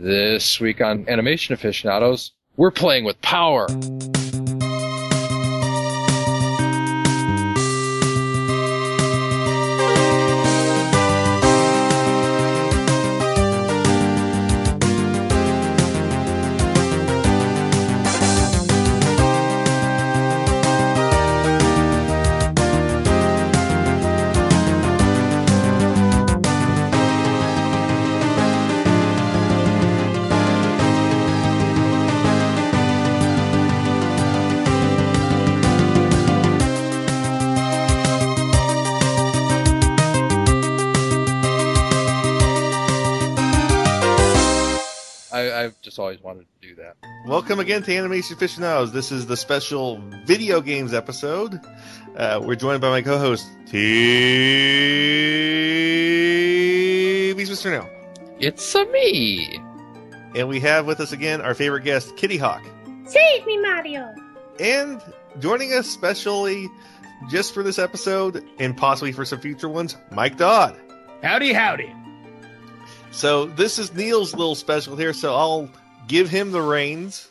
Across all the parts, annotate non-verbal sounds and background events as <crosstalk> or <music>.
This week on Animation Aficionados, we're playing with power. Again to Animation Aficionados. This is the special video games episode. Uh, we're joined by my co-host, TV's Mr. Now. It's a me. And we have with us again our favorite guest, Kittyhawk. Save me, Mario! And joining us specially just for this episode and possibly for some future ones, Mike Dodd. Howdy, howdy. So this is Neil's little special here, so I'll give him the reins.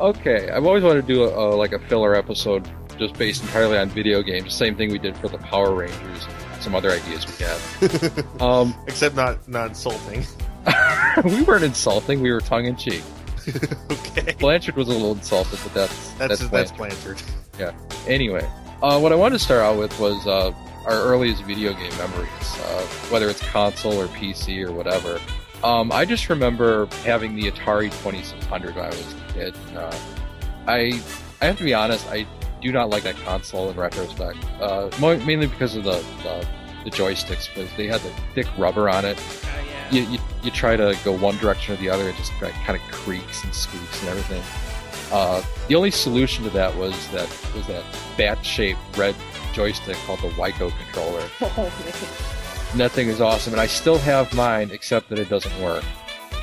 Okay, I've always wanted to do a, a, like a filler episode just based entirely on video games. Same thing we did for the Power Rangers and some other ideas we had. <laughs> um, Except not not insulting. <laughs> we weren't insulting, we were tongue in cheek. <laughs> okay. Blanchard was a little insulted, but that's That's that's, Blanchard. Blanchard. Anyway, uh, what I wanted to start out with was uh, our earliest video game memories, uh, whether it's console or PC or whatever. Um, I just remember having the Atari 2600 when I was a kid. Uh, I I have to be honest, I do not like that console in retrospect, uh, mainly because of the, the the joysticks, because they had the thick rubber on it. You, you, you try to go one direction or the other, it just kind of creaks and squeaks and everything. Uh, the only solution to that was that was that bat-shaped red joystick called the Wico controller. <laughs> And that thing is awesome, and I still have mine, except that it doesn't work.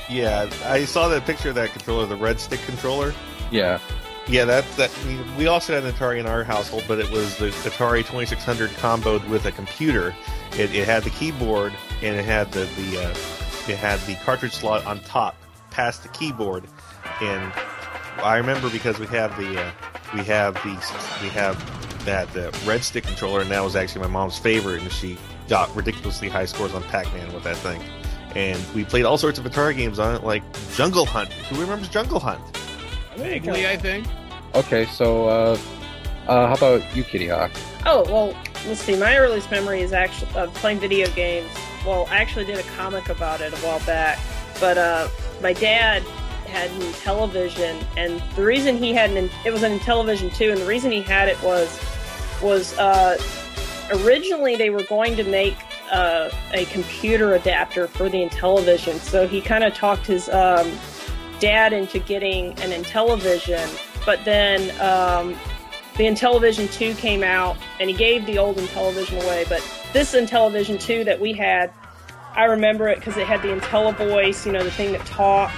Yeah, I saw that picture of that controller, the red stick controller. Yeah, Yeah, that's that. We, also had an Atari in our household, but it was the Atari 2600 comboed with a computer. It, it had the keyboard and it had the the uh, it had the cartridge slot on top, past the keyboard. And I remember because we have the uh, we have the we have that uh, red stick controller, and that was actually my mom's favorite, and she got ridiculously high scores on Pac-Man with that thing. And we played all sorts of Atari games on it, like Jungle Hunt. Who remembers Jungle Hunt? Vaguely, I think. Okay, so uh, uh, how about you, Kittyhawk? Oh, well, let's see. My earliest memory is actually of playing video games. Well, I actually did a comic about it a while back. But uh, my dad had Intellivision, and the reason he had an it was Intellivision too, and the reason he had it was was uh, originally they were going to make uh, a computer adapter for the Intellivision. So he kind of talked his um, dad into getting an Intellivision, but then um, the Intellivision 2 came out and he gave the old Intellivision away. But this Intellivision 2 that we had, I remember it because it had the IntelliVoice, you know, the thing that talked.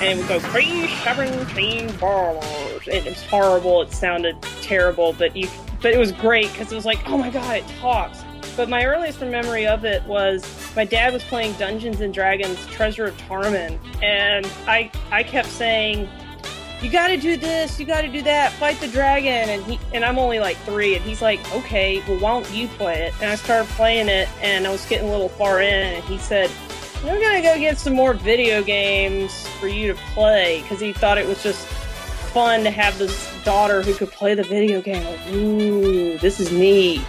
And it would go crazy, seven, clean bars. It was horrible. It sounded terrible, but you, but it was great because it was like, oh my god, it talks. But my earliest memory of it was my dad was playing Dungeons and Dragons Treasure of Tarmin, and I I kept saying, "You got to do this, you got to do that, fight the dragon." And he and I'm only like three, and he's like, "Okay, well, why don't you play it?" And I started playing it, and I was getting a little far in, and he said, "We're gonna go get some more video games for you to play," because he thought it was just fun to have this daughter who could play the video game. Like, ooh, this is neat.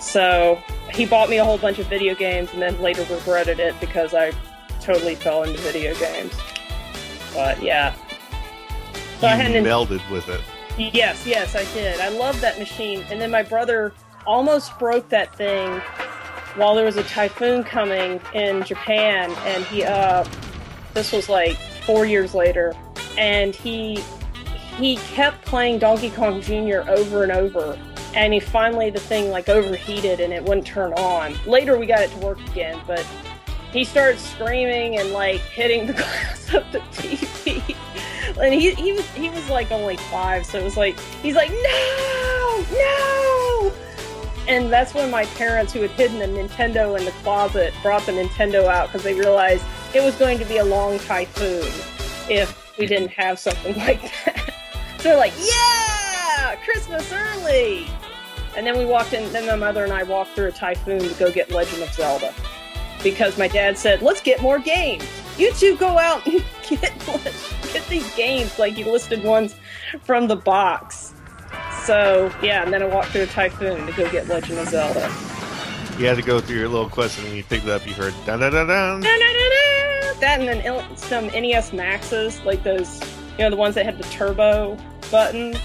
So he bought me a whole bunch of video games and then later regretted it because I totally fell into video games. But yeah. So I you had an melded with it. Yes, yes, I did. I loved that machine. And then my brother almost broke that thing while there was a typhoon coming in Japan and he uh this was like 4 years later and he he kept playing Donkey Kong Jr. over and over and he finally the thing like overheated and it wouldn't turn on. Later we got it to work again, but he started screaming and like hitting the <laughs> glass of the TV. and he he was he was like only five, so it was like he's like no no. And that's when my parents, who had hidden a Nintendo in the closet, brought the Nintendo out because they realized it was going to be a long typhoon if we mm-hmm. didn't have something <laughs> like that. so they're like, yeah, Christmas early. And then we walked in. Then my mother and I walked through a typhoon to go get Legend of Zelda because my dad said, "Let's get more games. You two go out and <laughs> get get these games." Like he listed ones from the box. So yeah, and then I walked through a typhoon to go get Legend of Zelda. You had to go through your little quest, and when you picked it up, you heard dun dun dun dun. Da-da-da-da! That and then some NES Maxes, like those, you know, the ones that had the turbo buttons.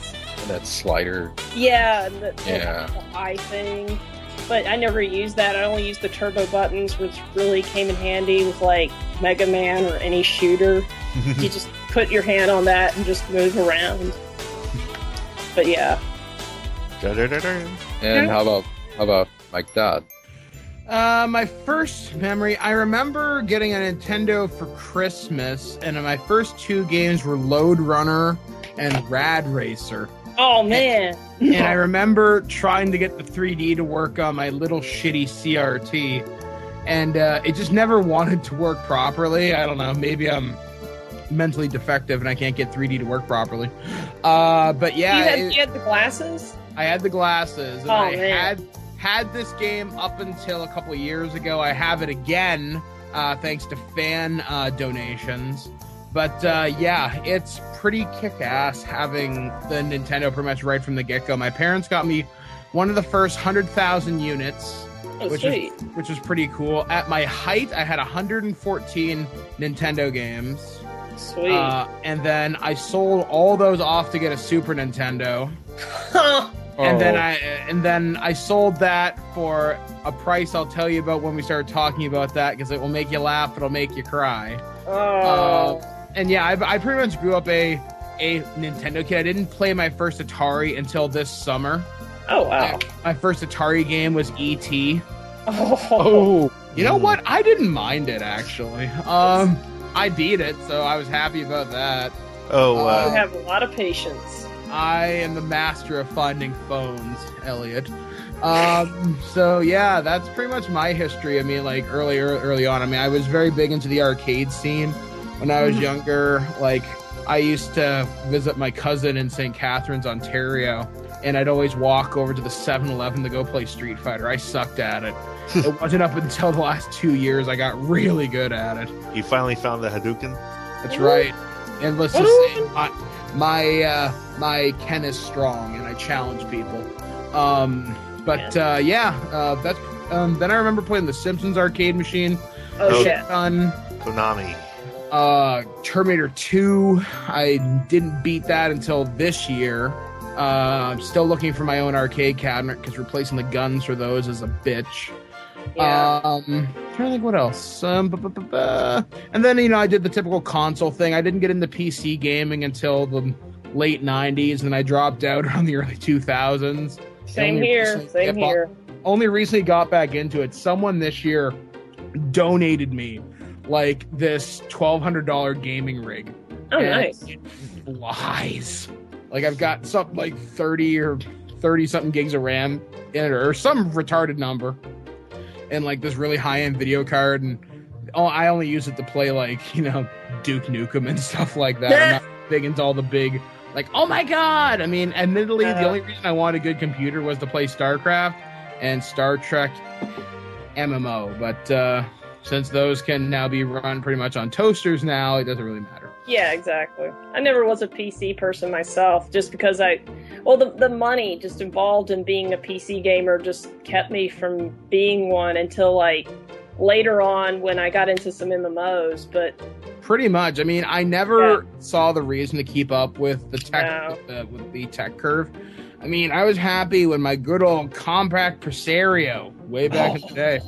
And that slider. Yeah, and the, Yeah. the eye thing. But I never used that. I only used the turbo buttons, which really came in handy with like Mega Man or any shooter. <laughs> you just put your hand on that and just move around. But yeah, And how about how about Mike Dodd? Uh, my first memory, I remember getting a Nintendo for Christmas, and my first two games were Lode Runner and Rad Racer. oh man, And I remember trying to get the 3D to work on my little shitty CRT, and uh, it just never wanted to work properly. I don't know, maybe I'm mentally defective and I can't get 3D to work properly. Uh, but yeah, you, had, it- you had the glasses. I had the glasses, and Oh, I man. had had this game up until a couple of years ago. I have it again, uh, thanks to fan uh, donations. But uh, yeah, it's pretty kick-ass having the Nintendo pretty much right from the get-go. My parents got me one of the first hundred thousand units, Oh, which is which was pretty cool. At my height, I had 114 Nintendo games. Sweet. Uh, and then I sold all those off to get a Super Nintendo <laughs> <laughs> Huh. and then Oh. I and then I sold that for a price I'll tell you about when we start talking about that because it will make you laugh, it'll make you cry. oh. And yeah, I, I pretty much grew up a a Nintendo kid. I didn't play my first Atari until this summer. oh wow. My first Atari game was E.T. Oh. You know what? I didn't mind it actually. Um, I beat it, so I was happy about that. Oh, You uh, have a lot of patience. I am the master of finding phones, Elliot. Um, so yeah, that's pretty much my history. I mean, like earlier, early on. I mean, I was very big into the arcade scene when I was Mhm. younger. Like, I used to visit my cousin in St. Catharines, Ontario, and I'd always walk over to the 7-Eleven to go play Street Fighter. I sucked at it. <laughs> it wasn't up until the last two years I got really good at it. you finally found the Hadouken. That's right. And let's just say my my, uh, my Ken is strong, and I challenge people. Um, but uh, yeah, uh, that's. Um, then I remember playing the Simpsons arcade machine. Oh, Oh. shit. Done. Konami. Uh, Terminator Two. I didn't beat that until this year. Uh, I'm still looking for my own arcade cabinet because replacing the guns for those is a bitch. Yeah. Um, trying to think what else. Um, bu- bu- bu- bu- and then you know I did the typical console thing. I didn't get into PC gaming until the late '90s, and I dropped out <laughs> around the early 2000s. Same here. Same here. Only recently got back into it. Someone this year donated me like this $1,200 gaming rig. Oh, And nice. it flies. Like I've got something like 30 or 30 something gigs of RAM in it, or some retarded number, and like this really high end video card. And oh, I only use it to play like <laughs> you know Duke Nukem and stuff like that. I'm <laughs> not big into all the big like oh my god. I mean, admittedly, the Uh-huh. only reason I wanted a good computer was to play StarCraft and Star Trek MMO, but uh, since those can now be run pretty much on toasters now, it doesn't really matter. Yeah, exactly. I never was a PC person myself, just because I, well, the the money just involved in being a PC gamer just kept me from being one until like later on when I got into some MMOs. But Pretty much. I mean, I never saw the reason to keep up with the tech No. with, the, with the tech curve. I mean, I was happy when my good old Compaq Presario way back in the day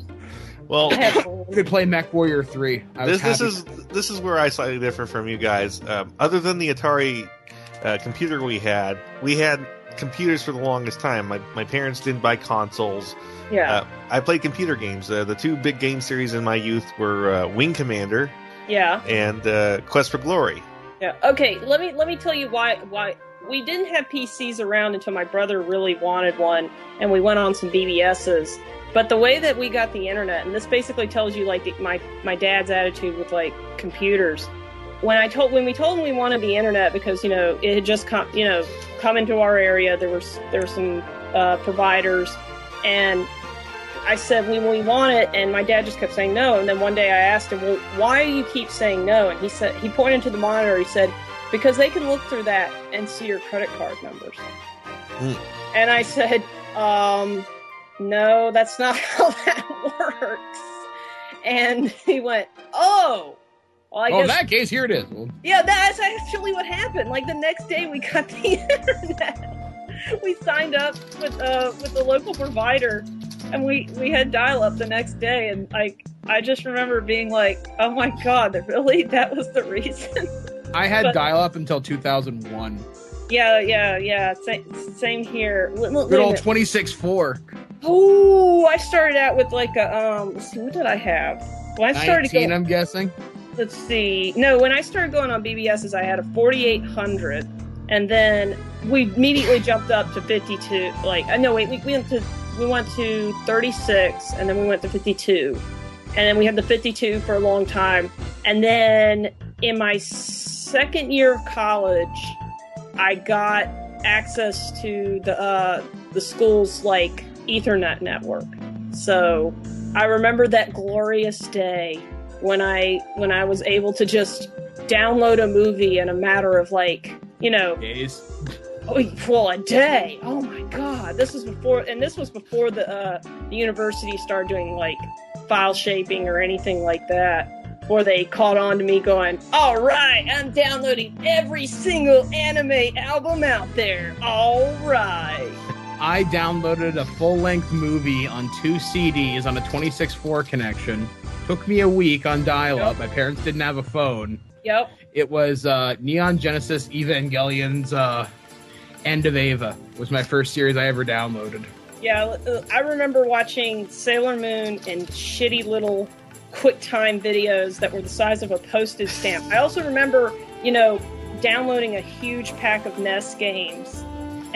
Well, I <laughs> could play MechWarrior Three. This this is this is where I slightly differ from you guys. Um, other than the Atari uh, computer we had, we had computers for the longest time. My my parents didn't buy consoles. yeah, Uh, I played computer games. Uh, the two big game series in my youth were uh, Wing Commander yeah, and uh, Quest for Glory. yeah. Okay, let me let me tell you why why we didn't have PCs around until my brother really wanted one, and we went on some BBSs. But the way that we got the internet, and this basically tells you like the, my my dad's attitude with like computers. When I told when we told him we wanted the internet because you know it had just come you know come into our area, there was there were some uh, providers, and I said we we want it, and my dad just kept saying no. And then one day I asked him, well, why do you keep saying no? And he said he pointed to the monitor. He said because they can look through that and see your credit card numbers. Hmm. And I said, um, no, that's not <laughs> how that works. And he went, oh. Well, I oh, in that case, here it is. Yeah, that's actually what happened. Like the next day, we got <laughs> the internet. we signed up with uh with the local provider, and we we had dial up the next day. And like, I just remember being like, "Oh my god, <laughs> really? That was the reason." I had But- dial up until 2001. yeah, yeah, yeah. Same, same here. Wait, Good old. 26.4. Oh, I started out with like a um. Let's see, what did I have? When I started 19, going, I'm guessing. Let's see. No, when I started going on BBSs, I had a 4800, and then we immediately jumped up to 52. Like, uh, no, wait, we, we went to we went to 36, and then we went to 52, and then we had the 52 for a long time, and then in my second year of college, I got access to the uh, the school's like Ethernet network. So I remember that glorious day when I when I was able to just download a movie in a matter of like you know Days. oh, well a day. Oh my god, this was before and this was before the uh, the university started doing like file shaping or anything like that. Or they caught on to me going, All right, I'm downloading every single anime album out there. All right. I downloaded a full length movie on two CDs on a 26.4 connection. Took me a week on dial up. My parents didn't have a phone. Yep. It was uh, Neon Genesis Evangelion's uh, End of Eva was my first series I ever downloaded. Yeah, I remember watching Sailor Moon and shitty little QuickTime videos that were the size of a postage stamp. I also remember, you know, downloading a huge pack of NES games,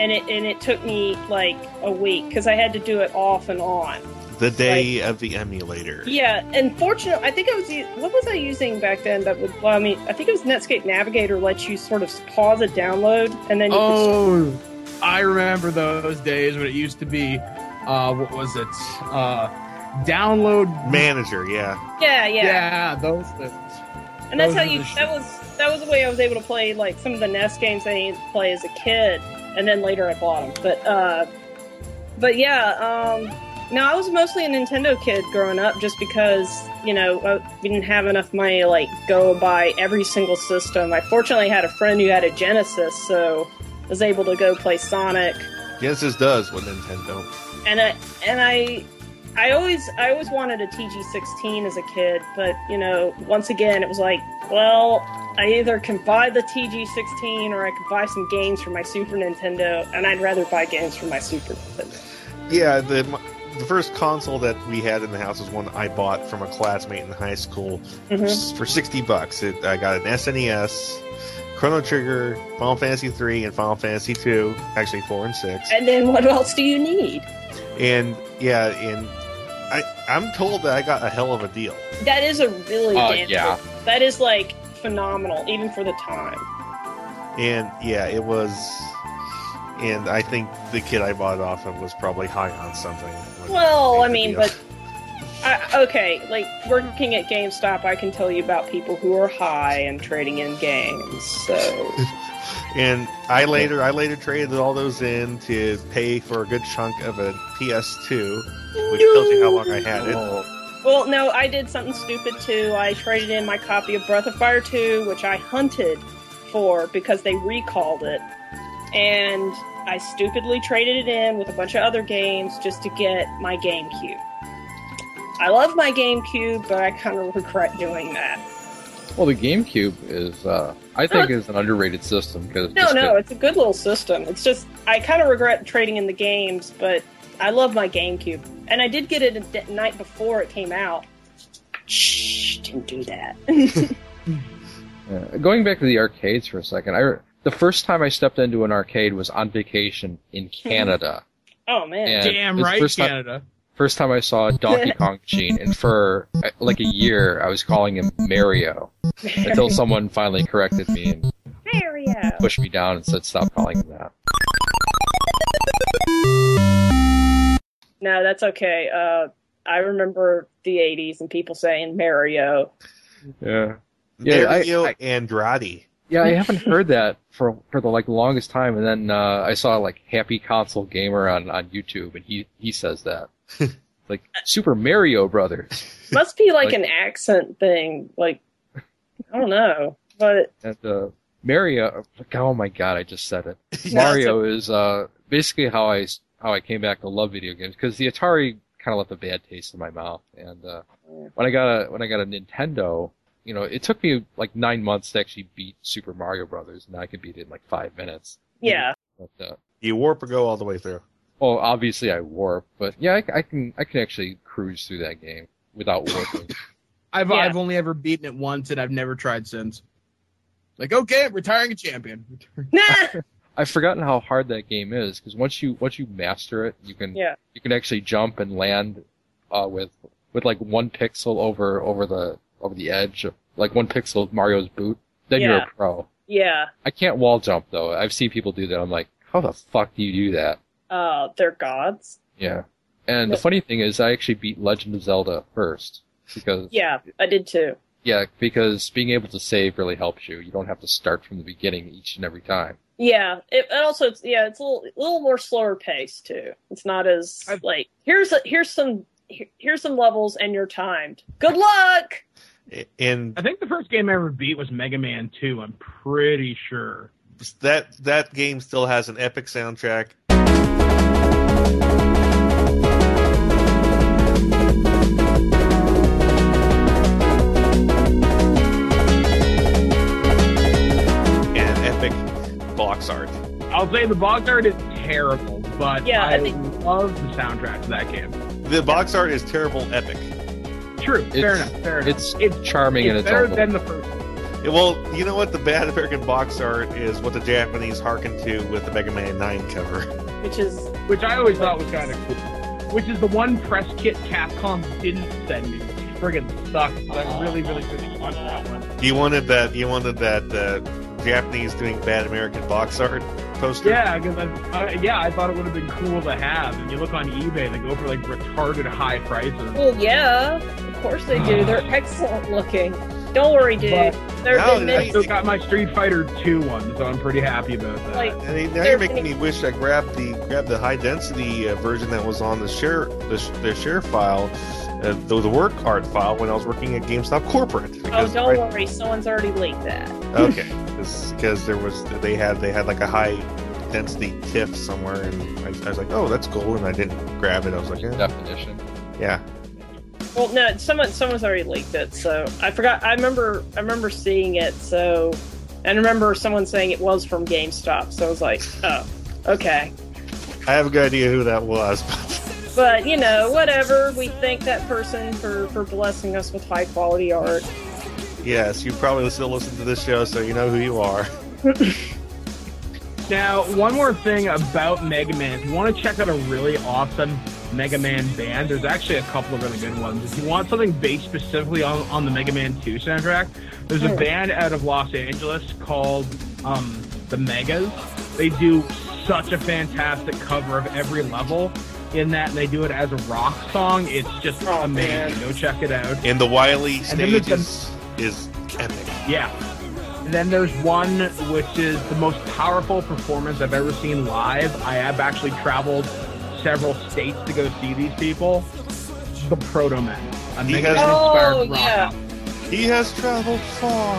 and it and it took me like a week because I had to do it off and on. The day of the emulator. Yeah, and fortunately, I think I was what was I using back then that would well, I mean, I think it was Netscape Navigator lets you sort of pause a download and then you could Oh, I remember those days when it used to be, uh, what was it? Uh, download. Manager, yeah. yeah, yeah, Yeah, those things. And that's Those how you. That was that was the way I was able to play like some of the NES games I needed to play as a kid, and then later I bought them. But uh, but yeah, um, no, I was mostly a Nintendo kid growing up, just because you know uh, we didn't have enough money to like go buy every single system. I fortunately had a friend who had a Genesis, so I was able to go play Sonic Genesis does with Nintendo. and I and I I always I always wanted a TG16 as a kid, but you know, once again, it was like, well, I either can buy the TG16 or I could buy some games for my Super Nintendo, and I'd rather buy games for my Super Nintendo. Yeah, the the first console that we had in the house was one I bought from a classmate in high school Mhm. for sixty bucks. It, I got an SNES, Chrono Trigger, Final Fantasy three, and Final Fantasy two. Actually, four and six. And then what else do you need? And yeah, and I I'm told that I got a hell of a deal. That is a really Uh, damn yeah. good- That is like phenomenal, even for the time. And yeah, it was. And I think the kid I bought it off of was probably high on something. Well, I mean, but I, okay, like working at GameStop, I can tell you about people who are high and trading in games. So <laughs> And I later, I later traded all those in to pay for a good chunk of a PS2, which tells you how long I had it. Well, no, I did something stupid too. I traded in my copy of Breath of Fire 2, which I hunted for because they recalled it. And I stupidly traded it in with a bunch of other games just to get my GameCube. I love my GameCube, but I kind of <laughs> regret doing that. Well, the GameCube is, uh, I think, is an underrated system because No, no, it's a good little system. It's just, I kind of regret trading in the games, but I love my GameCube. And I did get it a d- night before it came out. Shh, didn't do that. <laughs> Uh, going back to the arcades for a second, I the first time I stepped into an arcade was on vacation in Canada. oh, man. And Damn right, first time- Canada. First time I saw a Donkey <laughs> Kong Machine, and for uh, like a year, I was calling him Mario <laughs> until someone finally corrected me and Mario. pushed me down and said, "Stop calling him that." No, that's okay. Uh, I remember the '80s and people saying Mario. Yeah. Yeah, Mario I- Andrade. Yeah, I haven't heard that for for the like longest time, and then uh, I saw like Happy Console Gamer on on YouTube, and he he says that <laughs> like Super Mario Brothers. Must be like, Like- an accent thing. Like I don't know, but And uh, Mario, oh my god, I just said it. <laughs> Mario is uh, basically how I s- how I came back to love video games because the Atari kind of left a bad taste in my mouth, and uh, when I got a when I got a Nintendo, you know, it took me like nine months to actually beat Super Mario Brothers, and I could beat it in like five minutes. yeah, But uh, You warp or go all the way through. well, obviously I warp, but yeah, I, I can I can actually cruise through that game without warping. <laughs> I've Yeah. I've only ever beaten it once, and I've never tried since. Like, okay, retiring a champion. nah. <laughs> <laughs> I've forgotten how hard that game is because once you once you master it, you can Yeah. you can actually jump and land uh, with with like one pixel over over the over the edge, like one pixel of Mario's boot. Then you're a pro. Yeah. I can't wall jump though. I've seen people do that. I'm like, how the fuck do you do that? Uh, they're gods. Yeah. And the funny thing is, I actually beat Legend of Zelda first because Yeah, I did too. Yeah, because being able to save really helps you. You don't have to start from the beginning each and every time. Yeah, it, and also it's yeah, it's a little, a little more slower pace too. It's not as I've- like here's a, here's some here, here's some levels and you're timed. Good luck. And I think the first game I ever beat was Mega Man 2. I'm pretty sure. that that game still has an epic soundtrack. Box art. I'll say the box art is terrible, but Yeah, I I, think- love the soundtrack to that game. The box art is terrible epic. True, fair It's- enough, fair enough. It's it's charming in it's its better own way. than the first. one. Yeah, Well, you know what? The bad American box art is what the Japanese hearken to with the Mega Man 9 cover. Which is which I always thought was kind of cool. Which is the one press kit Capcom didn't send me. Friggin' sucks. but I really, really, really want that one. You wanted that. You wanted that uh, Japanese doing bad American box art poster. Yeah, because I, uh, yeah, I thought it would have been cool to have. And you look on eBay, they go for like retarded high prices. well, yeah, of course they do. They're <sighs> excellent looking. Don't worry, dude. But- They're No, they they- I still got my Street Fighter 2 one, so I'm pretty happy about that. Like- And they- now They're you're making getting- me wish I grabbed the grabbed the high density uh, version that was on the share the, the share file, uh, the, the work art file when I was working at GameStop corporate. oh, don't I- worry. Someone's already leaked that. okay, <laughs> because there was they had they had like a high density TIFF somewhere, and I, I was like, oh, that's cool, and I didn't grab it. I was like, eh, definition. yeah, Well, no, someone someone's already leaked it, so I forgot. I remember I remember seeing it, so and I remember someone saying it was from GameStop, so I was like, oh, okay. I have a good idea who that was. But you know, whatever. We thank that person for for blessing us with high quality art. yes, you probably still listen to this show, so you know who you are. <laughs> Now, one more thing about Mega Man. If you want to check out a really awesome Mega Man band, there's actually a couple of really good ones. If you want something based specifically on, on the Mega Man 2 soundtrack, there's a Hmm. band out of Los Angeles called um, the Megas. They do such a fantastic cover of every level in that, and they do it as a rock song. It's just Oh, amazing. man. Go check it out. And the Wily And then there's stage is, is epic. Yeah. And then there's one which is the most powerful performance I've ever seen live. I have actually traveled several states to go see these people. The Proto Men. A He has- Man inspired Oh, rock yeah. He has traveled far.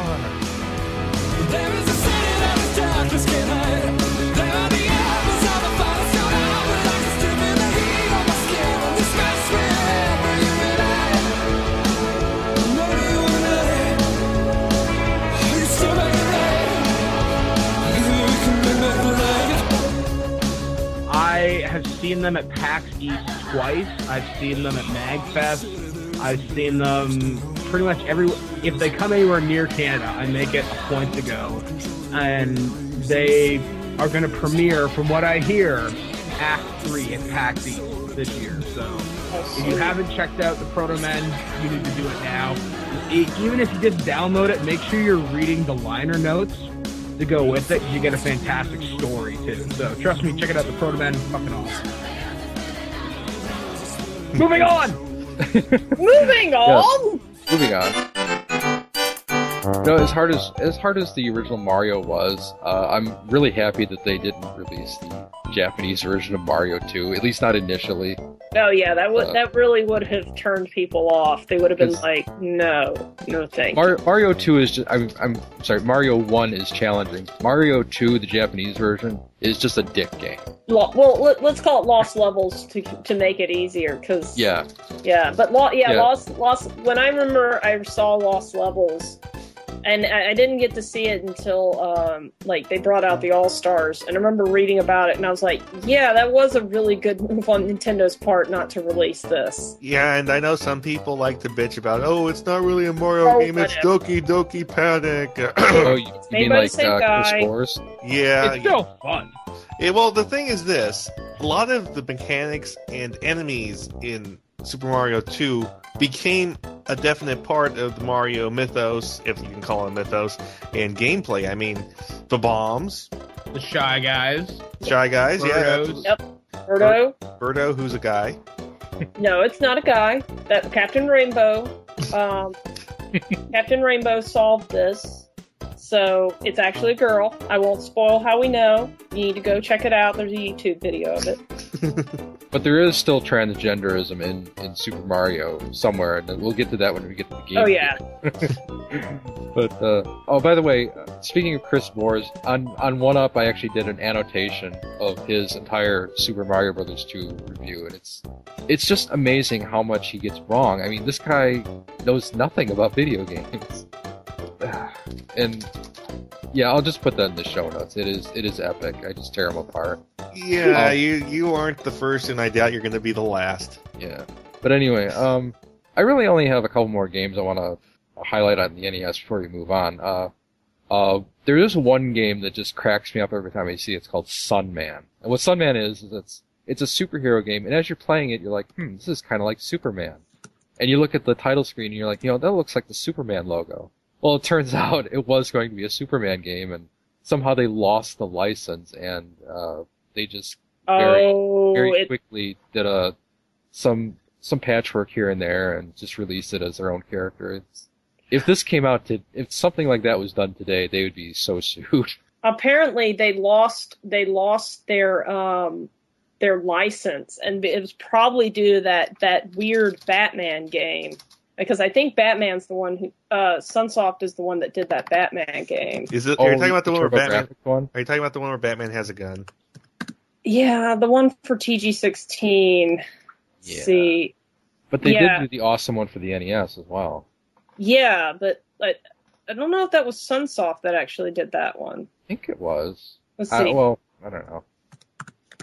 Have seen them at PAX East twice. I've seen them at MagFest. I've seen them pretty much every. If they come anywhere near Canada, I make it a point to go. And they are going to premiere, from what I hear, Act Three at PAX East this year. So If you haven't checked out the Proto Men, you need to do it now. Even if you just download it, make sure you're reading the liner notes to go with it. You get a fantastic story too. So trust me, check it out. The Proto Men, fucking awesome. Moving on. <laughs> Moving on. Moving on. No, as hard as as hard as the original Mario was, uh, I'm really happy that they didn't release the Japanese version of Mario 2. At least not initially. Oh yeah, that would Uh, that really would have turned people off. They would have been like, no, no, thank you. Mario, Mario 2 is just. I'm, I'm sorry. Mario 1 is challenging. Mario 2, the Japanese version, is just a dick game. Lo- well, let, let's call it lost levels to to make it easier, because Yeah, yeah, but lo- yeah, Yeah. lost lost. When I remember, I saw lost levels, and I, I didn't get to see it until um, like they brought out the All Stars, and I remember reading about it, and I was like, yeah, that was a really good move on Nintendo's part not to release this. Yeah, and I know some people like to bitch about, oh, it's not really a Mario Oh, game, it's. Doki Doki Panic. <clears throat> Oh, you, you made mean by the like uh, guy. Chris Forrest? yeah, it's still fun. Yeah, well, the thing is this: a lot of the mechanics and enemies in Super Mario 2 became a definite part of the Mario mythos, if you can call it mythos, and gameplay. I mean, the bombs, The Shy Guys. Shy Guys, yeah, Birdos. Yep. Birdo? Birdo, who's a guy. <laughs> No, it's not a guy. That Captain Rainbow. Um, <laughs> Captain Rainbow solved this. So it's actually a girl. I won't spoil how we know. You need to go check it out. There's a YouTube video of it. <laughs> But there is still transgenderism in, in Super Mario somewhere, and we'll get to that when we get to the game. Oh yeah. <laughs> But uh, oh, by the way, uh, speaking of Chris Moores, on on One Up, I actually did an annotation of his entire Super Mario Brothers 2 review, and it's it's just amazing how much he gets wrong. I mean, this guy knows nothing about video games, <sighs> and yeah, I'll just put that in the show notes. It is it is epic. I just tear them apart. Yeah, Oh. you you aren't the first, and I doubt you're going to be the last. Yeah. But anyway, um, I really only have a couple more games I want to highlight on the NES before we move on. Uh, uh, there is one game that just cracks me up every time I see it. It's called Sunman. And what Sunman is, is it's, it's a superhero game, and as you're playing it, you're like, hmm, this is kind of like Superman. And you look at the title screen, and you're like, you know, that looks like the Superman logo. Well, it turns <laughs> out it was going to be a Superman game, and somehow they lost the license, and, uh, they just Very- Oh, very it, quickly did a some some patchwork here and there and just released it as their own character. It's, if this came out to if something like that was done today, they would be so sued. <laughs> apparently they lost they lost their um their license, and it was probably due to that that weird Batman game. Because I think Batman's the one who uh Sunsoft is the one that did that Batman game. Is it? are you talking about the one where Batman? One? Are you talking about the one where Batman has a gun? Yeah, the one for TG16. Yeah. See, But they Yeah. did do the awesome one for the NES as well. yeah, but I, I don't know if that was Sunsoft that actually did that one. I think it was. Let's I, see. well, I don't know.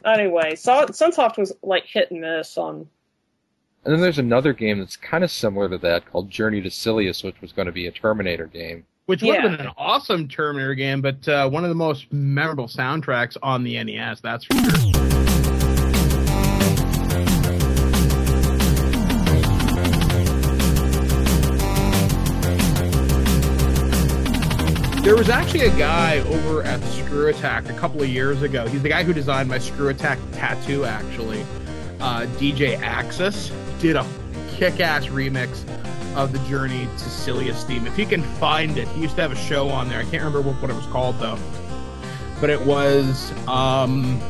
anyway, Sunsoft was like hit and miss on. And then there's another game that's kind of similar to that called Journey to Silius, which was going to be a Terminator game. Which would Yeah. have been an awesome Terminator game, but uh, one of the most memorable soundtracks on the NES, that's for sure. There was actually a guy over at Screw Attack a couple of years ago. He's the guy who designed my Screw Attack tattoo, actually. Uh, DJ Axis did a kick ass remix of the Journey to Silius theme. If you can find it, he used to have a show on there. I can't remember what, what it was called, though. But it was um,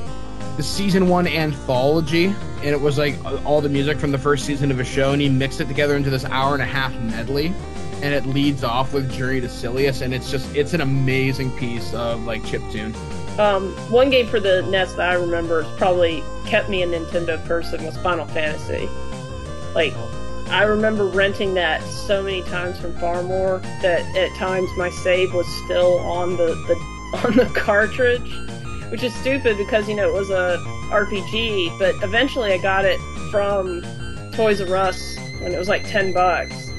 the season one anthology, and it was like all the music from the first season of a show, and he mixed it together into this hour and a half medley and it leads off with Journey to Silius, and it's just it's an amazing piece of like chip tune. Um, one game for the NES that I remember has probably kept me a Nintendo person was Final Fantasy. Like, I remember renting that so many times from Farmore that at times my save was still on the, the <laughs> on the cartridge, which is stupid because you know it was a RPG. But eventually, I got it from Toys R Us when it was like ten bucks,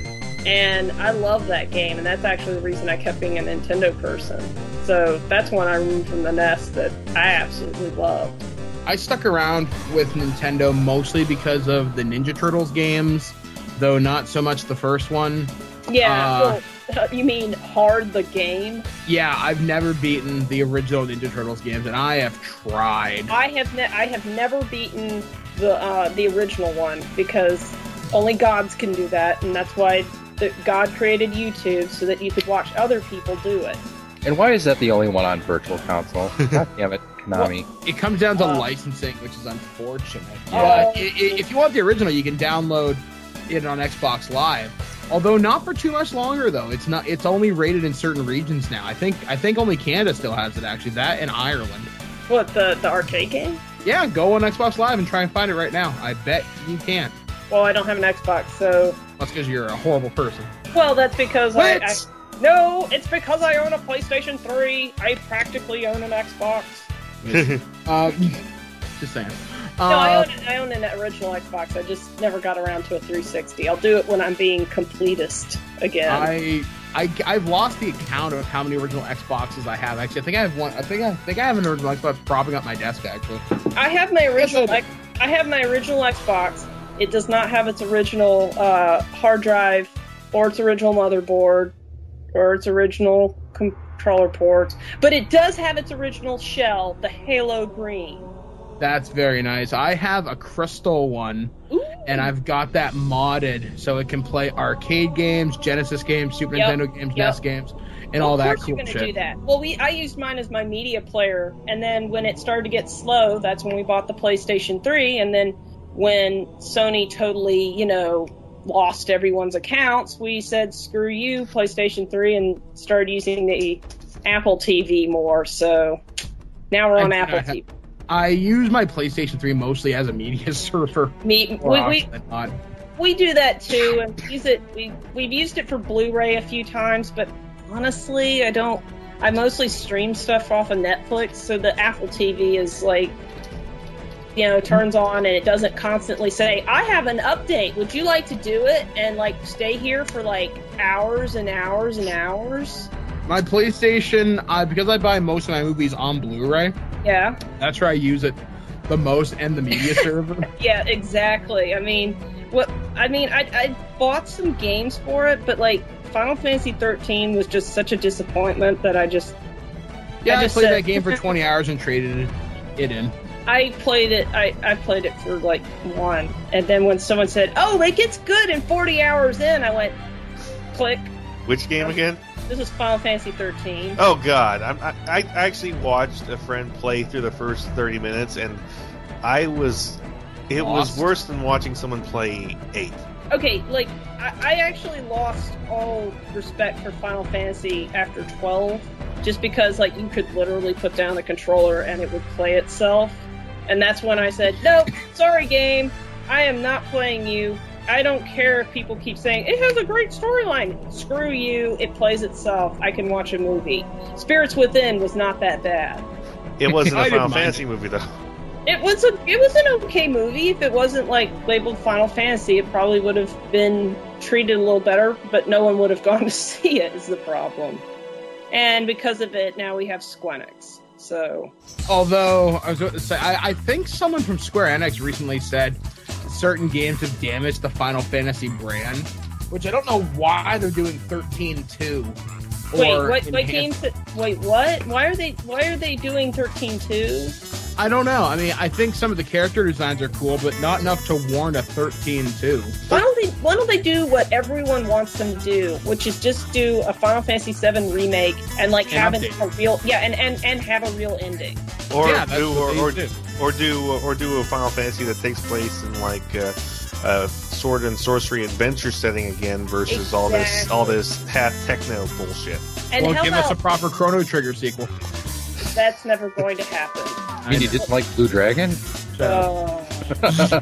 and I love that game, and that's actually the reason I kept being a Nintendo person. So that's one I removed from the nest that I absolutely loved. I stuck around with Nintendo mostly because of the Ninja Turtles games, though not so much the first one. Yeah. Uh, well, <laughs> you mean hard the game? Yeah, I've never beaten the original Ninja Turtles games, and I have tried. I have ne- I have never beaten the uh, the original one because only gods can do that, and that's why the, God created YouTube so that you could watch other people do it. And why is that the only one on Virtual Console? <laughs> God damn it, Konami. It comes down to Uh, licensing, which is unfortunate. Oh. But i- i- if you want the original, you can download it on Xbox Live. Although not for too much longer, though. It's not. It's only rated in certain regions now. I think. I think only Canada still has it. Actually, that and Ireland. What the the arcade game? Yeah, go on Xbox Live and try and find it right now. I bet you can. Well, I don't have an Xbox, so That's because you're a horrible person. well, that's because I, I What? no, it's because I own a PlayStation 3. I practically own an Xbox. <laughs> Uh, just saying. No, I Uh, own an, I own an original Xbox. I just never got around to a 360. I'll do it when I'm being completist again. I, I, I've lost the account of how many original Xboxes I have. Actually, I think I have one. I think I think I have an original Xbox propping up my desk. Actually, I have my original. I I have my original Xbox. It does not have its original uh, hard drive, or its original motherboard, or its original controller ports, but it does have its original shell, the Halo Green. that's very nice. I have a crystal one, Ooh. and I've got that modded so it can play arcade games, Genesis games, Super Yep, Nintendo games, yep. NES games, and all of that cool you're gonna shit. do that. Well, we I used mine as my media player, and then when it started to get slow, that's when we bought the PlayStation 3, and then when Sony totally, you know, lost everyone's accounts, we said screw you, PlayStation 3, and started using the Apple TV more. So now we're on I- Apple I- TV. I use my PlayStation 3 mostly as a media <laughs> server. Me, we, we, we do that too, and use it. We we've used it for Blu-ray a few times, but honestly, I don't. I mostly stream stuff off of Netflix, so the Apple TV is like, you know, turns on and it doesn't constantly say, "I have an update. Would you like to do it?" and like stay here for like hours and hours and hours. My PlayStation, I, because I buy most of my movies on Blu-ray, Yeah, that's where I use it the most, and the media <laughs> server. yeah, exactly. I mean, what I mean, I I bought some games for it, but like Final Fantasy 13 was just such a disappointment that I just Yeah, I, just played said- that game for 20 <laughs> hours and traded it in. I played it. I, I played it for like one, and then when someone said, "Oh, it gets good in 40 hours," in I went, click. Which game um, again? This is Final Fantasy 13. Oh God, I'm, I I actually watched a friend play through the first thirty minutes, and I was, it Lost. was worse than watching someone play eight. Okay, like I, I actually lost all respect for Final Fantasy after 12, just because like you could literally put down the controller and it would play itself, and that's when I said, "Nope, sorry, game, I am not playing you." I don't care if people keep saying it has a great storyline. Screw you, it plays itself. I can watch a movie. Spirits Within was not that bad. It wasn't <laughs> I a didn't Final Fantasy movie though. It was a it was an okay movie. If it wasn't like labeled Final Fantasy, it probably would have been treated a little better, but no one would have <laughs> gone to see it is the problem. And because of it, now we have Squenix. So Although I was going to say, I, I think someone from Square Enix recently said certain games have damaged the Final Fantasy brand, which I don't know why they're doing 13-2. wait, or what what enhanced- games wait, what? Why are they why are they doing 13-2? I don't know. I mean, I think some of the character designs are cool, but not enough to warrant a 13-2. Why don't they why don't they do what everyone wants them to do, which is just do a Final Fantasy VII remake and like have it update. a real yeah, and, and, and have a real ending. Or Yeah, that's do what or, they or do. or do or do a Final Fantasy that takes place in like uh, uh, sword and sorcery adventure setting again versus all this all this half techno bullshit. And well, how give us a proper Chrono Trigger sequel. That's never going to happen. I mean, you didn't like Blue Dragon? Oh. <laughs>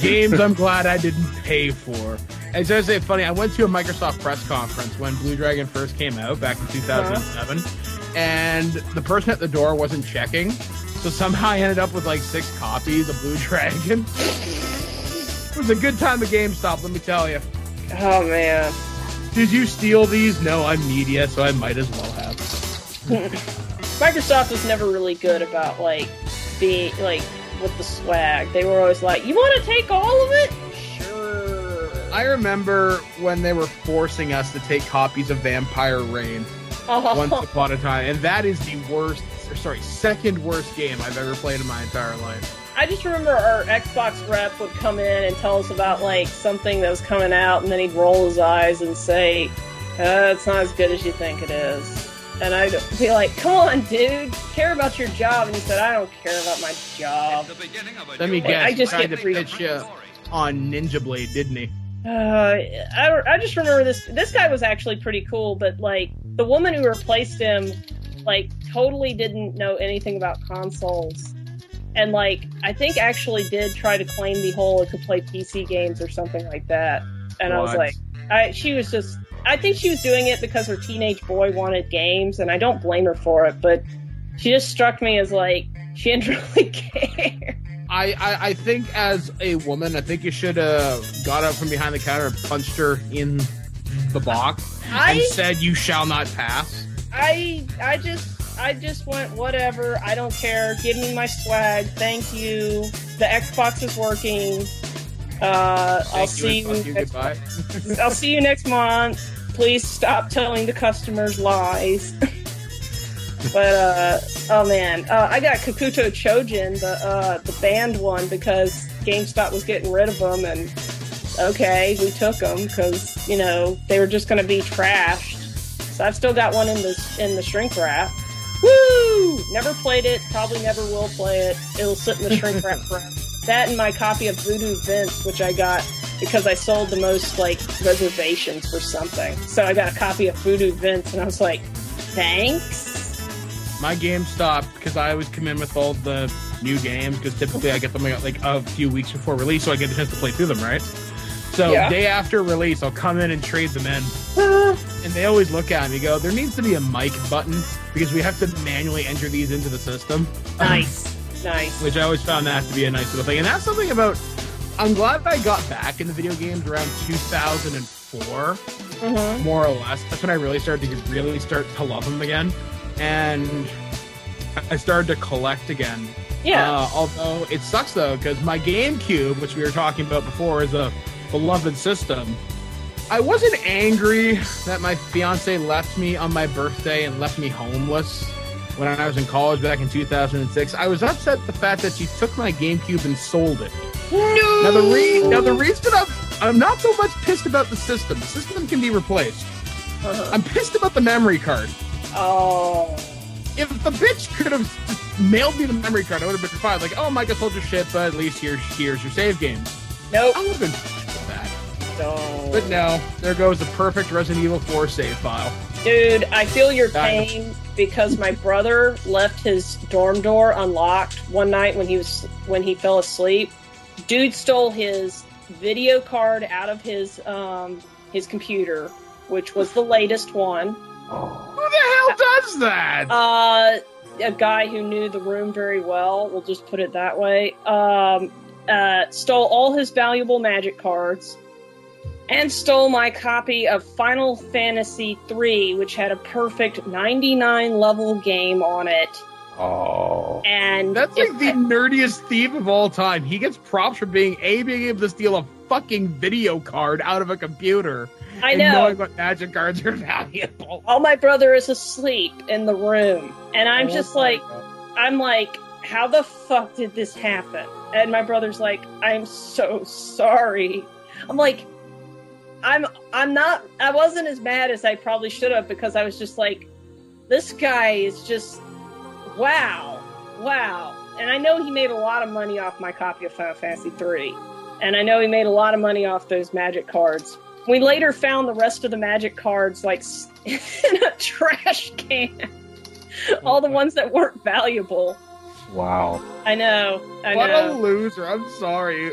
games I'm glad I didn't pay for. And so I say funny, I went to a Microsoft press conference when Blue Dragon first came out back in 2007, and the person at the door wasn't checking, so somehow I ended up with like six copies of Blue <laughs> Dragon. it was a good time at GameStop, let me tell you. Oh man. Did you steal these? No, I'm media, so I might as well have. <laughs> Microsoft was never really good about like being like with the swag. They were always like, "You want to take all of it?" Sure. I remember when they were forcing us to take copies of Vampire Rain Oh, once <laughs> upon a time, and that is the worst, or sorry, second worst game I've ever played in my entire life. I just remember our Xbox rep would come in and tell us about like something that was coming out, and then he'd roll his eyes and say, uh, "It's not as good as you think it is." And I'd be like, "Come on, dude, care about your job." And he said, "I don't care about my job." Let me guess, I just tried get to free- pitch you on Ninja Blade, didn't he? Uh, I, don't- I just remember this. This guy was actually pretty cool, but like the woman who replaced him, like totally didn't know anything about consoles, and like I think actually did try to claim the whole it could play PC games or something like that. And I was like, I she was just. I think she was doing it because her teenage boy wanted games, and I don't blame her for it. But she just struck me as like she didn't <laughs> really care. I, I, I think as a woman, I think you should have got up from behind the counter and punched her in the box and said, "You shall not pass." I I just I just went whatever. I don't care. Give me my swag. Thank you. The Xbox is working. Uh, I'll Thank see you. you. Next, Goodbye. <laughs> I'll see you next month. Please stop telling the customers lies. <laughs> but uh, oh man, uh, I got Kakuto Chojin, the uh, the banned one, because GameStop was getting rid of them, and okay, we took them because you know they were just going to be trashed. So I've still got one in the in the shrink wrap. Woo! Never played it. Probably never will play it. It'll sit in the shrink wrap forever. That and my copy of Voodoo Vince, which I got because I sold the most like reservations for something. So I got a copy of Voodoo Vince, and I was like, thanks. My game stopped because I always come in with all the new games because typically I get them like a few weeks before release, so I get a chance to play through them, right? So Yeah. day after release, I'll come in and trade them in, <laughs> and they always look at me go, "There needs to be a Mike button because we have to manually enter these into the system." nice, nice. which I always found that to be a nice little thing. And that's something about. I'm glad I got back into video games around 2004, hmm more or less. That's when I really started to really start to love them again, and I started to collect again. Yeah. Uh, although it sucks though, because my GameCube, which we were talking about before, is a beloved system. I wasn't angry that my fiance left me on my birthday and left me homeless when I was in college back in 2006. I was upset at the fact that she took my GameCube and sold it. no. Now the re- now the reason I'm I'm not so much pissed about the system. The system can be replaced. Uh-huh. I'm pissed about the memory card. Oh. If the bitch could have mailed me the memory card, I would have been fine. Like, oh, Mike, I sold your shit, but at least here's here's your save games. Nope. I would have been fine with that. No. But no, there goes the perfect Resident Evil 4 save file. Dude, I feel your pain because my brother left his dorm door unlocked one night when he was when he fell asleep. Dude stole his video card out of his um his computer, which was the latest one. Who the hell does that? Uh a guy who knew the room very well, we'll just put it that way. Um uh stole all his valuable magic cards and stole my copy of Final Fantasy III, which had a perfect 99 level game on it. Oh. And That's it- like the nerdiest thief of all time. He gets props for being a being able to steal a fucking video card out of a computer I and know. knowing what magic cards are <laughs> valuable. All my brother is asleep in the room, and I'm Oh just like, God. I'm like, how the fuck did this happen? And my brother's like, I'm so sorry. I'm like, I'm I'm not I wasn't as mad as I probably should have because I was just like, this guy is just wow, wow. And I know he made a lot of money off my copy of Final Fantasy 3 And I know he made a lot of money off those magic cards. We later found the rest of the magic cards like <laughs> in a trash can. All the ones that weren't valuable. Wow. I know. I what know. a loser. I'm sorry.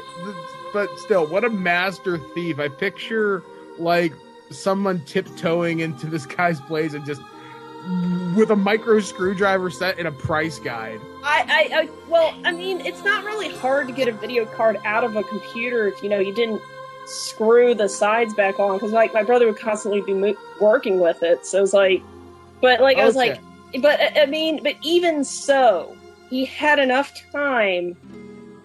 But still, what a master thief. I picture like someone tiptoeing into this guy's place and just with a micro screwdriver set in a price guide. I, I, I, well, I mean, it's not really hard to get a video card out of a computer if you know you didn't screw the sides back on. Because like my brother would constantly be mo- working with it, so it's like, but like I was like, but I mean, but even so, he had enough time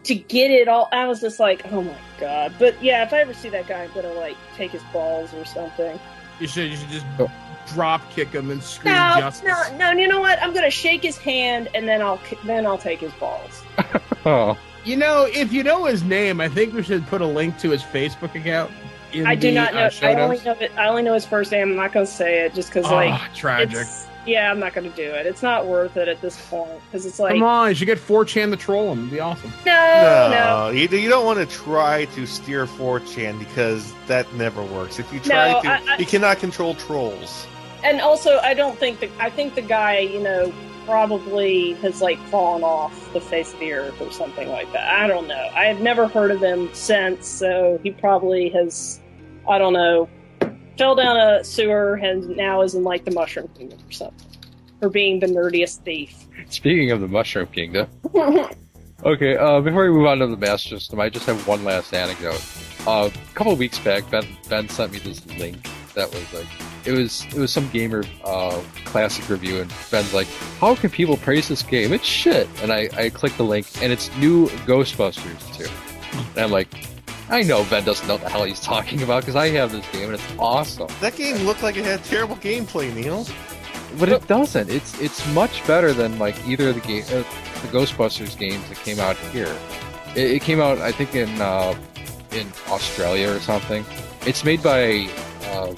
to get it all. I was just like, oh my god. But yeah, if I ever see that guy, I'm gonna like take his balls or something. You should you should just Oh. drop kick him and scream No, justice. no, no. You know what? I'm gonna shake his hand and then I'll then I'll take his balls. <laughs> Oh, You know, if you know his name, I think we should put a link to his Facebook account. In I do the, not know. Uh, I only know it. I only know his first name. I'm not gonna say it just because Oh, like tragic. it's. Yeah, I'm not gonna do it. It's not worth it at this point because it's like Come on, you should get 4chan to troll him. It'd be awesome. no, no. No, you, you don't want to try to steer 4chan because that never works. If you try No, to, I- I- you cannot control trolls. And also, I don't think that I think the guy, you know, probably has like fallen off the face of the earth or something like that. I don't know. I have never heard of him since, so he probably has. I don't know. Fell down a sewer and now is in like the Mushroom Kingdom or something, for being the nerdiest thief. speaking of the Mushroom Kingdom. <laughs> Okay, uh, before we move on to the Master System, I just have one last anecdote. Uh, a couple weeks back, Ben Ben sent me this link that was like, it was it was some gamer uh, classic review, and Ben's like, "How can people praise this game? It's shit." And I I clicked the link, and it's new Ghostbusters 2. And I'm like, I know Ben doesn't know what the hell he's talking about because I have this game and it's awesome. That game looked like it had terrible gameplay, Neil. But it doesn't. It's it's much better than like either of the game, uh, the Ghostbusters games that came out here. It, it came out, I think, in uh, in Australia or something. It's made by uh,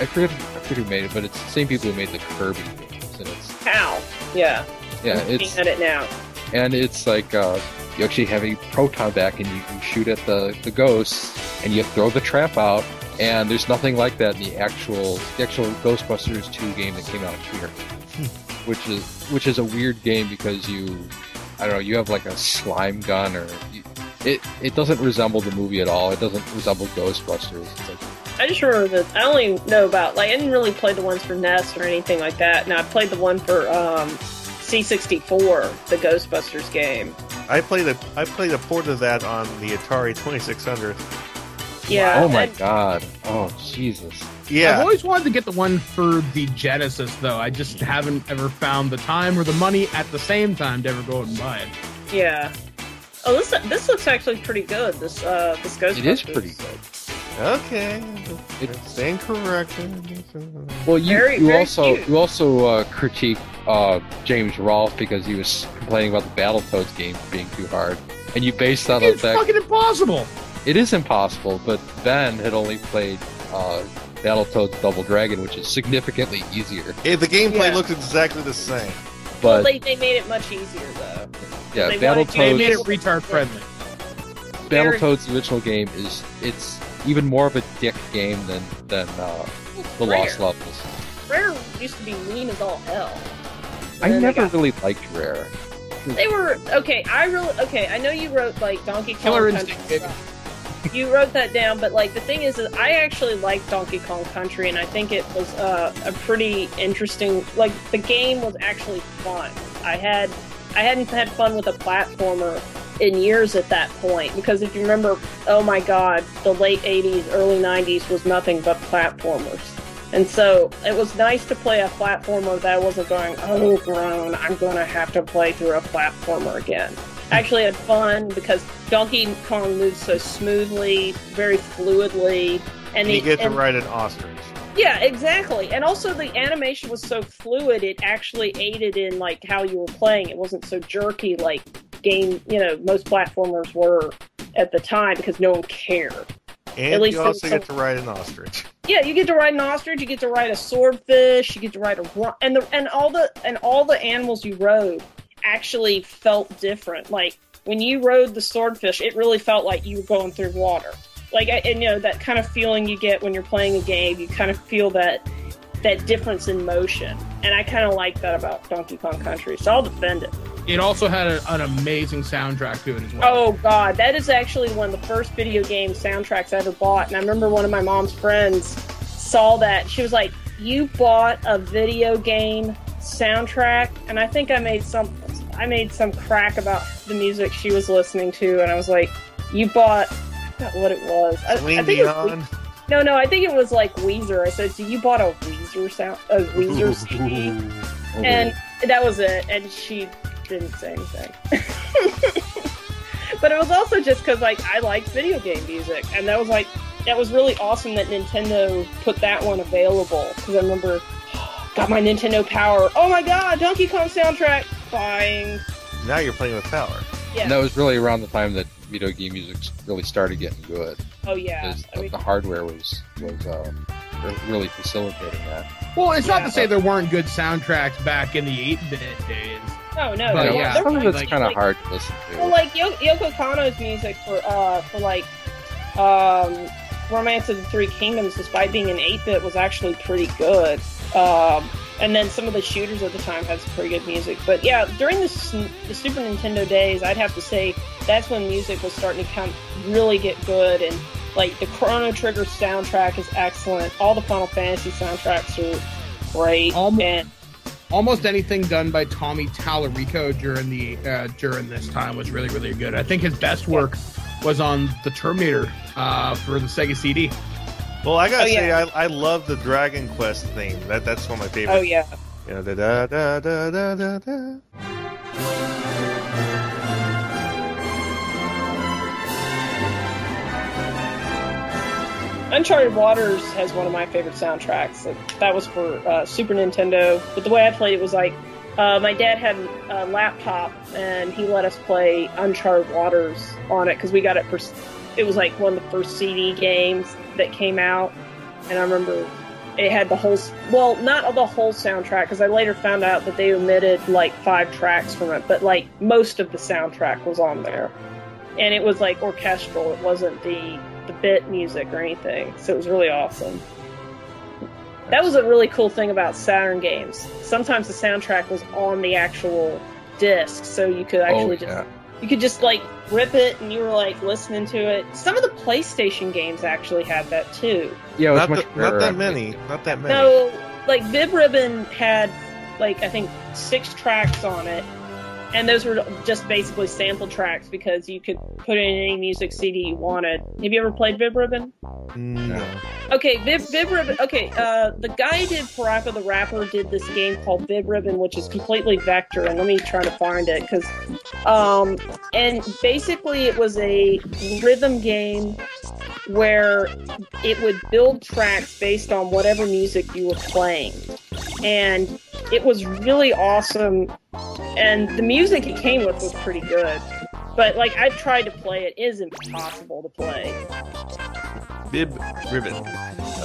I forget I forget who made it, but it's the same people who made the Kirby games, and it's How? Yeah. yeah, I'm looking it's at it now. and it's like uh, you actually have a proton pack and you, you shoot at the, the ghosts and you throw the trap out and there's nothing like that in the actual the actual Ghostbusters 2 game that came out here which is which is a weird game because you I don't know you have like a slime gun or you, it it doesn't resemble the movie at all it doesn't resemble Ghostbusters it's like I just remember that I only know about like I didn't really play the ones for NES or anything like that. Now I played the one for um, C64, the Ghostbusters game. I played a I played a port of that on the Atari 2600. Yeah. oh my and- god oh Jesus Yeah. I've always wanted to get the one for the Genesis, though. I just haven't ever found the time or the money at the same time to ever go out and buy it. Yeah. Oh, this this looks actually pretty good. This uh this Ghostbusters. it is pretty good okay. It's- It's incorrect. Well, you, Very, you very also cute. you also uh, critique uh, James Rolfe because he was complaining about the Battletoads game being too hard, and you based that on the It's fact fucking impossible. it is impossible. But Ben had only played uh, Battletoads Double Dragon, which is significantly easier. Yeah, the gameplay Yeah. looks exactly the same. Well, But they, they made it much easier though. yeah, they wanted They made it retard friendly. very- Battletoads original game is it's even more of a dick game than than uh, the Rare. Lost Levels. Rare used to be mean as all hell. I And then they never got- really liked Rare. They were okay. I really okay. I know you wrote like Donkey Kong Killer Country Instinct. You wrote that down, but like the thing is, is I actually liked Donkey Kong Country, and I think it was uh, a pretty interesting. Like the game was actually fun. I had I hadn't had fun with a platformer in years at that point because if you remember, oh my god, the late '80s, early '90s was nothing but platformers. And so it was nice to play a platformer that wasn't going, oh, grown, I'm going to have to play through a platformer again. I actually had fun because Donkey Kong moves so smoothly, very fluidly. And, you get to and- ride an ostrich. yeah, exactly. And also the animation was so fluid, it actually aided in like how you were playing. It wasn't so jerky like game, you know, most platformers were at the time because no one cared. And least you also some- get to ride an ostrich. Yeah, you get to ride an ostrich, you get to ride a swordfish, you get to ride a and the and all the and all the animals you rode actually felt different. Like when you rode the swordfish, it really felt like you were going through water. Like and you know that kind of feeling you get when you're playing a game, you kind of feel that that difference in motion. And I kind of like that about Donkey Kong Country, so I'll defend it. It also had a, an amazing soundtrack to it as well. Oh god, that is actually one of the first video game soundtracks I ever bought. And I remember one of my mom's friends saw that. She was like, "You bought a video game soundtrack?" And I think I made some I made some crack about the music she was listening to and I was like, "You bought I forgot what it was. I, I think it was, no, no, I think it was like Weezer. I said, "So you bought a Weezer sound a Weezer <laughs> CD?" Oh. and that was it. And she didn't say anything. <laughs> but it was also just because like I liked video game music, and that was like that was really awesome that Nintendo put that one available. Because I remember <gasps> got my Nintendo Power. Oh my god, Donkey Kong soundtrack buying. Now you're playing with power. Yeah. And that was really around the time that video game music really started getting good. oh yeah. Because I mean, the hardware was was um, really facilitating that. Well, it's not to say there weren't good soundtracks back in the 8-bit days. No, no, but there You know, were- yeah, some of it's like- kind of like- hard to listen to. Well, like Yo- Yoko Kanno's music for uh for like um Romance of the Three Kingdoms, despite being an eight bit, was actually pretty good. Um, and then some of the shooters at the time had some pretty good music. But yeah, during the, the Super Nintendo days, I'd have to say that's when music was starting to come really get good. And like the Chrono Trigger soundtrack is excellent. All the Final Fantasy soundtracks are great. Almo- and Almost anything done by Tommy Tallarico during the uh, during this time was really really good. I think his best work was on the Terminator uh, for the Sega CD. Well, I gotta Oh, say, yeah. I, I love the Dragon Quest theme. That that's one of my favorites. oh yeah. You know, da da da da da da Uncharted Waters has one of my favorite soundtracks. That was for uh, Super Nintendo, but the way I played it was like uh, my dad had a laptop and he let us play Uncharted Waters on it because we got it for. It was like one of the first CD games that came out, and I remember it had the whole. Well, not the whole soundtrack because I later found out that they omitted like five tracks from it, but like most of the soundtrack was on there, and it was like orchestral. It wasn't the the bit music or anything. So it was really awesome. That was a really cool thing about Saturn games. Sometimes the soundtrack was on the actual disc, so you could oh, actually oh, just you could just like rip it and you were like listening to it. Some of the PlayStation games actually had that too. Yeah, it was Not, much the- not that many. Not that many. No, like Bib Ribbon had like I think six tracks on it, and those were just basically sample tracks because you could put in any music CD you wanted. Have you ever played Bib Ribbon? No. Okay, Viv, Vib Ribbon. Okay, uh, the guy who did Parappa the Rapper did this game called Vib Ribbon, which is completely vector. And let me try to find it because, um, and basically it was a rhythm game where it would build tracks based on whatever music you were playing, and it was really awesome. And the music it came with was pretty good. But like I've tried to play it, it is impossible to play. Bib ribbon.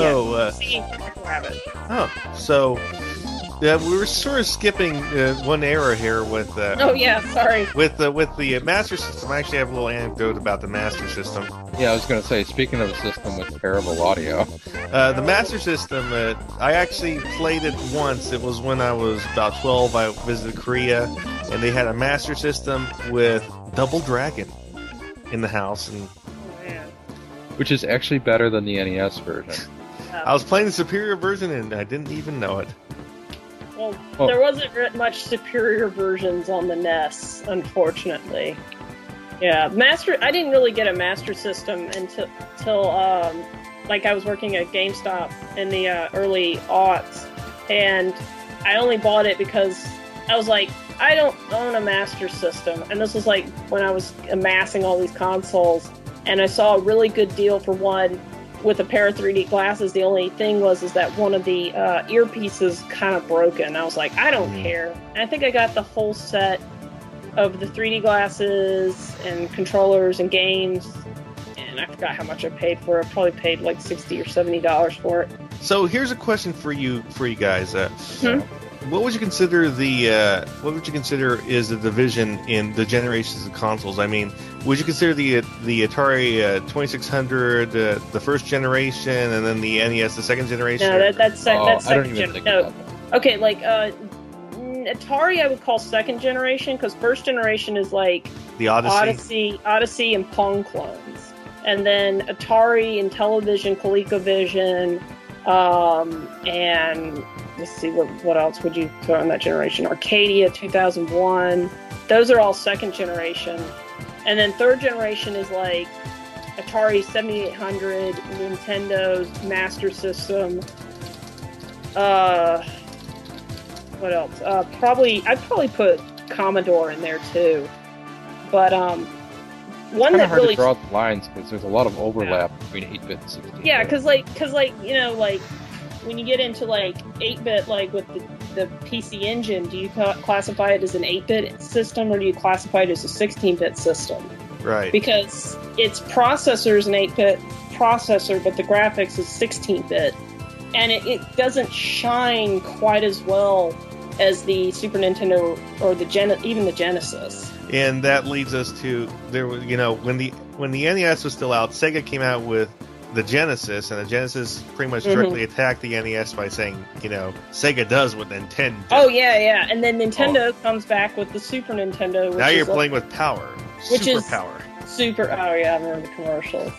Oh, uh, See, rabbit. oh. So, yeah, we were sort of skipping uh, one era here with uh, Oh yeah, sorry. with the with the uh, Master System. I actually have a little anecdote about the Master System. Yeah, I was going to say, speaking of a system with terrible audio, Uh, the Master System, uh, I actually played it once. It was when I was about 12. I visited Korea, and they had a Master System with Double Dragon in the house. And Oh, man. which is actually better than the NES version. I was playing the superior version, and I didn't even know it. Well, Oh. there wasn't much superior versions on the NES, unfortunately. Yeah, master. I didn't really get a master system until, until um, like I was working at GameStop in the uh, early aughts, and I only bought it because I was like, I don't own a master system, and this was like when I was amassing all these consoles, and I saw a really good deal for one with a pair of 3D glasses. The only thing was is that one of the uh, earpieces kind of broken. I was like, I don't Mhm. care. And I think I got the whole set of the 3D glasses and controllers and games. And I forgot how much I paid for it. I probably paid like sixty or seventy dollars for it. So here's a question for you, for you guys. Uh, Hmm? What would you consider the uh, what would you consider is the division in the generations of consoles? I mean, would you consider the the Atari uh, 2600 uh, the first generation, and then the NES the second generation? No, that, that's sec- Oh, that's second even gen. think No, that. okay, like uh, Atari, I would call second generation because first generation is like the Odyssey. Odyssey, Odyssey, and Pong clones, and then Atari Intellivision, ColecoVision, um, and let's see what what else would you throw in that generation? Arcadia, 2001. Those are all second generation, and then third generation is like Atari 7800, Nintendo's Master System. Uh, what else? Uh, probably I'd probably put Commodore in there too. But um, one that hard really to draw the lines because there's a lot of overlap between 8-bit and 16-bit. yeah, because like because like you know like when you get into like 8-bit like with the, the PC Engine, do you ca- classify it as an 8-bit system or do you classify it as a 16-bit system? Right. because its processor is an 8-bit processor, but the graphics is 16-bit, and it, it doesn't shine quite as well as the Super Nintendo or the Gen- even the Genesis. and that leads us to there was you know when the when the NES was still out, Sega came out with the Genesis, and the Genesis pretty much Mhm. directly attacked the NES by saying, you know, Sega does what Nintendon't. Oh yeah, yeah, and then Nintendo comes back with the Super Nintendo. Which now you're like playing with power, Which super is- power. super. Oh yeah, I remember the commercials.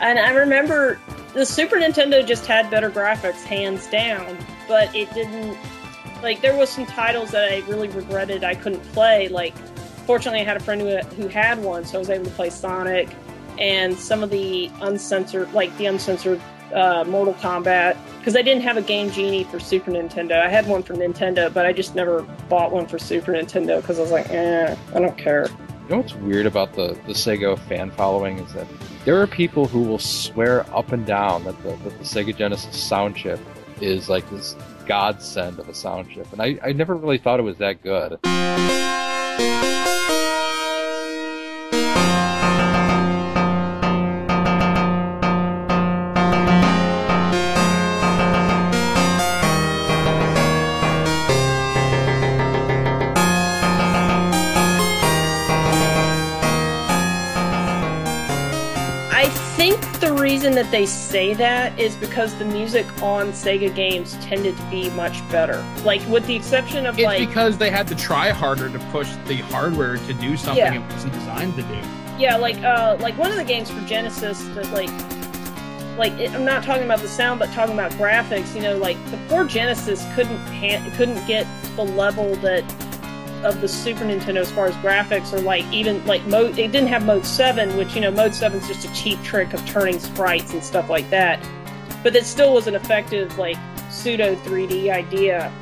And I remember the Super Nintendo just had better graphics, hands down, but it didn't. Like there was some titles that I really regretted I couldn't play. Like, fortunately, I had a friend who who had one, so I was able to play Sonic and some of the uncensored, like the uncensored uh, Mortal Kombat, because I didn't have a Game Genie for Super Nintendo. I had one for Nintendo, but I just never bought one for Super Nintendo because I was like, eh, I don't care. You know what's weird about the, the Sega fan following is that there are people who will swear up and down that the, that the Sega Genesis sound chip is like this godsend of a sound chip. And I, I never really thought it was that good. They say that is because the music on Sega games tended to be much better. Like, with the exception of It's like, because they had to try harder to push the hardware to do something Yeah. it wasn't designed to do. yeah, like, uh, like one of the games for Genesis that like, like it, I'm not talking about the sound, but talking about graphics. You know, like the poor Genesis couldn't han- couldn't get the level that of the Super Nintendo as far as graphics, or like even like mode. It didn't have mode seven, which you know, mode seven is just a cheap trick of turning sprites and stuff like that. But it still was an effective like pseudo 3D idea.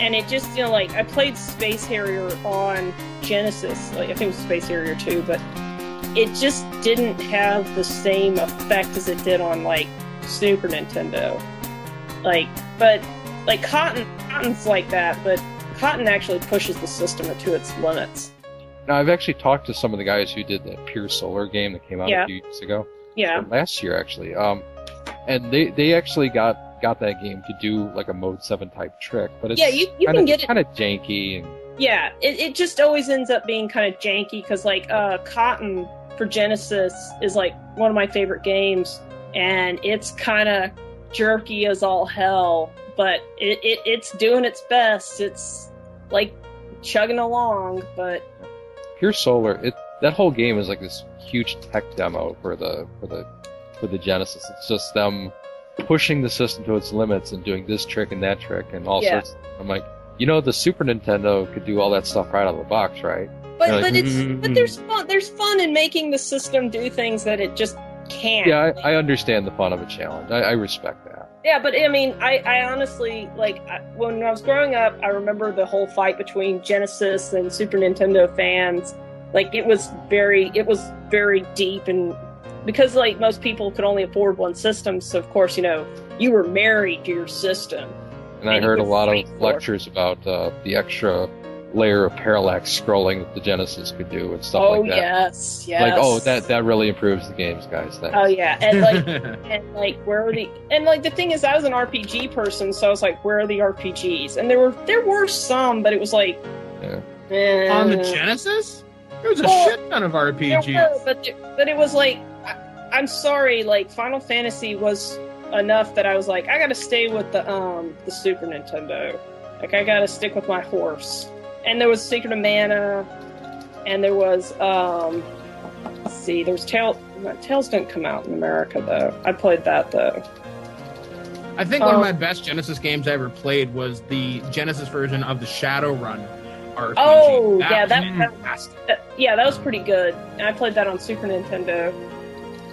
And it just you know like I played Space Harrier on Genesis, like I think it was Space Harrier 2, but it just didn't have the same effect as it did on like Super Nintendo. Like, but like Cotton, Cotton's like that, but Cotton actually pushes the system to its limits. Now, I've actually talked to some of the guys who did that Pier Solar game that came out Yeah. a few years ago. Yeah, last year actually. Um, and they they actually got got that game to do like a mode seven type trick, but it's Yeah, you- you kinda, can get it- kind of janky. And, yeah. It, it just always ends up being kind of janky because like uh, Cotton for Genesis is like one of my favorite games, and it's kind of jerky as all hell, but it, it it's doing its best. It's like chugging along, but Pier Solar, it that whole game is like this huge tech demo for the for the for the Genesis. It's just them pushing the system to its limits and doing this trick and that trick and all Yeah. sorts. I'm like, you know, the Super Nintendo could do all that stuff right out of the box, right? But like, but it's "Mm, but mm, there's fun there's fun in making the system do things that it just can't. Yeah, I, I understand the fun of a challenge. I, I respect that. Yeah, but I mean, I, I honestly like I, when I was growing up, I remember the whole fight between Genesis and Super Nintendo fans. Like it was very it was very deep and because like most people could only afford one system, so of course you know you were married to your system. And I And you heard a lot of lectures about uh, the extra layer of parallax scrolling that the Genesis could do and stuff oh like that. Oh yes, yes. Like, oh, that that really improves the games, guys. Thanks. Oh yeah, and like <laughs> and like where are the and like the thing is I was an RPG person, so I was like, where are the RPGs? And there were there were some, but it was like Yeah. eh. On the Genesis, there was a Well, shit ton of There RPGs. were, but it- but it was like I, I'm sorry, like Final Fantasy was enough that I was like, I got to stay with the um the Super Nintendo. Like I got to stick with my horse. And there was Secret of Mana, and there was um. Let's see, there was Tail. no, Tales didn't come out in America though. I played that though. I think one Oh. of my best Genesis games I ever played was the Genesis version of the Shadowrun RPG. Oh, yeah, that- was that- Uh, yeah, that was pretty good. And I played that on Super Nintendo.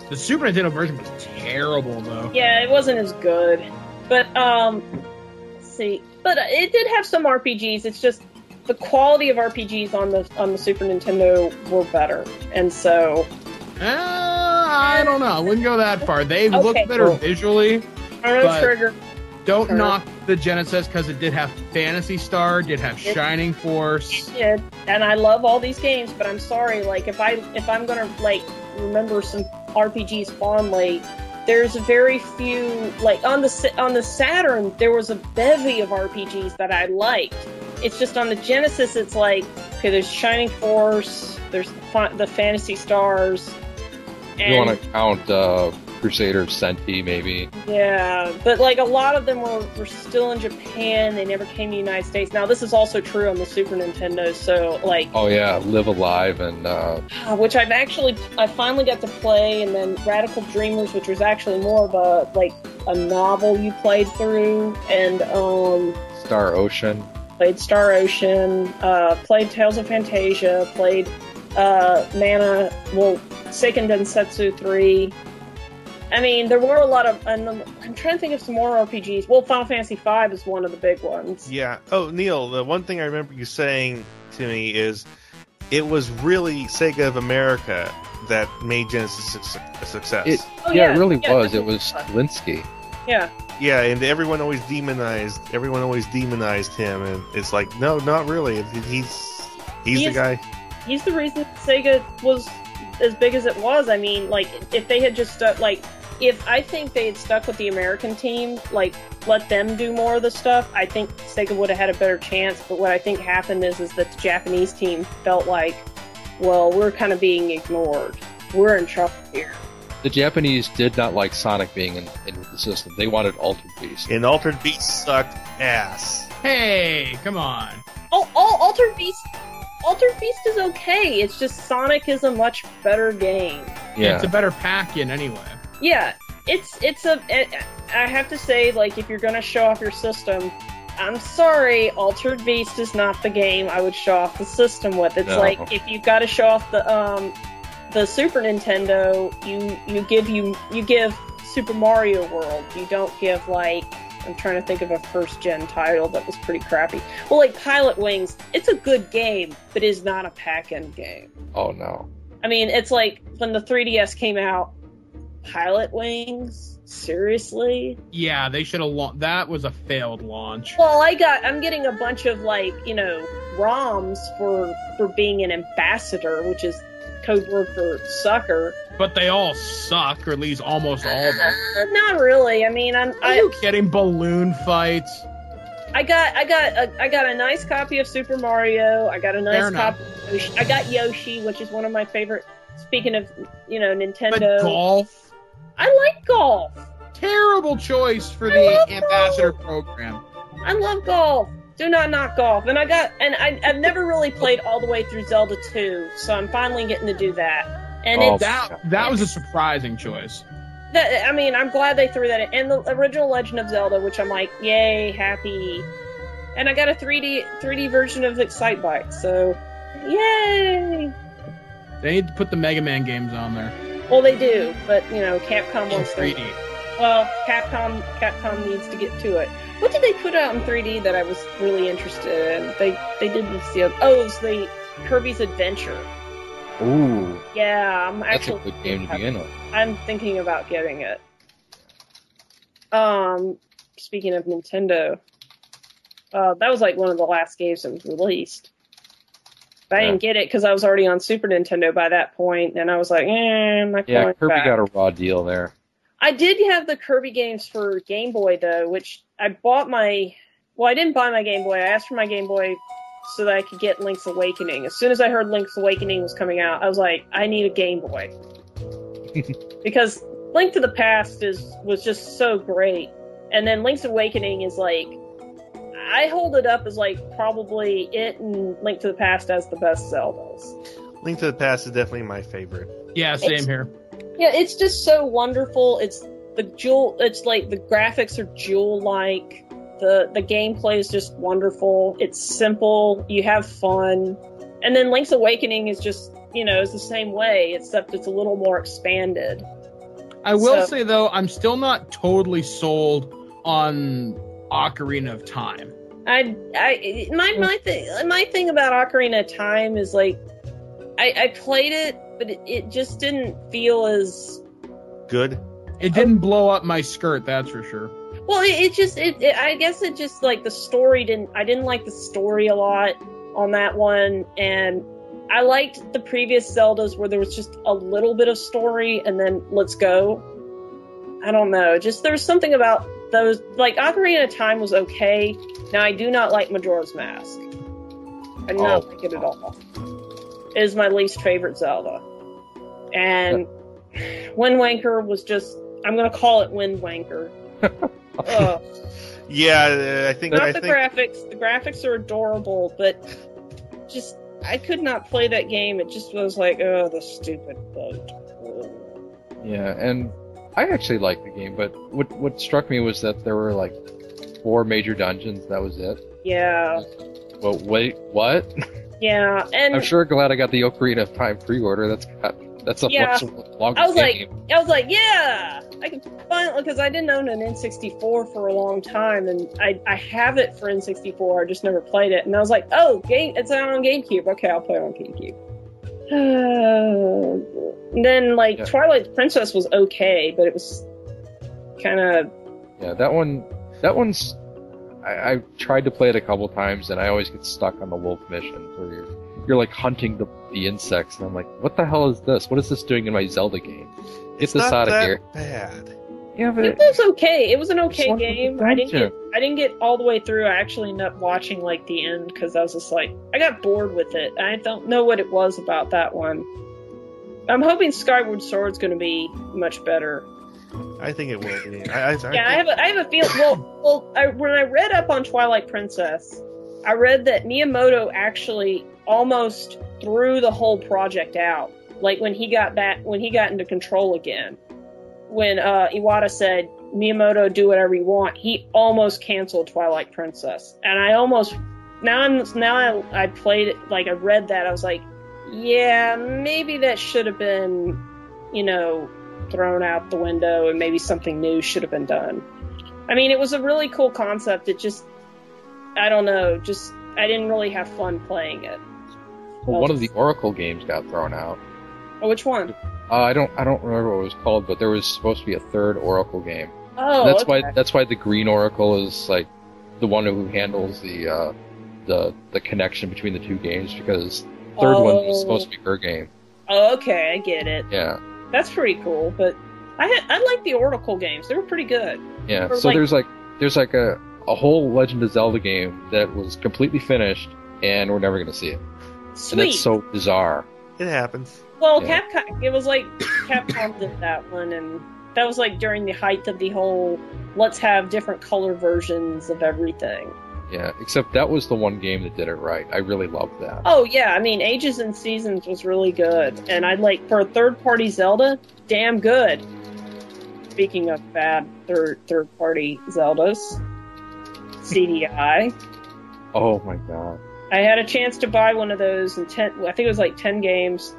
The Super Nintendo version was terrible though. Yeah, it wasn't as good, but um, let's see. But uh, it did have some RPGs. It's just the quality of RPGs on the on the Super Nintendo were better, and so Uh, I don't know. I wouldn't go that far. They Okay. look better Well- visually. Chrono But- Trigger. Don't Sure. knock the Genesis because it did have Phantasy Star, did have It- Shining Force. did, and I love all these games, but I'm sorry, like if I if I'm gonna like remember some RPGs fondly, there's very few like on the on the Saturn there was a bevy of RPGs that I liked. It's just on the Genesis, it's like okay, there's Shining Force, there's the, fa- the Phantasy Stars, and You want to count uh, Crusader Centy, maybe? yeah, but like a lot of them were, were still in Japan. They never came to the United States. Now this is also true on the Super Nintendo. So like Oh yeah, Live A Live and uh, Uh, which I've actually I finally got to play, and then Radical Dreamers, which was actually more of a like a novel you played through, and um, Star Ocean. Played Star Ocean, uh, played Tales of Phantasia, played uh, Mana, well, Seiken Densetsu three. I mean, there were a lot of. And I'm trying to think of some more RPGs. Well, Final Fantasy V is one of the big ones. Yeah. Oh, Neil, the one thing I remember you saying to me is it was really Sega of America that made Genesis a success. It, Oh, yeah, yeah, it really yeah, was. It was was. Linsky. Yeah, yeah, and everyone always demonized. Everyone always demonized him, and it's like, no, not really. He's he's He the guy. he's the reason Sega was as big as it was. I mean, like if they had just stuck, like if I think they had stuck with the American team, like let them do more of the stuff, I think Sega would have had a better chance. But what I think happened is, is that the Japanese team felt like, well, we're kind of being ignored. We're in trouble here. The Japanese did not like Sonic being in, in the system. They wanted Altered Beast. And Altered Beast sucked ass. Hey, come on. Oh, oh, Altered Beast. Altered Beast is okay. It's just Sonic is a much better game. Yeah. It's a better pack in anyway. Yeah, it's it's a. It, I have to say, like, if you're gonna show off your system, I'm sorry, Altered Beast is not the game I would show off the system with. It's No. like if you've got to show off the um the Super Nintendo, you you give you you give Super Mario World. You don't give like I'm trying to think of a first gen title that was pretty crappy. Well, like Pilot Wings, it's a good game, but is not a pack-in game. oh no. I mean, it's like when the 3DS came out, Pilot Wings? Seriously? Yeah, they should have. launched. that was a failed launch. Well, I got I'm getting a bunch of like, you know, ROMs for for being an ambassador, which is code word for sucker. But they all suck, or at least almost all of them. Uh, not really. I mean, I'm Are I you kidding? Balloon fights. I got I got a, I got a nice copy of Super Mario. I got a nice copy. Of Yoshi. I got Yoshi, which is one of my favorite. Speaking of, you know, Nintendo. But Nintendo, golf. I like golf. Terrible choice for I the ambassador golf. program. I love golf. Do not knock golf. And I got and I, I've never really played all the way through Zelda 2, so I'm finally getting to do that. And Oh, it's That that was a surprising choice. that, I mean, I'm glad they threw that in. And the original Legend of Zelda, which I'm like, yay, happy. And I got a 3D 3D version of Excitebike, so yay. They need to put the Mega Man games on there Well, they do, but you know, Capcom in wants 3D. Well, Capcom Capcom needs to get to it. What did they put out in 3D that I was really interested in? They they did this the other, oh, it was the Kirby's Adventure. Ooh, Yeah, I'm actually that's a good game to begin with. I'm thinking about getting it. Um, speaking of Nintendo, uh, that was like one of the last games that was released. But I didn't get it because I was already on Super Nintendo by that point, and I was like, eh, I'm not Yeah, Kirby back. got a raw deal there. I did have the Kirby games for Game Boy though, which I bought my. Well, I didn't buy my Game Boy. I asked for my Game Boy so that I could get Link's Awakening. As soon as I heard Link's Awakening was coming out, I was like, I need a Game Boy <laughs> because Link to the Past is was just so great, and then Link's Awakening is like. I hold it up as like probably it and Link to the Past as the best Zeldas. Link to the Past is definitely my favorite. Yeah, same It's- here. Yeah, it's just so wonderful. It's the jewel. It's like the graphics are jewel like. the The gameplay is just wonderful. It's simple. You have fun, and then Link's Awakening is just you know is the same way, except it's a little more expanded. I will So- say though, I'm still not totally sold on Ocarina of Time. I, I, my, my thing, my thing about Ocarina of Time is like, I, I played it, but it, it just didn't feel as Good. It didn't blow up my skirt, that's for sure. well. It, it just, it, it, I guess it just like the story didn't. I didn't like the story a lot on that one, and I liked the previous Zeldas where there was just a little bit of story and then let's go. I don't know. Just there's something about those. Like Ocarina of Time was okay. Now I do not like Majora's Mask. I do not Oh. like it at all. It is my least favorite Zelda. And <sighs> Wind Wanker was just. I'm gonna call it Wind Wanker. <laughs> Ugh. Yeah, uh, I think Not I the think graphics. The graphics are adorable, but just I could not play that game. It just was like, oh, the stupid boat. Yeah, and I actually liked the game, but what what struck me was that there were like four major dungeons. That was it. Yeah, But wait, what? <laughs> yeah, and I'm sure glad I got the Ocarina of Time pre-order. That's got that's a Yeah. I was like- I was like, yeah, I can finally because I didn't own an N64 for a long time, and I I have it for N64. I just never played it, and I was like, oh, game, it's out on GameCube. Okay, I'll play it on GameCube. <sighs> and then like Yeah. Twilight Princess was okay, but it was kind of yeah, that one that one's. I, I tried to play it a couple times, and I always get stuck on the wolf missions where you're you're like hunting the the insects, and I'm like, what the hell is this? What is this doing in my Zelda game? Get it's this not out of that here. bad. Yeah, but It was okay. It was an okay game. a I didn't get. I didn't get all the way through. I actually ended up watching like the end because I was just like I got bored with it. I don't know what it was about that one. I'm hoping Skyward Sword's going to be much better. I think it will be. I, I, I <laughs> Yeah, I think- have a, I have a feel. Well, well, I, when I read up on Twilight Princess, I read that Miyamoto actually almost threw the whole project out. Like when he got back, when he got into control again, when uh, Iwata said Miyamoto do whatever you want, he almost canceled Twilight Princess. And I almost now I'm now I, I played it like I read that I was like, yeah, maybe that should have been, you know, thrown out the window and maybe something new should have been done. I mean, it was a really cool concept. It just, I don't know, just I didn't really have fun playing it. Well, one of the Oracle games got thrown out. Oh, which one? Uh, I don't I don't remember what it was called, but there was supposed to be a third Oracle game. Oh, that's okay. why that's why the green Oracle is like the one who handles the uh, the the connection between the two games because the third one was Oh. supposed to be her game. Oh, okay, I get it. Yeah, That's pretty cool. But I had, I like the Oracle games. They were pretty good. yeah. So like- there's like there's like a a whole Legend of Zelda game that was completely finished and we're never gonna see it. And Sweet. that's so bizarre. it happens. well, yeah. Capcom. It was like Capcom did that one, and that was like during the height of the whole let's have different color versions of everything. Yeah, except that was the one game that did it right. I really loved that. Oh yeah, I mean Ages and Seasons was really good, and I like for a third party Zelda, damn good. Speaking of bad third third party Zeldas, CDI. <laughs> Oh my god. I had a chance to buy one of those and ten. I think it was like ten games,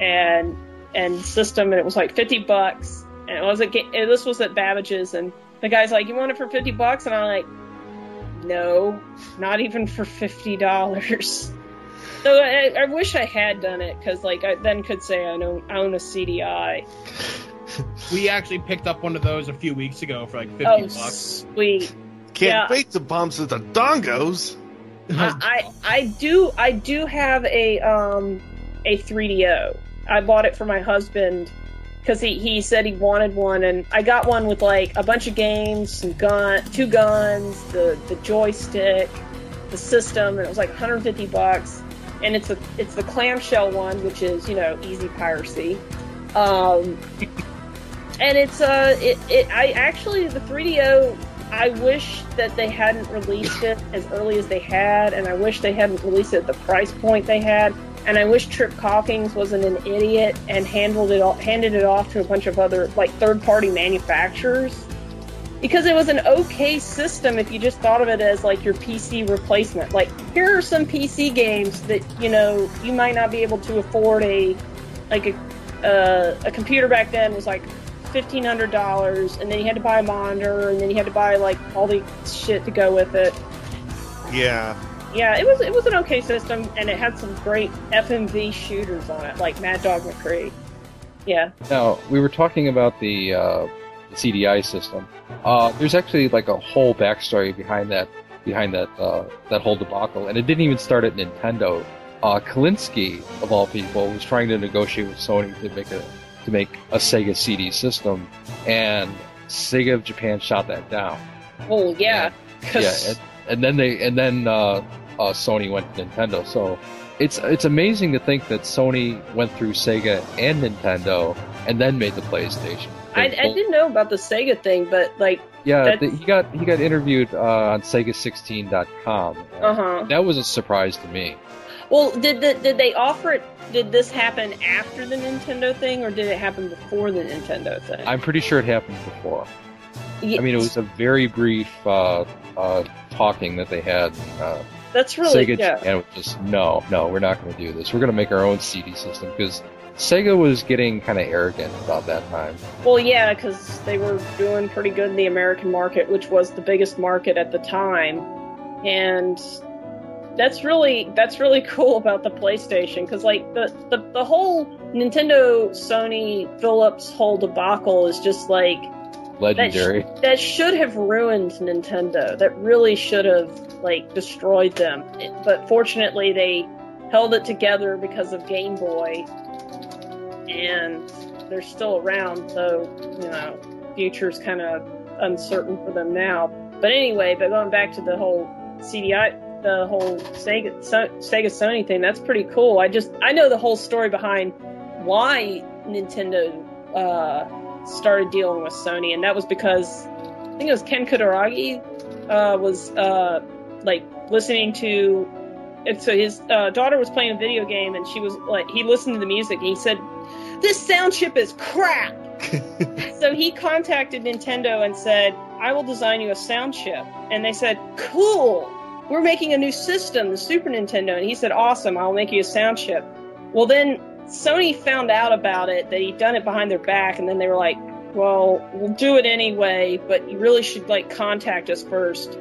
and and system, and it was like fifty bucks. And it was a ga- and this was at Babbage's, and the guy's like, "You want it for fifty bucks?" And I'm like, "No, not even for fifty dollars." So I, I wish I had done it because like I then could say I own, I own a CDI. <laughs> We actually picked up one of those a few weeks ago for like 50 Oh, bucks. sweet. Can't Yeah. wait to bump to the dongos. I, I I do I do have a um a 3DO. I bought it for my husband because he, he said he wanted one, and I got one with like a bunch of games, some gun, two guns, the the joystick, the system, and it was like 150 bucks. And it's a it's the clamshell one, which is you know easy piracy. Um, and it's uh it, it I actually the 3DO I wish that they hadn't released it as early as they had, and I wish they hadn't released it at the price point they had. And I wish Trip Hawkins wasn't an idiot and handled it all, handed it off to a bunch of other like third party manufacturers. Because it was an okay system if you just thought of it as like your PC replacement. Like here are some PC games that you know you might not be able to afford a like a uh, a computer back then was like fifteen hundred dollars, and then you had to buy a monitor, and then you had to buy like all the shit to go with it. Yeah. Yeah, it was it was an okay system, and it had some great FMV shooters on it, like Mad Dog McCree. Yeah. Now we were talking about the, uh, the CDI system. Uh, there's actually like a whole backstory behind that behind that uh, that whole debacle, and it didn't even start at Nintendo. Uh, Kalinske, of all people, was trying to negotiate with Sony to make a to make a Sega CD system, and Sega of Japan shot that down. Oh yeah. Yeah, <laughs> and, and then they and then uh, uh, Sony went to Nintendo. So it's it's amazing to think that Sony went through Sega and Nintendo and then made the PlayStation. I, I didn't know about the Sega thing, but like, Yeah, the, he got he got interviewed uh, on Sega16.com. uh huh. That was a surprise to me. Well, did the, did they offer it? Did this happen after the Nintendo thing, or did it happen before the Nintendo thing? I'm pretty sure it happened before. Ye- I mean, it was a very brief uh, uh, talking that they had. Uh, that's really Sega yeah. Japan was just no, no, we're not going to do this. We're going to make our own CD system because Sega was getting kind of arrogant about that time. Well, yeah, because they were doing pretty good in the American market, which was the biggest market at the time, and that's really that's really <laughs> cool about the PlayStation because like the, the the whole Nintendo, Sony, Philips whole debacle is just like Legendary. that should have ruined Nintendo. That really should have like destroyed them. It- but fortunately, they held it together because of Game Boy, and they're still around. So you know, future's kind of uncertain for them now. But anyway, but going back to the whole CDI, the whole Sega so, Sega Sony thing, that's pretty cool. I just I know the whole story behind why Nintendo. Uh, started dealing with Sony, and that was because I think it was Ken Kutaragi uh, was uh, like listening to. And so his uh, daughter was playing a video game, and she was like, he listened to the music, and he said, "This sound chip is crap." <laughs> so he contacted Nintendo and said, "I will design you a sound chip," and they said, "Cool." We're making a new system, the Super Nintendo, and he said, "Awesome! I'll make you a sound chip." Well, then Sony found out about it that he'd done it behind their back, and then they were like, "Well, we'll do it anyway, but you really should like contact us first.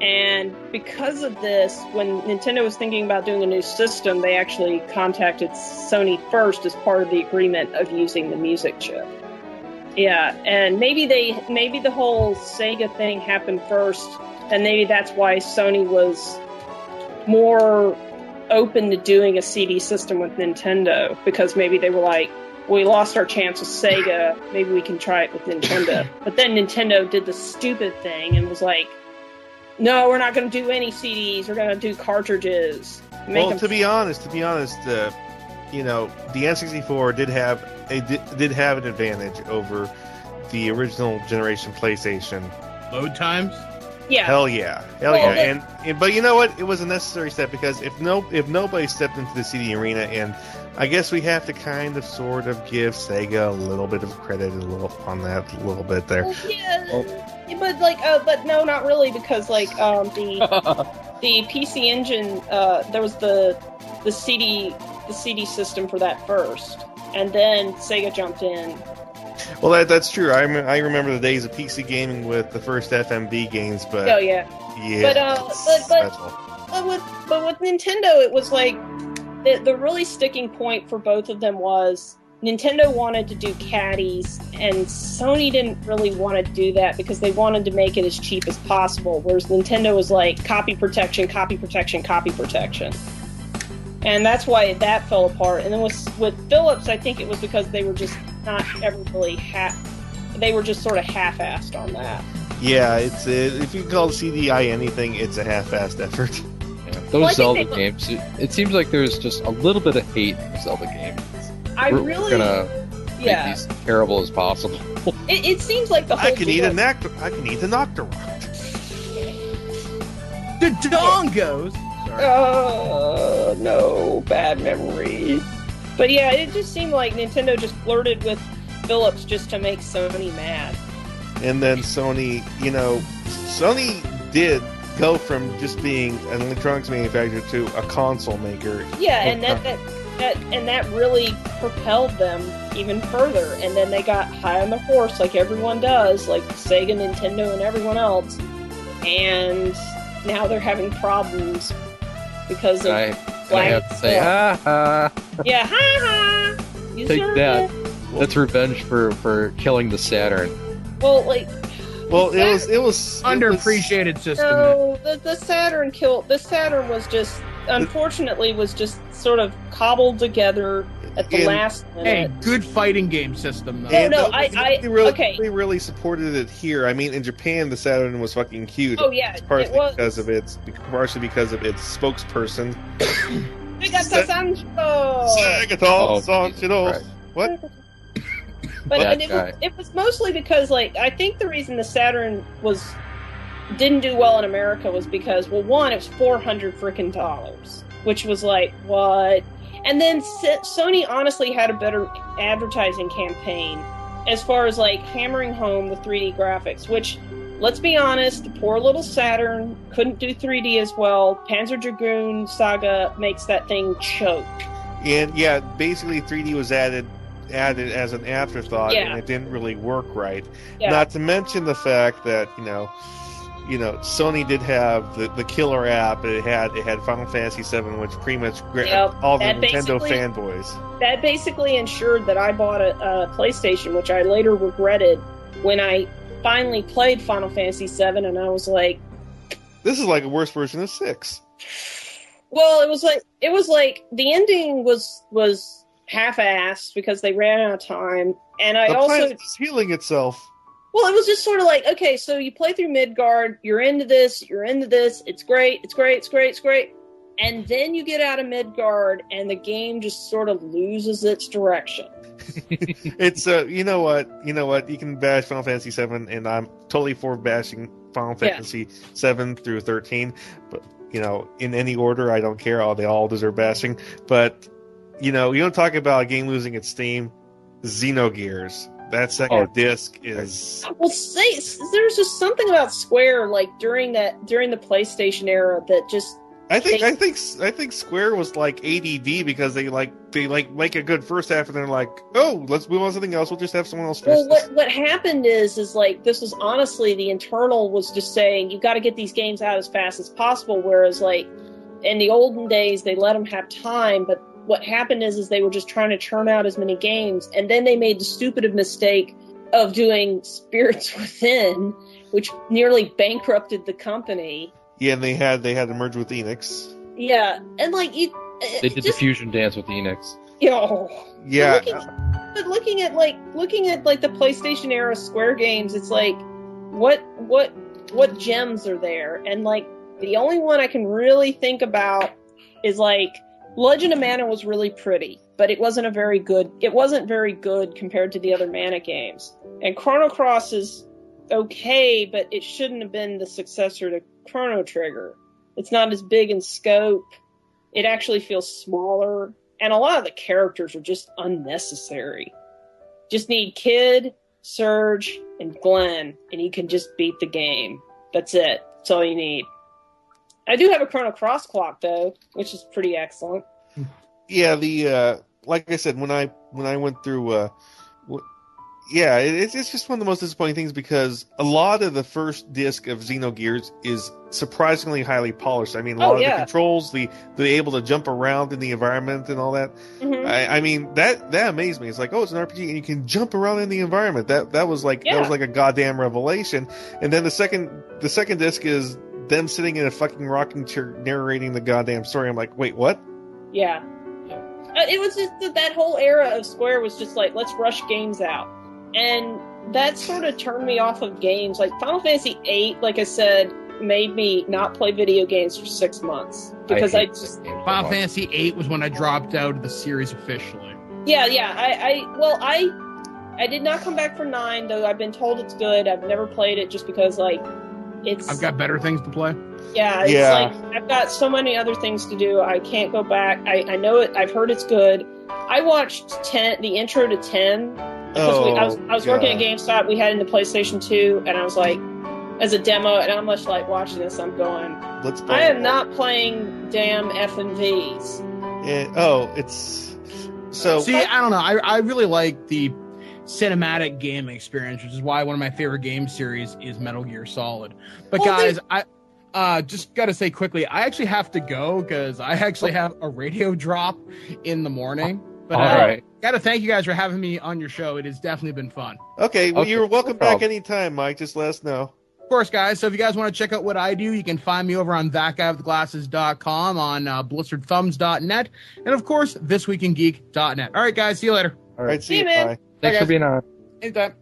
And because of this, when Nintendo was thinking about doing a new system, they actually contacted Sony first as part of the agreement of using the music chip. Yeah, and maybe they maybe the whole Sega thing happened first, and maybe that's why Sony was more open to doing a CD system with Nintendo because maybe they were like, we lost our chance with Sega, maybe we can try it with Nintendo. <laughs> But then Nintendo did the stupid thing and was like, no, we're not going to do any CDs, we're going to do cartridges. Make well, them to be honest, to be honest, uh, you know, the N64 did have a did, did have an advantage over the original generation PlayStation. Load times. Yeah. Hell yeah, hell Well, yeah. the- And, and but you know what? It was a necessary step because if no if nobody stepped into the CD arena, and I guess we have to kind of sort of give Sega a little bit of credit, a little on that, a little bit there. Well, yeah, Oh. but like, uh, but no, not really, because like um, the <laughs> the PC Engine, uh, there was the the CD the CD system for that first, and then Sega jumped in. Well, that, that's true. I, I remember the days of PC gaming with the first FMV games, but Oh yeah, yeah, But, uh, but- but- but with but with Nintendo, it was like the the really sticking point for both of them was Nintendo wanted to do caddies, and Sony didn't really want to do that because they wanted to make it as cheap as possible. Whereas Nintendo was like copy protection, copy protection, copy protection, and that's why that fell apart. And then with with Phillips, I think it was because they were just not ever really half. They were just sort of half-assed on that. Yeah, it's uh if you call CDI anything, it's a half-assed effort. Yeah, Those Well, Zelda they- games, it, it seems like there's just a little bit of hate in Zelda games. I we're, really, we're gonna make yeah. these terrible as possible. <laughs> It, it seems like the whole I can eat deal- a nectar. I can eat an Octorok. <laughs> The dongos. Uh, no bad memory. But yeah, it just seemed like Nintendo just flirted with Philips just to make Sony mad. And then Sony, you know, Sony did go from just being an electronics manufacturer to a console maker. Yeah, and that, that that and that really propelled them even further. And then they got high on the horse, like everyone does, like Sega, Nintendo, and everyone else. And now they're having problems because of And I, and I have to say, Yeah. ha ha. yeah, ha ha. You Take deserve that. it. That's revenge for for killing the Saturn. Well, like Well, it was it was it was- Underappreciated system. no, the the Saturn killed. The Saturn was just unfortunately was just sort of cobbled together at the And- last Hey, good fighting game system though. Oh, and no, nobody- I- I- nobody really, okay. nobody really supported it here. I mean, in Japan, the Saturn was fucking cute. Oh yeah, partially it was. because of its partially because of its spokesperson. <coughs> Megata Sancho. Oh, Sanshiro. What? But and it, was, it was mostly because, like, I think the reason the Saturn was didn't do well in America was because, well, one, it was four hundred freaking dollars, which was like what, and then Sony honestly had a better advertising campaign as far as like hammering home the 3D graphics, which. Let's be honest, the poor little Saturn couldn't do 3D as well. Panzer Dragoon Saga makes that thing choke. And yeah, basically 3D was added added as an afterthought, Yeah. and it didn't really work right. Yeah. Not to mention the fact that you know, you know, Sony did have the, the killer app. It had it had Final Fantasy VII, which pretty much gra- Yep, all the that Nintendo fanboys. that basically ensured that I bought a, a PlayStation, which I later regretted when I finally played Final Fantasy VII, and I was like, This is like a worse version of six. well, it was like it was like the ending was was half-assed because they ran out of time, and I the also healing itself. Well, it was just sort of like okay, so you play through Midgard, you're into this, you're into this, it's great, it's great, it's great, it's great. And then you get out of Midgard, and the game just sort of loses its direction. <laughs> It's uh, you know what, you know what, you can bash Final Fantasy 7 and I'm totally for bashing Final Yeah. Fantasy seven through thirteen, but you know, in any order, I don't care. All they all deserve bashing. But you know, you don't talk about a game losing its steam. Xenogears. That second Oh. disc is Well, say there's just something about Square like during that during the PlayStation era that just I think They- I think I think Square was like ADD because they like they like make a good first half and they're like, oh, let's move on to something else. We'll just have someone else finish well this. what what happened is is like this was honestly the internal was just saying you got to get these games out as fast as possible whereas like in the olden days they let them have time but what happened is is they were just trying to churn out as many games and then they made the stupid mistake of doing Spirits <laughs> Within which nearly bankrupted the company. Yeah, and they had they had to merge with Enix. Yeah, and like you They did the fusion dance with Enix. you know, Yeah, But looking, but looking at like looking at like the PlayStation era Square games, it's like what what what gems are there? And like the only one I can really think about is like Legend of Mana was really pretty, but it wasn't a very good. It wasn't very good compared to the other Mana games. And Chrono Cross is okay, but it shouldn't have been the successor to Chrono Trigger. It's not as big in scope. It actually feels smaller, and a lot of the characters are just unnecessary. Just need Kid, Serge, and Glenn, and you can just beat the game. That's it. That's all you need. I do have a Chrono Cross clock though, which is pretty excellent. yeah. The uh, like I said when I when I went through, uh, w- yeah, it, it's it's just one of the most disappointing things because a lot of the first disc of Xenogears is surprisingly highly polished. I mean, a Oh, lot of yeah. the controls, the the able to jump around in the environment and all that. Mhm. I, I mean that that amazed me. It's like, oh, it's an RPG and you can jump around in the environment. That that was like that was like a goddamn revelation. And then the second the second disc is them sitting in a fucking rocking chair narrating the goddamn story. I'm like, wait, what? Yeah. Uh, it was just that that whole era of Square was just like, let's rush games out. And that sort of turned me off of games. Like Final Fantasy VIII, like I said, made me not play video games for six months. Because I, hate just, this game so Final. Fantasy VIII was when I dropped out of the series officially. yeah, yeah. I, I, well, I, I did not come back for nine, though I've been told it's good. I've never played it just because, like, it's. I've got better things to play. Yeah, it's Yeah. like I've got so many other things to do. I can't go back. I, I know it. I've heard it's good. I watched ten, the intro to ten, because we, I was oh, I was working at GameStop. We had it in the PlayStation Two, and I was like, as a demo, and I'm much like watching this. I'm going. Let's. I am not playing damn FMVs. Oh, it's so. See, I don't know. I, I really like the cinematic game experience, which is why one of my favorite game series is Metal Gear Solid. But Well, guys, I Uh, just got to say quickly, I actually have to go because I actually have a radio <laughs> drop in the morning. But All uh, right. got to thank you guys for having me on your show. It has definitely been fun. Okay, well, Okay, you're welcome no back anytime, Mike. Just let us know. Of course, guys. So if you guys want to check out what I do, you can find me over on thatguywithglasses.com, on uh, blisteredthumbs.net, and of course, thisweekingeek.net. All right, guys. See you later. All right, see See you. you, man. Bye. Thanks guys. for being on. Anytime.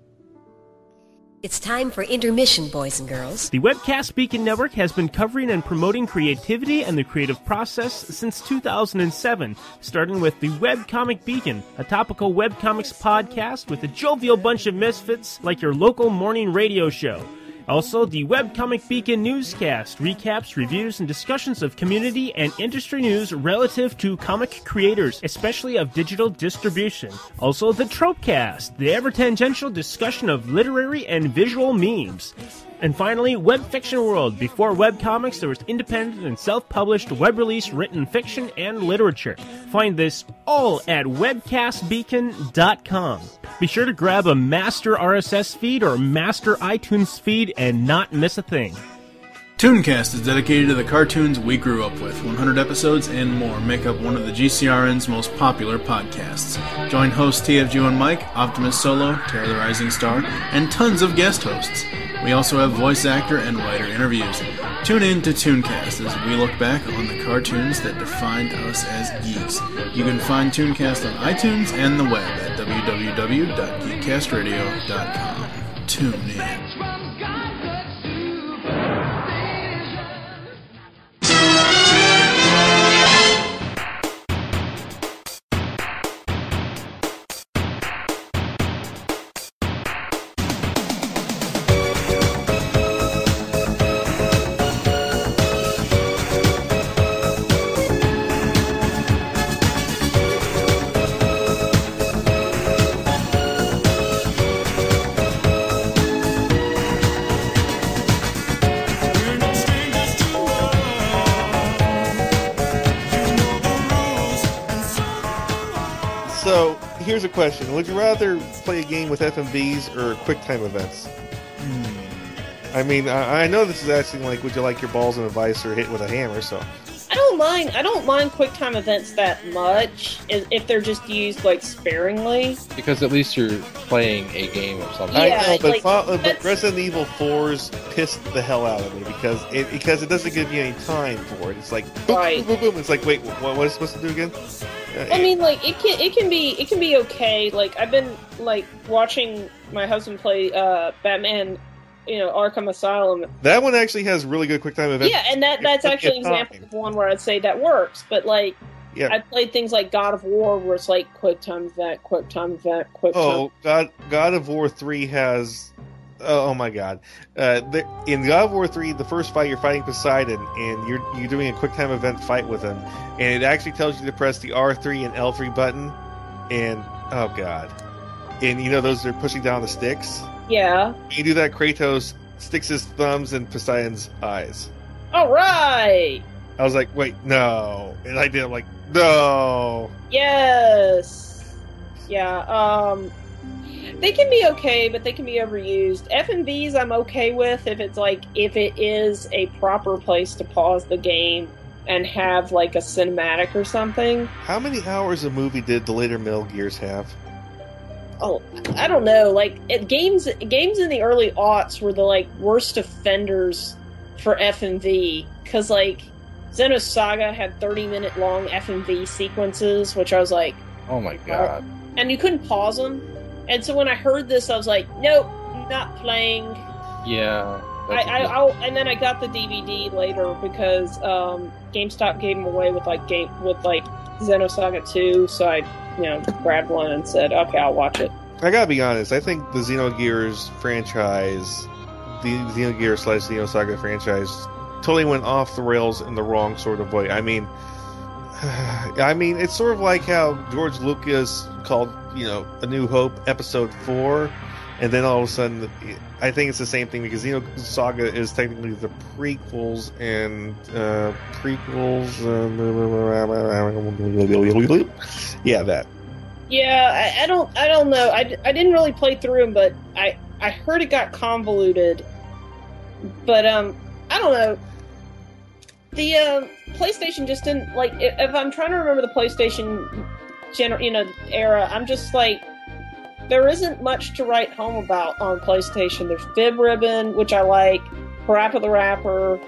It's time for intermission, boys and girls. The Webcast Beacon Network has been covering and promoting creativity and the creative process since 2007, starting with the Webcomic Beacon, a topical webcomics podcast with a jovial bunch of misfits like your local morning radio show. Also, the Webcomic Beacon newscast recaps, reviews, and discussions of community and industry news relative to comic creators, especially of digital distribution. Also, the Tropecast, the ever tangential discussion of literary and visual memes. And finally, Web Fiction World. Before webcomics, there was independent and self published web release written fiction and literature. Find this all at webcastbeacon.com. Be sure to grab a master RSS feed or master iTunes feed and not miss a thing. Tooncast is dedicated to the cartoons we grew up with. 100 episodes and more make up one of the GCRN's most popular podcasts. Join hosts TFG and Mike, Optimus Solo, Terror the Rising Star, and tons of guest hosts. We also have voice actor and writer interviews. Tune in to Tooncast as we look back on the cartoons that defined us as geeks. You can find Tooncast on iTunes and the web at www.geekcastradio.com. Tune in. Here's a question: Would you rather play a game with FMVs or QuickTime events? I mean, I, I know this is asking like, would you like your balls in a vice or hit with a hammer? So I don't mind. I don't mind QuickTime events that much if if they're just used like sparingly. Because at least you're playing a game of something. Yeah, I know, but, like, Fa- uh, but Resident Evil 4's pissed the hell out of me because it because it doesn't give you any time for it. It's like boom, Right. boom, boom, boom. It's like wait, what, what is it supposed to do again? I mean, like it can it can be it can be okay. Like I've been like watching my husband play uh Batman, you know Arkham Asylum. that one actually has really good QuickTime events. Yeah, and that that's actually an example of one where I'd say that works. But like Yeah. I played things like God of War where it's like quick QuickTime event, QuickTime event, QuickTime. Oh, God! God of War three has. Oh, oh my God! Uh, the, in God of War three, the first fight you're fighting Poseidon, and you're you're doing a quick time event fight with him, and it actually tells you to press the R three and L three button, and oh God! And you know those are pushing down the sticks. Yeah. You do that, Kratos sticks his thumbs in Poseidon's eyes. All right. I was like, wait, no, and I did. I'm like, no. Yes. Yeah. Um. They can be okay, but they can be overused. FMVs I'm okay with if it's like if it is a proper place to pause the game and have like a cinematic or something. How many hours of movie did the later Metal Gears have? Oh, I don't know. Like it, games, games in the early aughts were the like worst offenders for FMV because like Xenosaga had 30 minute long FMV sequences, which I was like, Oh my god. and you couldn't pause them. And so when I heard this, I was like, nope, not playing. Yeah. I, I, I'll, and then I got the DVD later because um, GameStop gave them away with like game with like Xenosaga 2, so I, you know, grabbed one and said, okay, I'll watch it. I gotta be honest. I think the Xenogears franchise, the Xenogears slash Xenosaga franchise, totally went off the rails in the wrong sort of way. I mean, I mean, it's sort of like how George Lucas called, you know, A New Hope Episode Four, and then all of a sudden, I think it's the same thing because you know, Xenosaga is technically the prequels and uh, prequels. Uh, yeah, that. Yeah, I, I don't, I don't know. I, I didn't really play through them, but I, I heard it got convoluted. But um, I don't know. the uh, PlayStation just didn't like. If, if I'm trying to remember the PlayStation, gener- you know, era, I'm just like, there isn't much to write home about on PlayStation. There's Vib Ribbon, which I like, Parappa the Rapper.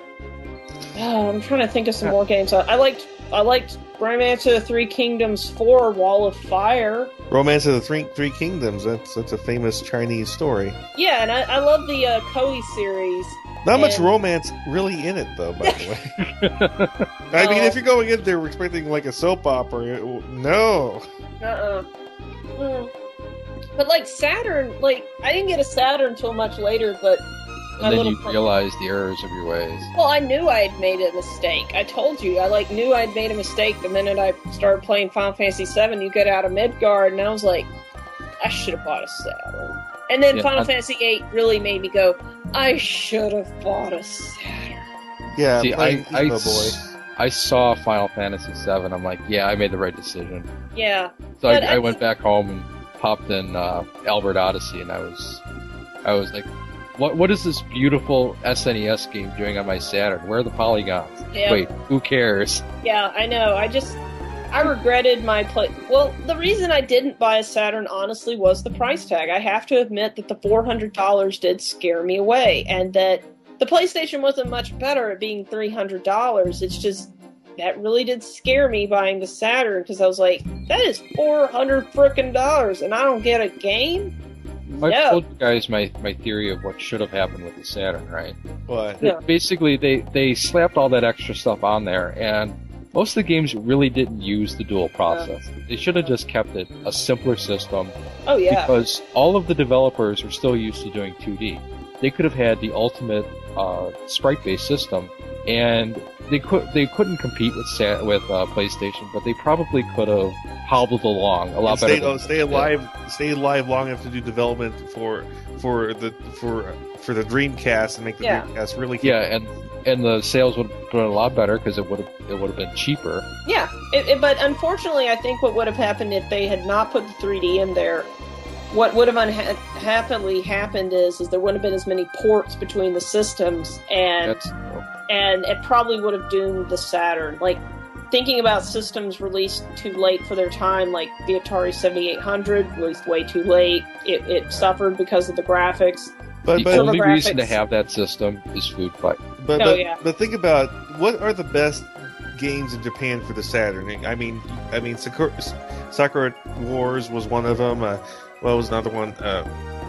Oh, I'm trying to think of some more games. I, I liked, I liked Romance of the Three Kingdoms 4, Wall of Fire. Romance of the Three Three Kingdoms. That's that's a famous Chinese story. Yeah, and I, I love the uh, Koei series. Not much romance really in it, though. By the way, <laughs> I mean, if you're going in there expecting like a soap opera, it- no. Uh-uh. Mm. But like Saturn, like I didn't get a Saturn until much later. But my And then you fr- realize the errors of your ways. well, I knew I had made a mistake. I told you, I like knew I'd made a mistake the minute I started playing Final Fantasy VII. You get out of Midgard, and I was like, I should have bought a Saturn. And then Yeah, Final I- Fantasy VIII really made me go, I should have bought a Saturn. Yeah, See, I, playing I, Boy. s- I saw Final Fantasy VII. I'm like, yeah, I made the right decision. Yeah, So I, I I went back home and popped in uh, Albert Odyssey, and I was, I was like, what What is this beautiful SNES game doing on my Saturn? Where are the polygons? yeah. Wait, who cares? Yeah, I know. I just I regretted my play. Well, the reason I didn't buy a Saturn honestly was the price tag. I have to admit that the four hundred dollars did scare me away, and that the PlayStation wasn't much better at being three hundred dollars. It's just that really did scare me buying the Saturn because I was like, that is four hundred frickin' dollars, and I don't get a game. I No. told you guys my, my theory of what should have happened with the Saturn, right? What? Yeah. Basically, they, they slapped all that extra stuff on there, and most of the games really didn't use the dual process. They should have just kept it a simpler system Oh yeah, because all of the developers are still used to doing 2D. They could have had the ultimate uh, sprite-based system, and they could they couldn't compete with Sa- with uh, PlayStation, but they probably could have hobbled along a lot And better. stay, than- oh, stay alive. Stay alive long enough to do development for for the for for the Dreamcast and make the Yeah. Dreamcast really. yeah, and and the sales would have been a lot better because it would have it would have been cheaper. Yeah, it, it- but unfortunately, I think what would have happened if they had not put the 3D in there, what would have unha- happened is, is there wouldn't have been as many ports between the systems, and and it probably would have doomed the Saturn. Like thinking about systems released too late for their time, like the Atari 7800 released way too late. It, it suffered because of the graphics. But the but only Graphics. reason to have that system is food fight. but Oh, but, yeah. but think about what are the best games in Japan for the Saturn. I mean, I mean, Sakura, Sakura Wars was one of them. Uh, what was another one? Uh,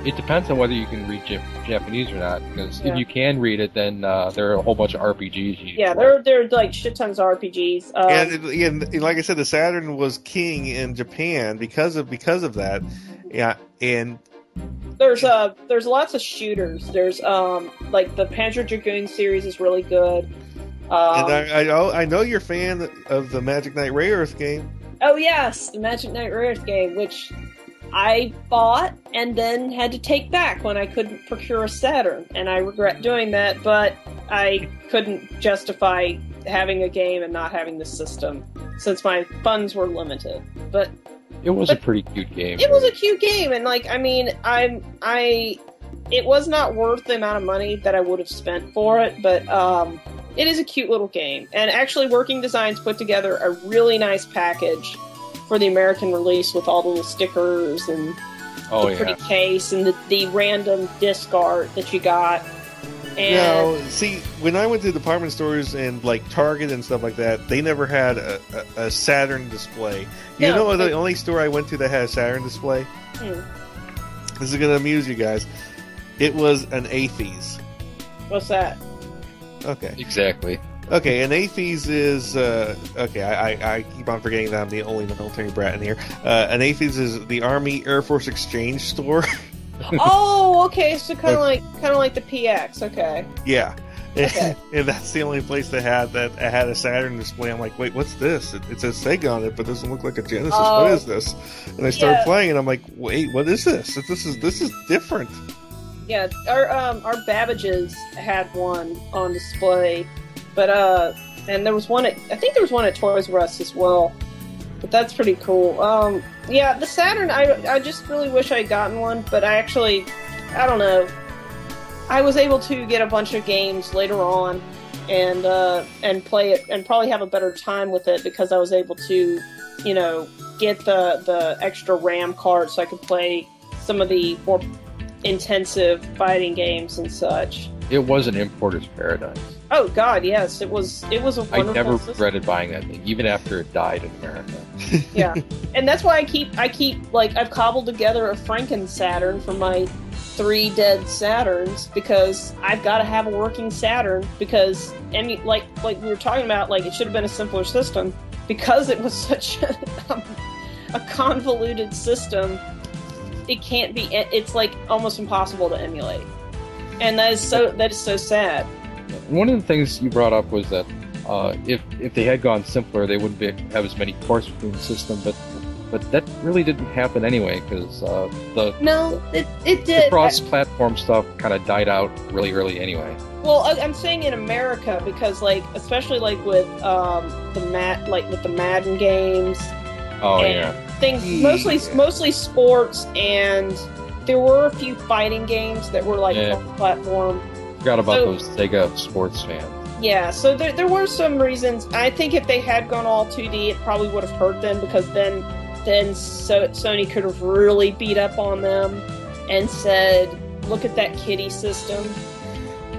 It depends on whether you can read Jap- Japanese or not. Because Yeah. if you can read it, then uh, there are a whole bunch of RPGs. You Yeah, there there are like shit tons of RPGs. Um, and, it- and like I said, the Saturn was king in Japan because of because of that. Yeah, and There's uh there's lots of shooters. There's um like the Panzer Dragoon series is really good. Um, and I, I know- I know you're a fan of the Magic Knight Rayearth game. oh yes, the Magic Knight Rares game, which I bought and then had to take back when I couldn't procure a Saturn, and I regret doing that. But I couldn't justify having a game and not having the system since my funds were limited. But It was a pretty cute game. it was a cute game and like i mean i'm i it was not worth the amount of money that i would have spent for it but um it is a cute little game and actually working designs put together a really nice package for the american release with all the little stickers and oh the yeah. pretty case and the, the random disc art that you got and Now, see, when I went to department stores and like Target and stuff like that, they never had a, a, a Saturn display. You No, know, the they- only store I went to that had a Saturn display. Hmm. This is going to amuse you guys. It was an AAFES. what's that Okay. Exactly. Okay, and AAFES is uh, okay. I, I, I keep on forgetting that I'm the only military brat in here. Uh, an AAFES is the Army Air Force Exchange store. <laughs> <laughs> oh okay so kind of like kind of like the px okay yeah, Okay. <laughs> and that's the only place that had that had a Saturn display. I'm like, wait, what's this? It, it says Sega on it, but doesn't look like a Genesis. Oh. what is this? And I started Yeah. playing, and I'm like, wait, what is this? This is this is different. Yeah, our um our Babbage's had one on display, but uh, and there was one at I think there was one at Toys R Us as well. But that's pretty cool. Um, yeah, the Saturn. I I just really wish I had gotten one, but I actually, I don't know. I was able to get a bunch of games later on, and uh, and play it and probably have a better time with it because I was able to, you know, get the the extra RAM card so I could play some of the more intensive fighting games and such. It was an importer's paradise. Oh God, yes, it was. It was a I wonderful. never system. regretted buying that thing, even after it died in America. <laughs> yeah and that's why i keep i keep like i've cobbled together a franken saturn for my three dead saturns because i've got to have a working saturn because any like like we were talking about like it should have been a simpler system because it was <laughs> such a, a convoluted system it can't be it's like almost impossible to emulate and that is so that is so sad One of the things you brought up was that uh, if if they had gone simpler, they wouldn't be, have as many ports between the system. But but that really didn't happen anyway because uh, the, no it, it the did cross-platform stuff kind of died out really early anyway. Well, I- I'm saying in America because, like, especially like with um, the mat, like with the Madden games, Oh yeah, things mostly Yeah. mostly sports, and there were a few fighting games that were like Yeah. platform. Forgot about So- those Sega sports fans. Yeah, so there there were some reasons. I think if they had gone all 2D, it probably would have hurt them because then then so Sony could have really beat up on them and said, "Look at that kitty system."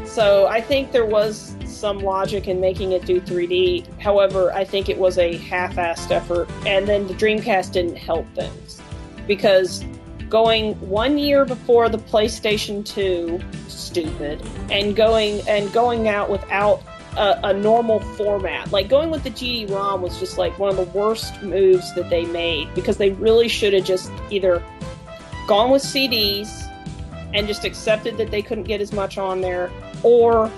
So I think there was some logic in making it do 3D. However, I think it was a half-assed effort, and then the Dreamcast didn't help things because going one year before the PlayStation 2, stupid, and going and going out without a, a normal format. Like going with the GD-ROM was just like one of the worst moves that they made because they really should have just either gone with CDs and just accepted that they couldn't get as much on there, or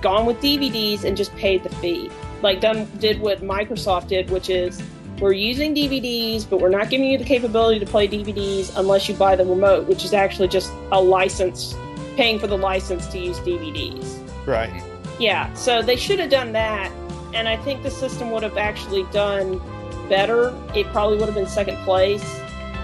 gone with DVDs and just paid the fee. Like done did what Microsoft did, which is we're using DVDs, but we're not giving you the capability to play DVDs unless you buy the remote, which is actually just a license, paying for the license to use DVDs. Right. Yeah, so they should have done that, and I think the system would have actually done better. It probably would have been second place,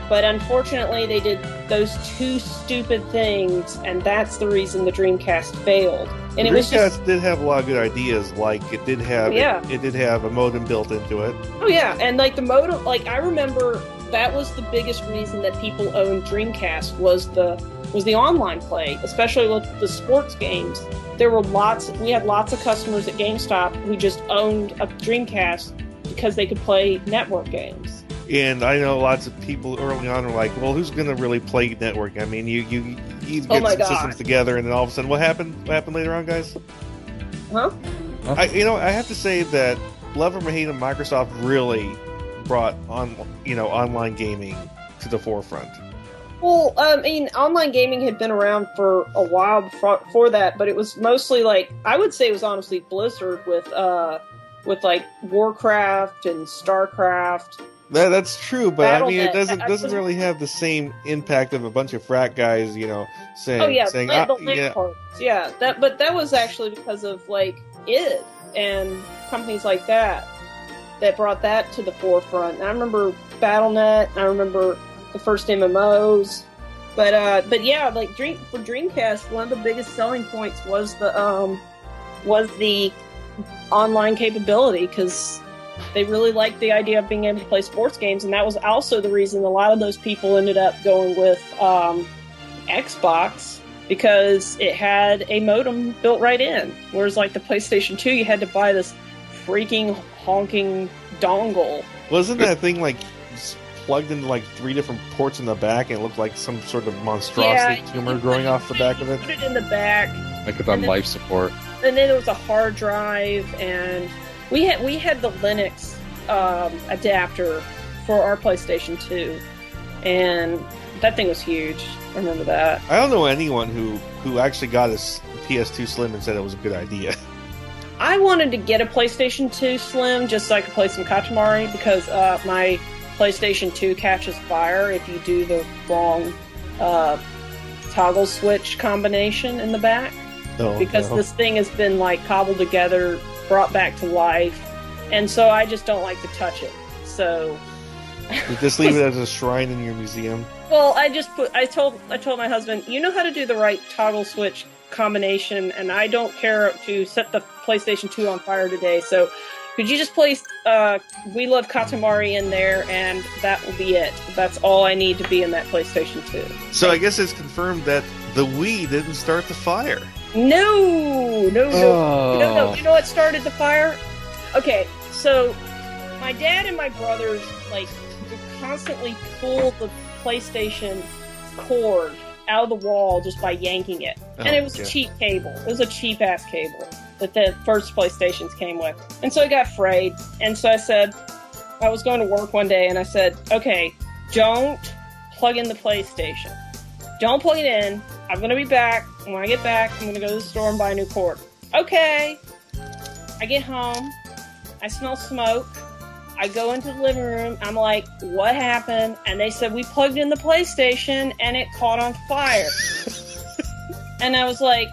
but unfortunately, they did those two stupid things, and that's the reason the Dreamcast failed. And it was just Dreamcast did have a lot of good ideas. Like it did have, Yeah. it, it did have a modem built into it. Oh yeah, and like the modem, like I remember that was the biggest reason that people owned Dreamcast was the was the online play, especially with the sports games. There were lots. We had lots of customers at GameStop who just owned a Dreamcast because they could play network games. And I know lots of people early on are like, "Well, who's going to really play network?" I mean, you you you Oh get my some God. systems together, and then all of a sudden, what happened? What happened later on, guys? Huh? I, you know, I have to say that love or hate of Microsoft really brought on you know online gaming to the forefront. Well, um, I mean, online gaming had been around for a while before, before that, but it was mostly like I would say it was honestly Blizzard with uh with like Warcraft and Starcraft. That that's true, but I mean, it doesn't doesn't <laughs> really have the same impact of a bunch of frat guys, you know, saying Oh yeah, saying, the, "Ah, the yeah, parts. Yeah, that but that was actually because of like id and companies like that that brought that to the forefront. And I remember BattleNet. I remember the first MMOs. But uh, but yeah, like Dream for Dreamcast, one of the biggest selling points was the um was the online capability because they really liked the idea of being able to play sports games, and that was also the reason a lot of those people ended up going with um, Xbox because it had a modem built right in. Whereas like the PlayStation 2, you had to buy this freaking honking dongle. wasn't that thing like plugged into like three different ports in the back, and it looked like some sort of monstrosity Yeah, tumor you growing put- off the back of it? Put it in the back, Like it's on life support. and then there was a hard drive, and we had we had the Linux um, adapter for our PlayStation 2, and that thing was huge. I remember that. I don't know anyone who who actually got a PS2 Slim and said it was a good idea. <laughs> I wanted to get a PlayStation 2 Slim just so I could play some Katamari because uh, my PlayStation 2 catches fire if you do the wrong uh, toggle switch combination in the back. No, Because no. this thing has been like cobbled together, brought back to life, and so I just don't like to touch it. So, just leave it as <laughs> a shrine in your museum. well, I just put. I told I told my husband, you know how to do the right toggle switch combination, and I don't care to set the PlayStation 2 on fire today. So could you just place uh, We Love Katamari in there and that will be it? That's all I need to be in that PlayStation 2. So I guess it's confirmed that the Wii didn't start the fire. No, no, no, Oh. no, no. You know what started the fire? Okay, so my dad and my brothers like would constantly pull the PlayStation cord out of the wall just by yanking it, and Oh, it was a cheap cable. It was a cheap ass cable that the first PlayStations came with, and so it got frayed. And so I said, I was going to work one day, and I said, okay, don't plug in the PlayStation. Don't plug it in. I'm gonna be back. When I get back, I'm gonna go to the store and buy a new cord. Okay. I get home. I smell smoke. I go into the living room. I'm like, what happened? And they said, we plugged in the PlayStation and it caught on fire. <laughs> and I was like,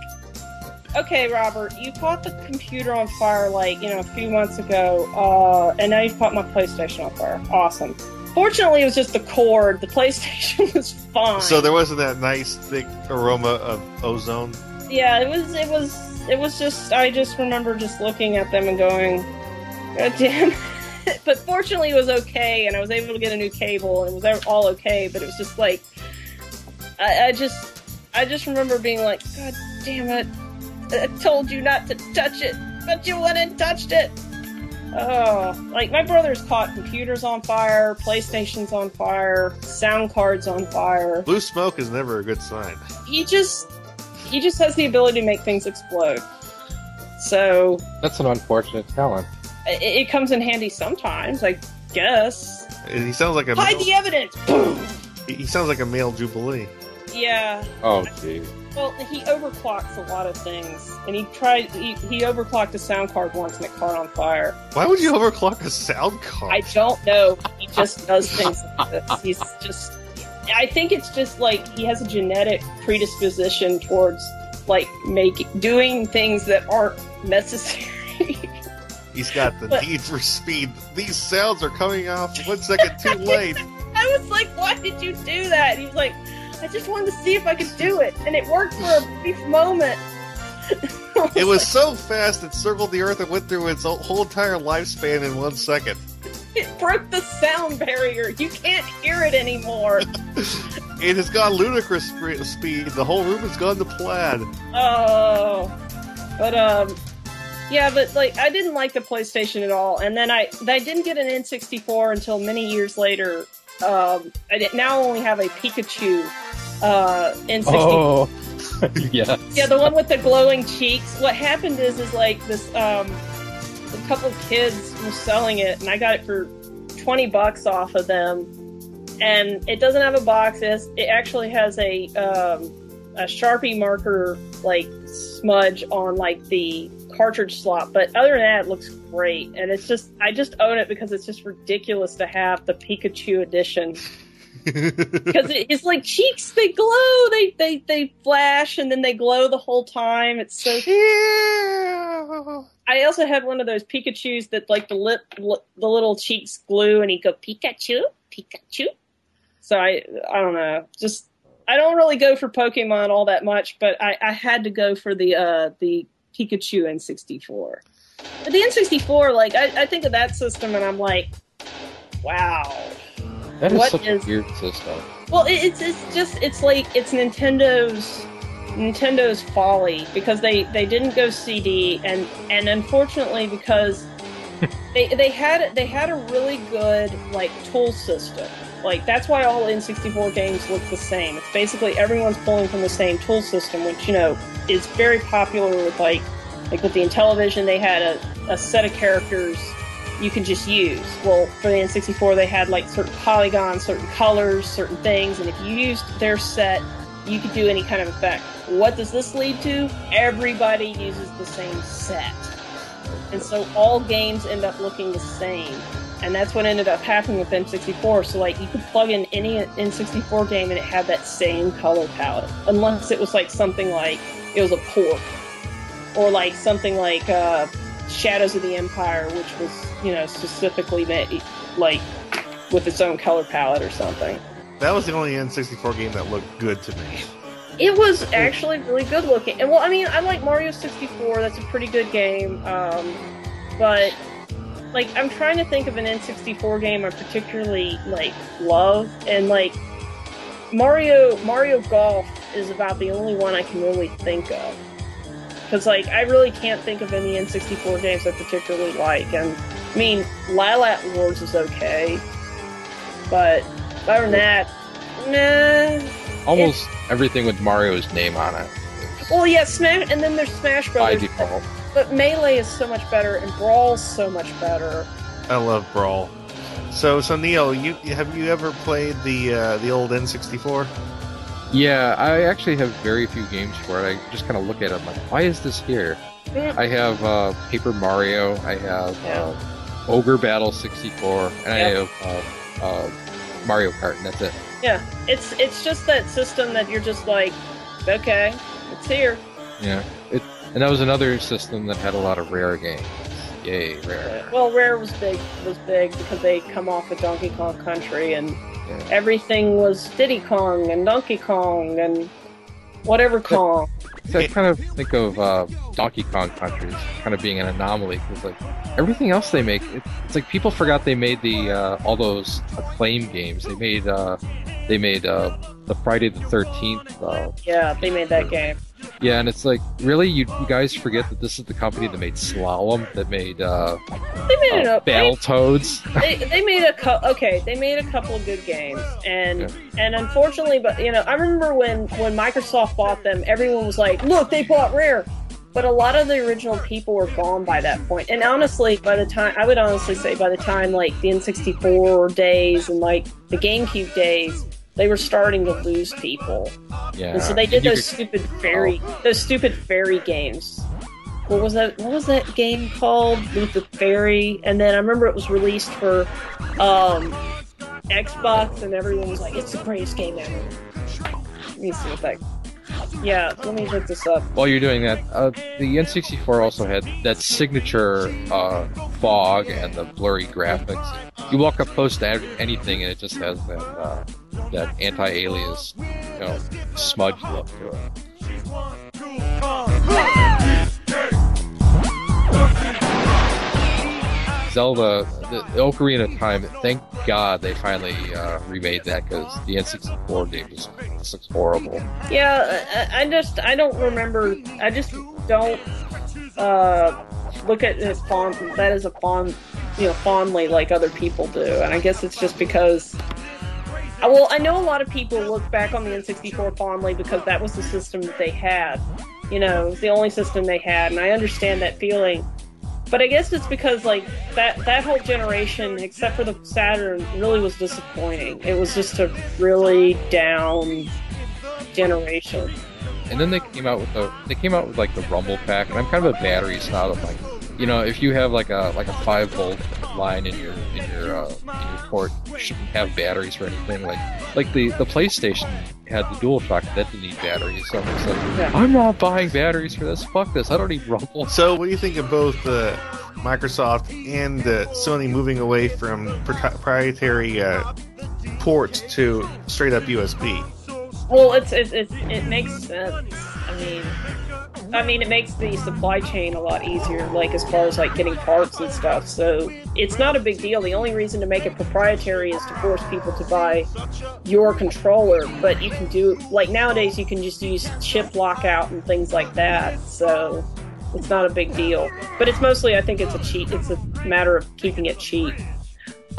okay, Robert, you caught the computer on fire like, you know, a few months ago, uh, and now you've caught my PlayStation on fire. Awesome. Fortunately, it was just the cord. The PlayStation <laughs> was fine. So there wasn't that nice thick aroma of ozone. yeah, it was, it was, it was just, I just remember just looking at them and going, God damn. <laughs> but fortunately, it was okay, and I was able to get a new cable, and it was all okay. But it was just like, I, I just, I just remember being like, God damn it! I told you not to touch it, but you went and touched it. Oh, like my brother's caught computers on fire, PlayStations on fire, sound cards on fire. Blue smoke is never a good sign. He just, he just has the ability to make things explode. So That's an unfortunate talent. it, it comes in handy sometimes, I guess. And he sounds like a Hide male, the evidence. Boom. he sounds like a male jubilee. Yeah. Oh, gee. Well, he overclocks a lot of things, and he tried. He, he overclocked a sound card once, and it caught on fire. Why would you overclock a sound card? I don't know. He just does things like this. He's just. I think it's just like he has a genetic predisposition towards like making doing things that aren't necessary. <laughs> He's got the But- need for speed. These sounds are coming off one second too late. <laughs> I was like, "Why did you do that?" And he was like, "I just wanted to see if I could do it," and it worked for a brief moment. <laughs> It was so fast it circled the earth and went through its whole entire lifespan in one second. It broke the sound barrier. You can't hear it anymore. <laughs> It has gone ludicrous speed. The whole room has gone to plaid. Oh, but um, yeah, but like I didn't like the PlayStation at all, and then I I didn't get an N64 until many years later. Um, I now only have a Pikachu uh, N64. Oh, <laughs> yes. Yeah, the one with the glowing cheeks. What happened is, is like this. Um, a couple of kids were selling it, and I got it for twenty bucks off of them. And it doesn't have a box. It, has, it actually has a um, a Sharpie marker like smudge on like the cartridge slot. But other than that, it looks great. And it's just I just own it because it's just ridiculous to have the Pikachu edition <laughs> because it, it's like cheeks they glow they they they flash and then they glow the whole time it's so i also had one of those pikachus that like the lip li- the little cheeks glue and he go pikachu pikachu so i i don't know just i don't really go for pokemon all that much but i i had to go for the uh the pikachu n64 but the n64 like i, I think of that system and i'm like wow That is What such is- a weird system. well, it- it's it's just it's like it's Nintendo's Nintendo's folly because they they didn't go CD and and unfortunately because <laughs> they they had they had a really good like tool system. Like that's why all N64 games look the same. It's basically everyone's pulling from the same tool system, which you know is very popular with like like with the Intellivision. They had a, a set of characters you could just use. Well, for the N64, they had like certain polygons, certain colors, certain things, and if you used their set, you could do any kind of effect. What does this lead to? Everybody uses the same set. And so all games end up looking the same. And that's what ended up happening with N64. So, like, you could plug in any N64 game and it had that same color palette. Unless it was like something like it was a port. Or like something like uh, Shadows of the Empire, which was, you know, specifically made, like, with its own color palette or something. That was the only N64 game that looked good to me. It was actually really good looking. And well, I mean, I like Mario 64. That's a pretty good game. Um, but like, I'm trying to think of an N64 game I particularly like love, and like Mario Mario Golf is about the only one I can really think of. Because like, I really can't think of any N64 games I particularly like. And I mean, Lylat Wars is okay, but other than that, nah. Almost everything with Mario's name on it. Well, yeah, Smash, and then there's Smash By Brothers. default. But Melee is so much better, and Brawl's so much better. I love Brawl. So, so Neil, you have you ever played the uh, the old N64? Yeah, I actually have very few games for it. I just kind of look at it, I'm like, why is this here? Yeah. I have uh, Paper Mario, I have uh, Ogre Battle 64, and I have uh, uh, Mario Kart, and that's it. Yeah, it's it's just that system that you're just like, okay, it's here. Yeah, it, and that was another system that had a lot of rare games. Yay, rare. Well, Rare was big was big because they come off of Donkey Kong Country, and Yeah. everything was Diddy Kong and Donkey Kong and whatever Kong. So I kind of think of uh, Donkey Kong Country as kind of being an anomaly because like everything else they make, it, it's like people forgot they made the uh, all those acclaim games. They made uh, they made uh, the Friday the Thirteenth. Uh, Yeah, they made that game. Yeah, and it's like really you, you guys forget that this is the company that made Slalom, that made uh, They made it uh, up. They, Battletoads. <laughs> they, they made a co- okay. They made a couple of good games, and and unfortunately, but you know, I remember when when Microsoft bought them, everyone was like, "Look, they bought Rare." But a lot of the original people were gone by that point. And honestly, by the time I would honestly say by the time like the N64 days and like the GameCube days, they were starting to lose people. Yeah, And so they did You those could- stupid fairy, those stupid fairy games. What was that? What was that game called with the fairy? And then I remember it was released for um, Xbox, and everyone was like, "It's the greatest game ever." Let me see what that. Yeah, let me look this up. While you're doing that, uh, the N64 also had that signature uh, fog and the blurry graphics. You walk up close to anything, and it just has that uh, that anti-alias, you know, smudge look to it. Zelda, the Ocarina of Time. Thank God they finally uh, remade that because the N64 game just, looks horrible. Yeah, I, I just I don't remember. I just don't uh, look at it fond that as a fond, you know, fondly like other people do. And I guess it's just because. Well, I know a lot of people look back on the N64 fondly because that was the system that they had. You know, it was the only system they had, and I understand that feeling. But I guess it's because like that that whole generation, except for the Saturn, really was disappointing. It was just a really down generation. and then they came out with the they came out with like the rumble pack and i'm kind of a battery snob i'm like you know if you have like a like a five volt line in your in your uh, in your port you shouldn't have batteries or anything like like the the playstation had the dual shock that didn't need batteries so i'm just like Yeah. i'm not buying batteries for this fuck this i don't need rumble So, what do you think of both uh, Microsoft and uh, Sony moving away from proprietary uh, ports to straight up USB? Well, it's it, it it makes sense. I mean, I mean, it makes the supply chain a lot easier, like as far as like getting parts and stuff. So it's not a big deal. The only reason to make it proprietary is to force people to buy your controller. But you can do like nowadays, you can just use chip lockout and things like that. So it's not a big deal. But it's mostly, I think, it's a cheat. It's a matter of keeping it cheap.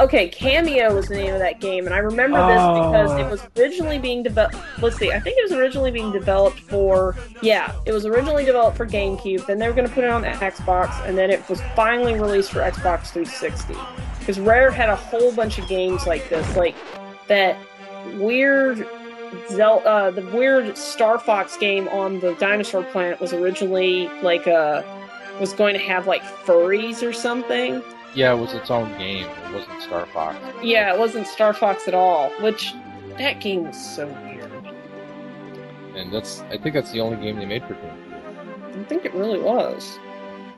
Okay, Kameo was the name of that game, and I remember this because it was originally being developed. Let's see, I think it was originally being developed for. Yeah, it was originally developed for GameCube. Then they were going to put it on the Xbox, and then it was finally released for Xbox 360. Because Rare had a whole bunch of games like this, like that weird. Zel- uh, the weird Star Fox game on the dinosaur planet was originally like a was going to have like furries or something. Yeah it was its own game it wasn't star fox Yeah, it wasn't Star Fox at all, which that game was so weird. and that's i think that's the only game they made for game I think it really was.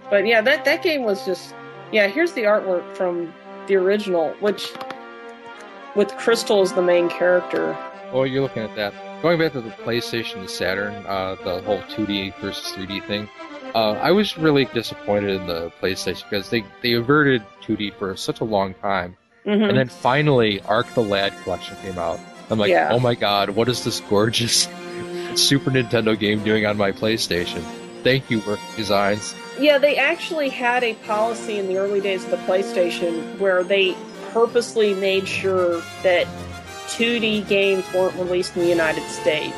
But yeah, that that game was just yeah, here's the artwork from the original, which with Krystal as the main character. Oh, you're looking at that. Going back to the PlayStation Saturn, uh, the whole 2D versus 3D thing. Uh, I was really disappointed in the PlayStation because they, they averted 2D for such a long time. Mhm. And then finally, Arc the Lad collection came out. I'm like, Yeah. oh my god, what is this gorgeous <laughs> Super Nintendo game doing on my PlayStation? Thank you, Working Designs. Yeah, they actually had a policy in the early days of the PlayStation where they purposely made sure that 2D games weren't released in the United States.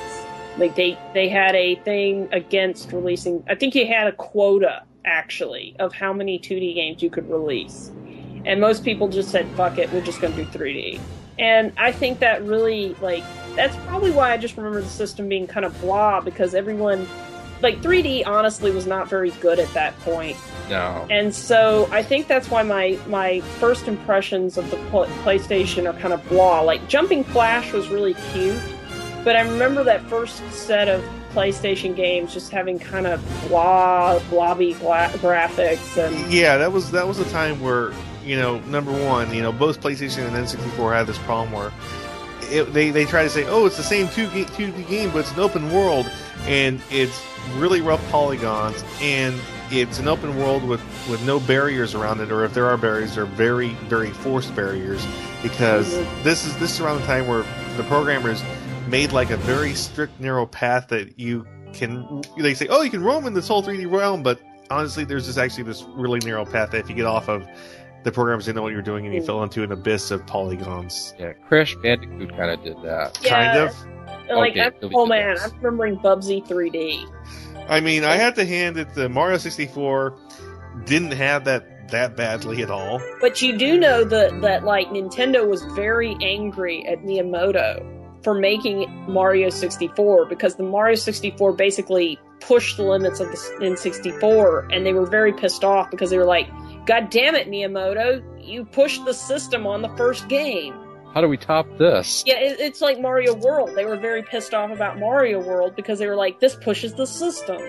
Like they they had a thing against releasing. I think you had a quota actually of how many 2D games you could release, and most people just said, "Fuck it, we're just going to do 3D." And I think that really like that's probably why I just remember the system being kind of blah because everyone like 3D honestly was not very good at that point. No. And so I think that's why my my first impressions of the PlayStation are kind of blah. Like Jumping Flash was really cute, but I remember that first set of PlayStation games just having kind of blah blobby gla- graphics and Yeah, that was that was a time where you know, number one, you know, both PlayStation and N64 had this problem where it, they they try to say, oh, it's the same two ga- 2D game, but it's an open world, and it's really rough polygons, and it's an open world with with no barriers around it, or if there are barriers, they're very very forced barriers, because Mhm. this is this is around the time where the programmers made like a very strict narrow path that you can they say oh you can roam in this whole 3d realm but honestly there's this actually this really narrow path that if you get off of the programmers didn't know what you're doing and you Mm. fell into an abyss of polygons Yeah, Crash Bandicoot kind of did that. kind of like Okay, I'm- oh man, ones. I'm remembering Bubsy 3D. i mean i have to hand it the mario 64 didn't have that that badly at all But you do know that that like Nintendo was very angry at Miyamoto for making Mario 64 because the Mario 64 basically pushed the limits of the N64 and they were very pissed off because they were like, God damn it, Miyamoto, you pushed the system on the first game. How do we top this? Yeah, it, it's like Mario World. They were very pissed off about Mario World because they were like, this pushes the system.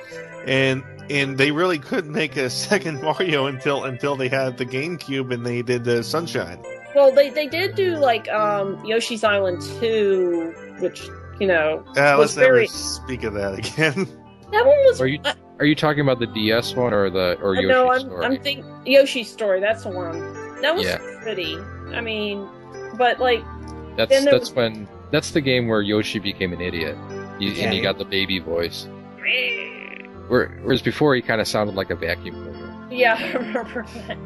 and and they really couldn't make a <laughs> second mario until until they had the gamecube and they did the sunshine Well, they, they did do like um, Yoshi's Island 2, which, you know, uh, let's never very. speak of that again <laughs> That one was Are you uh, are you talking about the DS one or the or Yoshi's no, I'm, story? I'm think Yoshi's story. That's the one. That was Yeah. pretty. I mean, but like, that's that's was- when that's the game where Yoshi became an idiot, you, and Okay. you got the baby voice. <laughs> Where, whereas before he kind of sounded like a vacuum cleaner. yeah, <laughs> I remember that.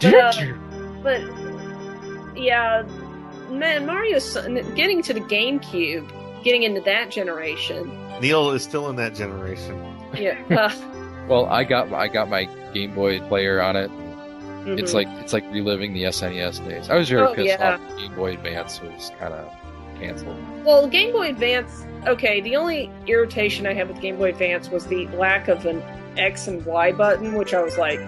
But, uh, but yeah, man, Mario's getting to the GameCube, getting into that generation. neil is still in that generation Yeah, uh, <laughs> well, I got I got my Game Boy player on it. It's mhm. like it's like reliving the SNES days. I was very Oh, pissed yeah. off. Game Boy Advance was kind of canceled. Well, Game Boy Advance. Okay, the only irritation I had with Game Boy Advance was the lack of an X and Y button, which I was like,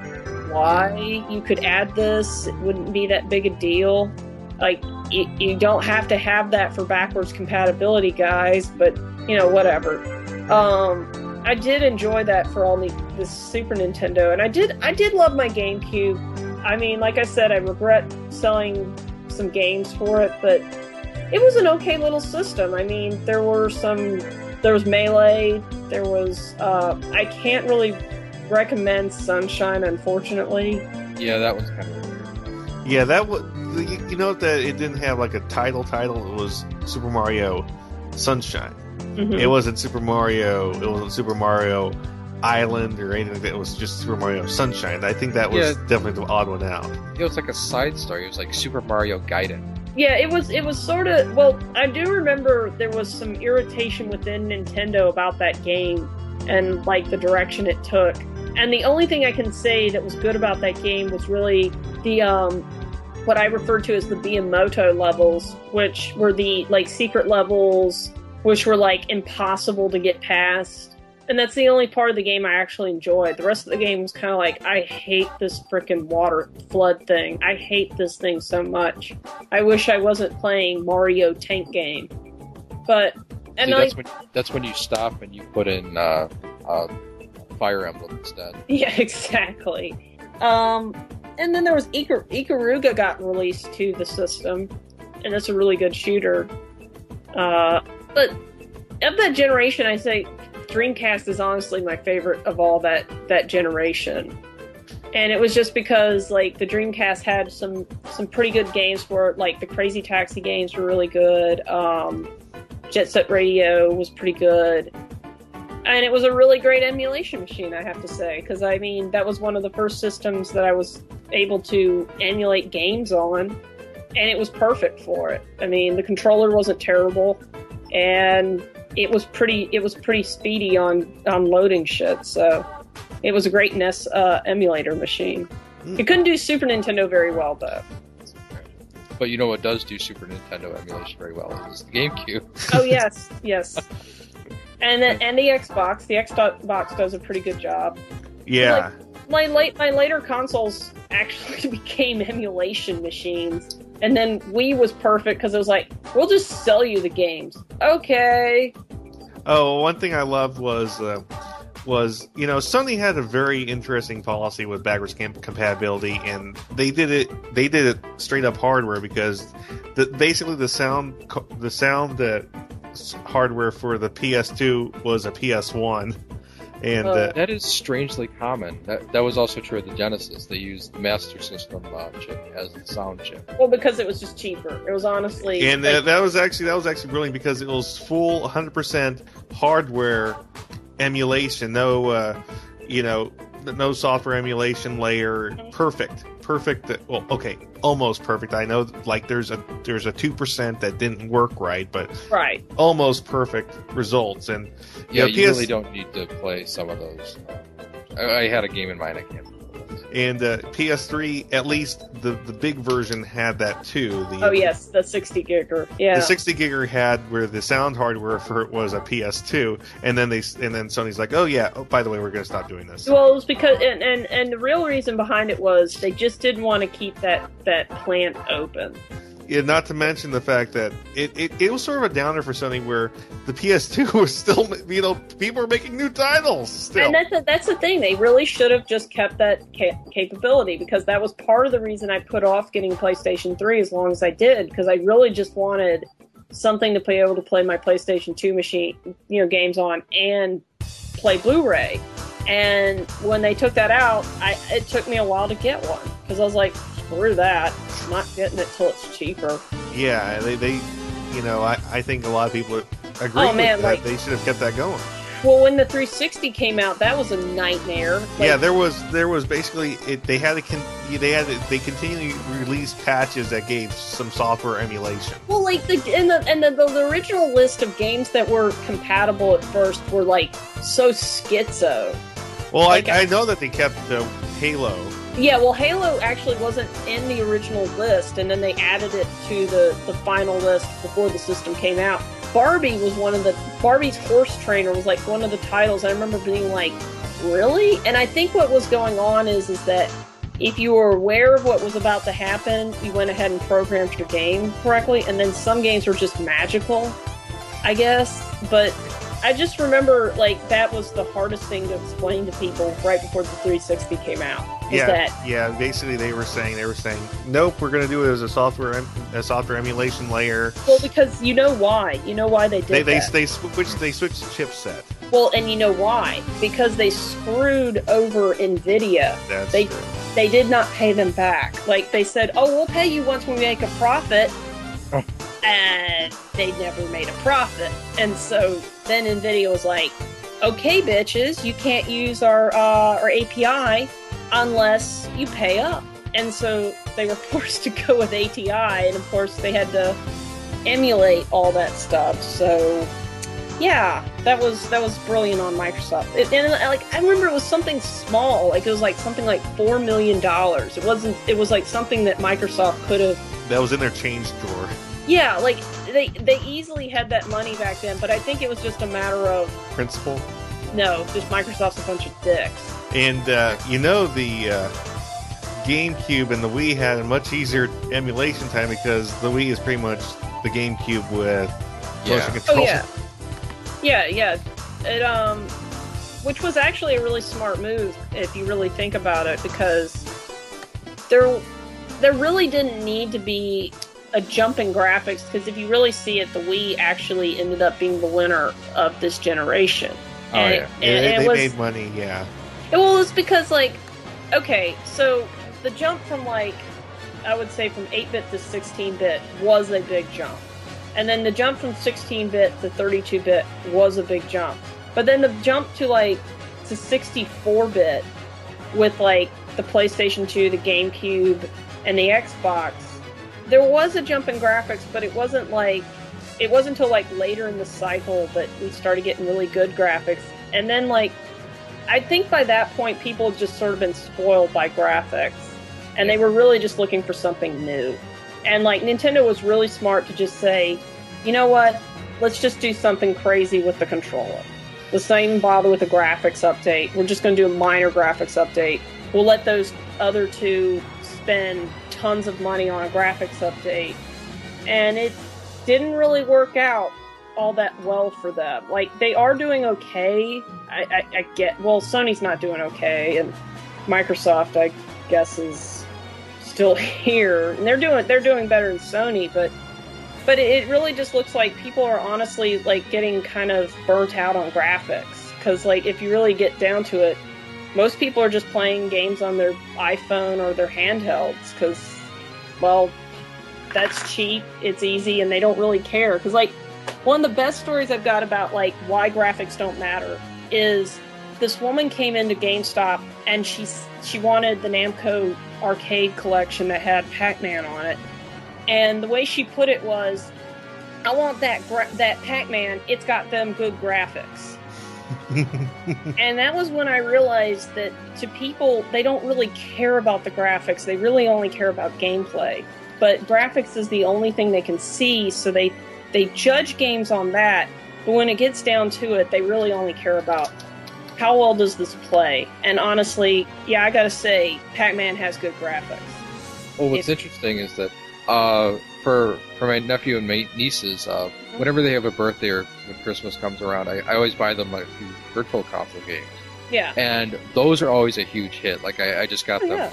why? You could add this; it wouldn't be that big a deal. Like, you, you don't have to have that for backwards compatibility, guys. But you know, whatever. Um, I did enjoy that for all the, the Super Nintendo, and I did I did love my GameCube. I mean, like I said, I regret selling some games for it, but it was an okay little system. I mean, there were some, there was Melee, there was, uh, I can't really recommend Sunshine, unfortunately. Yeah, that was kind of weird. Yeah, that was. You you know that it didn't have like a title. Title. It was Super Mario Sunshine. Mhm. It wasn't Super Mario. It wasn't Super Mario Island or anything. like that. It was just Super Mario Sunshine. I think that was Yeah. definitely the odd one out. It was like a side story. It was like Super Mario Gaiden. Yeah, it was, it was sort of, well, I do remember there was some irritation within Nintendo about that game and, like, the direction it took. And the only thing I can say that was good about that game was really the, um, what I refer to as the Miyamoto levels, which were the, like, secret levels, which were, like, impossible to get past. And that's the only part of the game I actually enjoyed. The rest of the game was kind of like, I hate this freaking water flood thing. I hate this thing so much. I wish I wasn't playing Mario Tank Game. But, and See, I, that's when that's when you stop and you put in uh, uh, Fire Emblem instead. <laughs> Yeah, exactly. Um, and then there was Ikar- Ikaruga got released to the system, and that's a really good shooter. Uh, but of that generation, I say Dreamcast is honestly my favorite of all that that generation. And it was just because like the Dreamcast had some some pretty good games for it. Like the Crazy Taxi games were really good. Um, Jet Set Radio was pretty good. And it was a really great emulation machine, I have to say, because I mean that was one of the first systems that I was able to emulate games on, and it was perfect for it. I mean, the controller wasn't terrible, and it was pretty it was pretty speedy on on loading shit. So it was a great NES uh, emulator machine. It couldn't do Super Nintendo very well though. But you know what does do Super Nintendo emulation very well is the GameCube. Oh yes, yes. <laughs> And the, and the Xbox, the Xbox does a pretty good job. Yeah. My late my later consoles actually <laughs> became emulation machines, and then Wii was perfect because it was like, we'll just sell you the games. Okay. Oh, one thing I loved was uh, was you know Sony had a very interesting policy with backwards com- compatibility, and they did it they did it straight up hardware because the basically the sound co- the sound that s- hardware for the PS2 was a PS1, and uh, That is strangely common. That that was also true of the Genesis. They used the Master System uh, chip as the sound chip. Well, because it was just cheaper. It was honestly. and like, that, that was actually that was actually brilliant because it was full 100% hardware emulation no uh, you know no software emulation layer perfect perfect well okay almost perfect i know like there's a there's a 2% that didn't work right but right. almost perfect results and Yeah, Yeah, you PS really don't need to play some of those. I, I had a game in mind. I can't. And uh, ps3 at least the the big version had that too the Oh yes, the 60 gigger. Yeah. The 60 gigger had where the sound hardware for it was a PS2, and then they and then Sony's like, oh yeah, oh by the way, we're gonna stop doing this. Well, it was because, and, and and the real reason behind it was they just didn't want to keep that that plant open. Yeah, not to mention the fact that it, it, it was sort of a downer for Sony where the PS2 <laughs> was still, you know, people were making new titles still. And that's that's the thing. They really should have just kept that ca- capability because that was part of the reason I put off getting PlayStation 3 as long as I did because I really just wanted something to be able to play my PlayStation 2 machine, you know, games on and play Blu-ray. And when they took that out, I it took me a while to get one because I was like, screw that, I'm not getting it till it's cheaper. yeah, they, they, you know, I, I think a lot of people agree Oh, man, that. like- they should have kept that going. Well, when the 360 came out, that was a nightmare. Like, yeah, there was there was basically it, they had to con- they had to, they continually release patches that gave some software emulation. Well, like the and the and the, the original list of games that were compatible at first were like so schizo. Well, Like, I, I know that they kept the Halo. Yeah, well, Halo actually wasn't in the original list, and then they added it to the the final list before the system came out. Barbie was one of the Barbie's Horse Trainer was like one of the titles. I remember being like, really? And I think what was going on is is that if you were aware of what was about to happen, you went ahead and programmed your game correctly, and then some games were just magical, I guess. But I just remember like that was the hardest thing to explain to people right before the 360 came out. Yeah, that yeah. Basically, they were saying they were saying, nope, we're going to do it as a software em- a software emulation layer. well because you know why? You know why they did They they that. they switched they switched the chipset. well, and you know why? Because they screwed over Nvidia. That's They- true. They did not pay them back. Like they said, "Oh, we'll pay you once we make a profit." Oh. And they never made a profit. And so then Nvidia was like, "Okay, bitches, you can't use our uh, our API unless you pay up." And so they were <laughs> forced to go with ATI, and of course they had to emulate all that stuff. So yeah, that was that was brilliant on Microsoft. It, and uh, like I remember it was something small, like it was like something like four million dollars. It wasn't. It was like something that Microsoft could have. That was in their change drawer. Yeah, like they they easily had that money back then, but I think it was just a matter of principle. no, just Microsoft's a bunch of dicks. And uh, you know the uh, GameCube and the Wii had a much easier emulation time because the Wii is pretty much the GameCube with motion Yeah. control. Oh yeah, yeah, yeah. It um, which was actually a really smart move if you really think about it, because there there really didn't need to be a jump in graphics because if you really see it, the Wii actually ended up being the winner of this generation. Oh, and, yeah. and- Yeah, and they, they was made money. Yeah. Well, it's because like, okay, so the jump from like, I would say from 8-bit to 16-bit was a big jump, and then the jump from 16-bit to 32-bit was a big jump, but then the jump to like to 64-bit with like the PlayStation 2, the GameCube, and the Xbox, there was a jump in graphics, but it wasn't like it wasn't until like later in the cycle that we started getting really good graphics, and then like I think by that point, people had just sort of been spoiled by graphics, and they were really just looking for something new. And like Nintendo was really smart to just say, you know what? Let's just do something crazy with the controller. Let's not even bother with a graphics update. We're just going to do a minor graphics update. We'll let those other two spend tons of money on a graphics update. And it didn't really work out all that well for them. Like they are doing okay. I, I, I get well, Sony's not doing okay, and Microsoft, I guess, is still <laughs> here, and they're doing they're doing better than Sony, but but it really just looks like people are honestly like getting kind of burnt out on graphics because like if you really get down to it, most people are just playing games on their iPhone or their handhelds because well that's cheap, it's easy, and they don't really care. Because like one of the best stories I've got about like why graphics don't matter is this woman came into GameStop and she she wanted the Namco arcade collection that had Pac-Man on it, and the way she put it was, "I want that gra- that Pac-Man. It's got them good graphics." <laughs> and that was when I realized that to people, they don't really care about the graphics. They really only care about gameplay. But graphics is the only thing they can see, so they they judge games on that. But when it gets down to it, they really only care about how well does this play. And honestly, yeah, I gotta say, Pac-Man has good graphics. Well, what's If- interesting is that uh, for for my nephew and my nieces, uh, whenever they have a birthday or when Christmas comes around, I, I always buy them a few virtual console games, Yeah, and those are always a huge hit. Like I, I just got Oh, them yeah.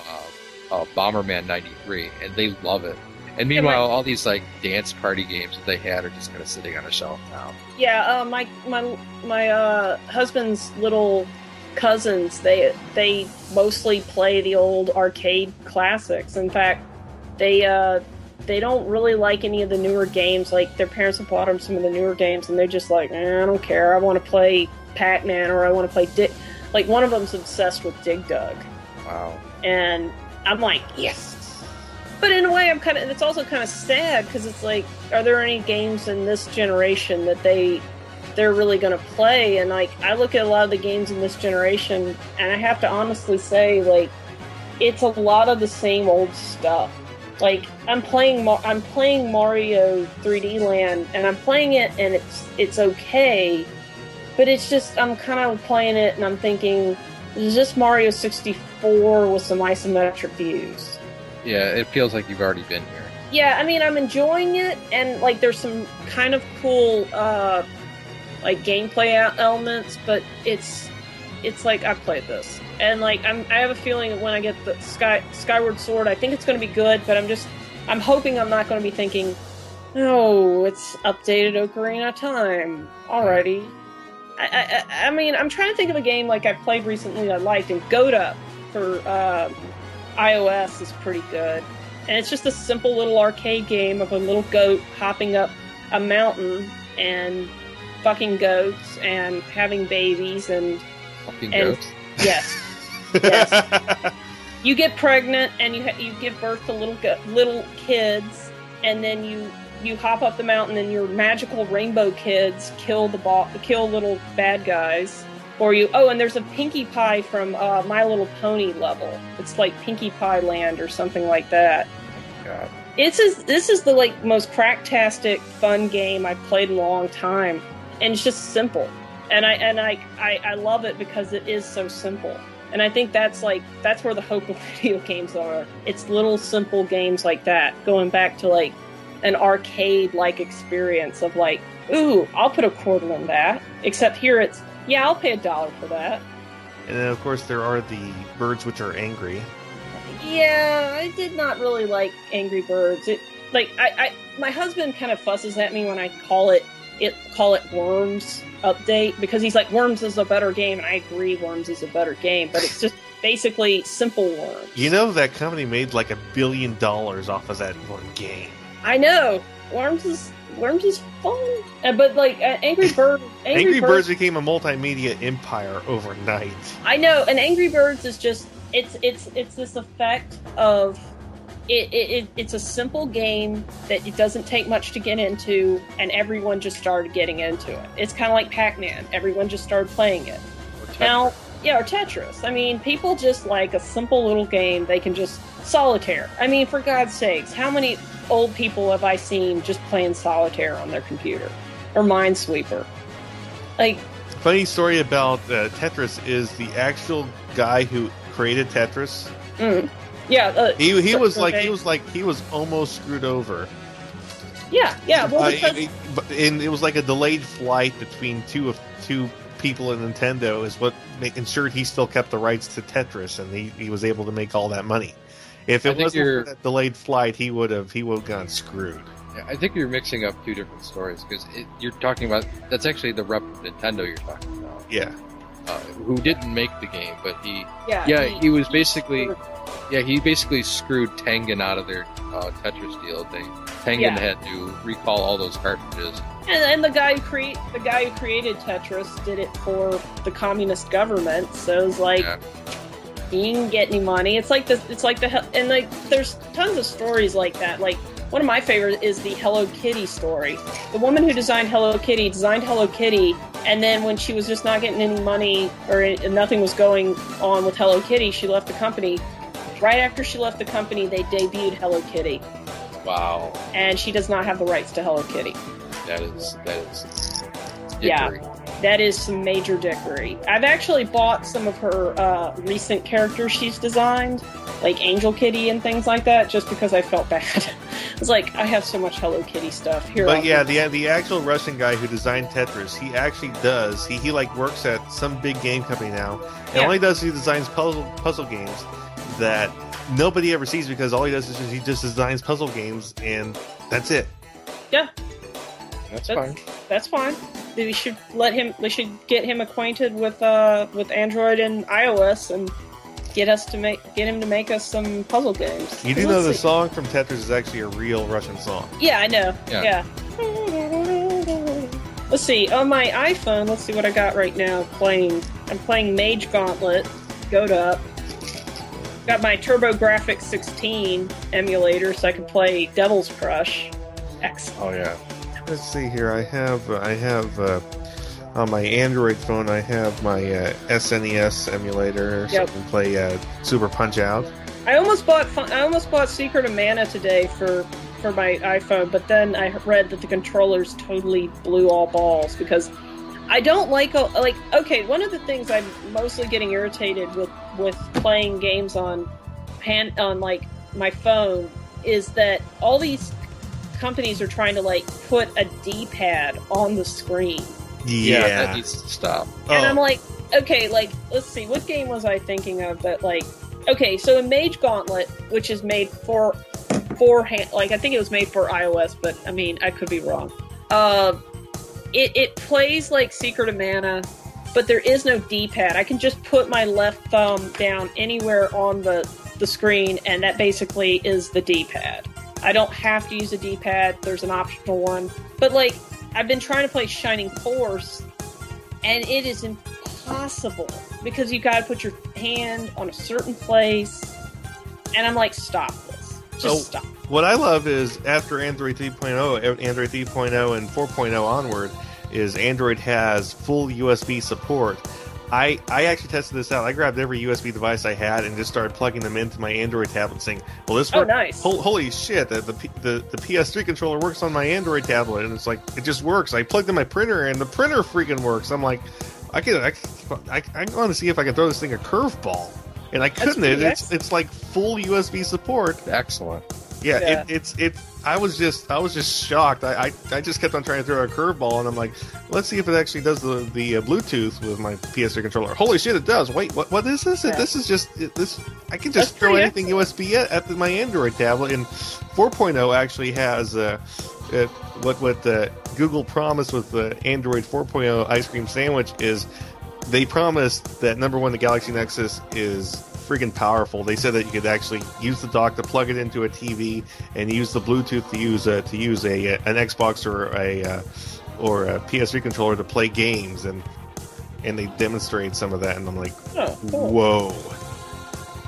uh, uh, Bomberman '93, and they love it. And meanwhile, all these like dance party games that they had are just kind of sitting on a shelf now. yeah. Uh, my my my uh, husband's little cousins they they mostly play the old arcade classics. In fact, they uh, they don't really like any of the newer games. Like their parents have bought them some of the newer games, and they're just like, eh, I don't care. I want to play Pac-Man or I want to play Dig. Like one of them's obsessed with Dig Dug. Wow. and I'm like, yes. But in a way, I'm kind of. It's also kind of sad because it's like, are there any games in this generation that they they're really going to play? And like, I look at a lot of the games in this generation, and I have to honestly say, like, it's a lot of the same old stuff. Like, I'm playing, I'm playing Mario 3D Land, and I'm playing it, and it's it's okay, but it's just I'm kind of playing it, and I'm thinking, is this Mario 64 with some isometric views. Yeah, it feels like you've already been here. Yeah, I mean, I'm enjoying it, and like, there's some kind of cool, uh, like gameplay elements, but it's, it's like I've played this, and like I'm, I have a feeling that when I get the Sky Skyward Sword, I think it's going to be good, but I'm just, I'm hoping I'm not going to be thinking, oh, it's updated Ocarina Time already. I, I, I- I mean, I'm trying to think of a game like I played recently I liked, and Goda for uh, iOS is pretty good. And it's just a simple little arcade game of a little goat hopping up a mountain and fucking goats and having babies and Fucking And- goats. yes, <laughs> yes. you get pregnant and you ha- you give birth to little go- little kids and then you you hop up the mountain and your magical rainbow kids kill the bo- kill little bad guys or you oh and there's a Pinkie Pie from uh, My Little Pony level. It's like Pinkie Pie Land or something like that. God. It's is this is the like most cracktastic fun game I've played in a long time, and it's just simple, and I and I, I I love it because it is so simple, and I think that's like that's where the hope of <laughs> video games are. It's little simple games like that, going back to like an arcade like experience of like, ooh, I'll put a quarter in that. Except here it's yeah, I'll pay a dollar for that. And then, of course, there are the birds which are angry. Yeah, I did not really like Angry Birds. It like I, I my husband kind of fusses at me when I call it it call it Worms update because he's like Worms is a better game, and I agree Worms is a better game, but it's just basically simple Worms. You know that company made like a billion dollars off of that one game. I know Worms is Worms is fun, Uh, but like uh, Angry Bird, Angry, Angry, Birds Birds became a multimedia empire overnight. I know, and Angry Birds is just it's it's it's this effect of it, it, it it's a simple game that it doesn't take much to get into, and everyone just started getting into it. It's kind of like Pac-Man; everyone just started playing it. Or Tetris. Now, yeah, or Tetris. I mean, people just like a simple little game. They can just solitaire. I mean, for God's sakes, how many old people have I seen just playing solitaire on their computer or Minesweeper? Like, Funny story about uh, Tetris is the actual guy who created Tetris. mm, yeah, uh, He he was like he was like he was almost screwed over. yeah, yeah. Well, Uh, because it- but- and it was like a delayed flight between two of two people at Nintendo is what ma- ensured he still kept the rights to Tetris, and he, he was able to make all that money. If it wasn't you're- that delayed flight, he would have he would have gone screwed. Yeah, I think you're mixing up two different stories because you're talking about that's actually the rep of Nintendo you're talking about, Yeah, uh, who didn't make the game, but he yeah, yeah he was basically yeah he basically screwed Tengen out of their uh, Tetris deal. They Tengen Yeah. had to recall all those cartridges. and, and the guy who create the guy who created Tetris did it for the communist government. So it was like Yeah. he didn't get any money. It's like the it's like the and like there's tons of stories like that. Like one of my favorite is the Hello Kitty story. The woman who designed Hello Kitty designed Hello Kitty, and then when she was just not getting any money or nothing was going on with Hello Kitty, she left the company. Right after she left the company, they debuted Hello Kitty, Wow, and she does not have the rights to Hello Kitty. that is that is Yeah. That is some major dickery. I've actually bought some of her uh, recent characters she's designed, like Angel Kitty and things like that, just because I felt bad. <laughs> I was like, I have so much Hello Kitty stuff here. but yeah, the the actual Russian guy who designed Tetris, he actually does. He he like works at some big game company now, and Yeah. all he does is he designs puzzle puzzle games that nobody ever sees because all he does is just, he just designs puzzle games and that's it. yeah, That's That's- fine. that's fine. We should let him. We should get him acquainted with uh with Android and iOS and get us to make get him to make us some puzzle games. You do know let's the see. song from Tetris is actually a real Russian song. Yeah, I know. Yeah. Yeah. Let's see. On my iPhone, let's see what I got right now. Playing. I'm playing Mage Gauntlet. Goat up. Got my TurboGrafx 16 emulator, so I can play Devil's Crush. Excellent. Oh yeah. Let's see here. I have uh, I have uh, on my Android phone. I have my uh, SNES emulator, so I can play uh, Super Punch Out. I almost bought. I almost bought Secret of Mana today for for my iPhone, but then I read that the controllers totally blew all balls because I don't like like. Okay, one of the things I'm mostly getting irritated with with playing games on hand on like my phone is that all these companies are trying to like put a D-pad on the screen. Yeah, that needs to stop. And Oh. I'm like, okay, like, let's see, what game was I thinking of that, like, okay, so in Mage Gauntlet, which is made for, for hand, like, I think it was made for iOS, but I mean, I could be wrong. Uh, it, it plays like Secret of Mana, but there is no D-pad. I can just put my left thumb down anywhere on the, the screen, and that basically is the D-pad. I don't have to use a D-pad. There's an optional one. But, like, I've been trying to play Shining Force, and it is impossible because you got to put your hand on a certain place and i'm like stop this just Oh. stop What I love is after Android 3.0, Android 3.0 and 4.0 onward, is Android has full USB support. I, I actually tested this out. I grabbed every USB device I had and just started plugging them into my Android tablet, saying, "Well, this Oh, works. nice. Hol- holy shit! The, the the the PS3 controller works on my Android tablet, and it's like it just works. I plugged in my printer, and the printer freaking works. I'm like, I can I, I, I want to see if I can throw this thing a curveball, and I couldn't. It, it's it's like full USB support. Excellent. Yeah, Yeah. It, it's it's I was just I was just shocked. I, I, I just kept on trying to throw a curveball, and I'm like, let's see if it actually does the the uh, Bluetooth with my PS3 controller. Holy shit, it does! Wait, what what is this? Yeah. This is just it, this. I can That's just throw pretty anything USB at, at my Android tablet, and 4.0 actually has uh, uh, what what uh, Google promised with the Android 4.0 ice cream sandwich is they promised that number one, the Galaxy Nexus is freaking powerful. They said that you could actually use the dock to plug it into a TV and use the Bluetooth to use a, to use a an Xbox or a uh, or a PS3 controller to play games and and they demonstrate some of that and I'm like, Oh, cool. whoa.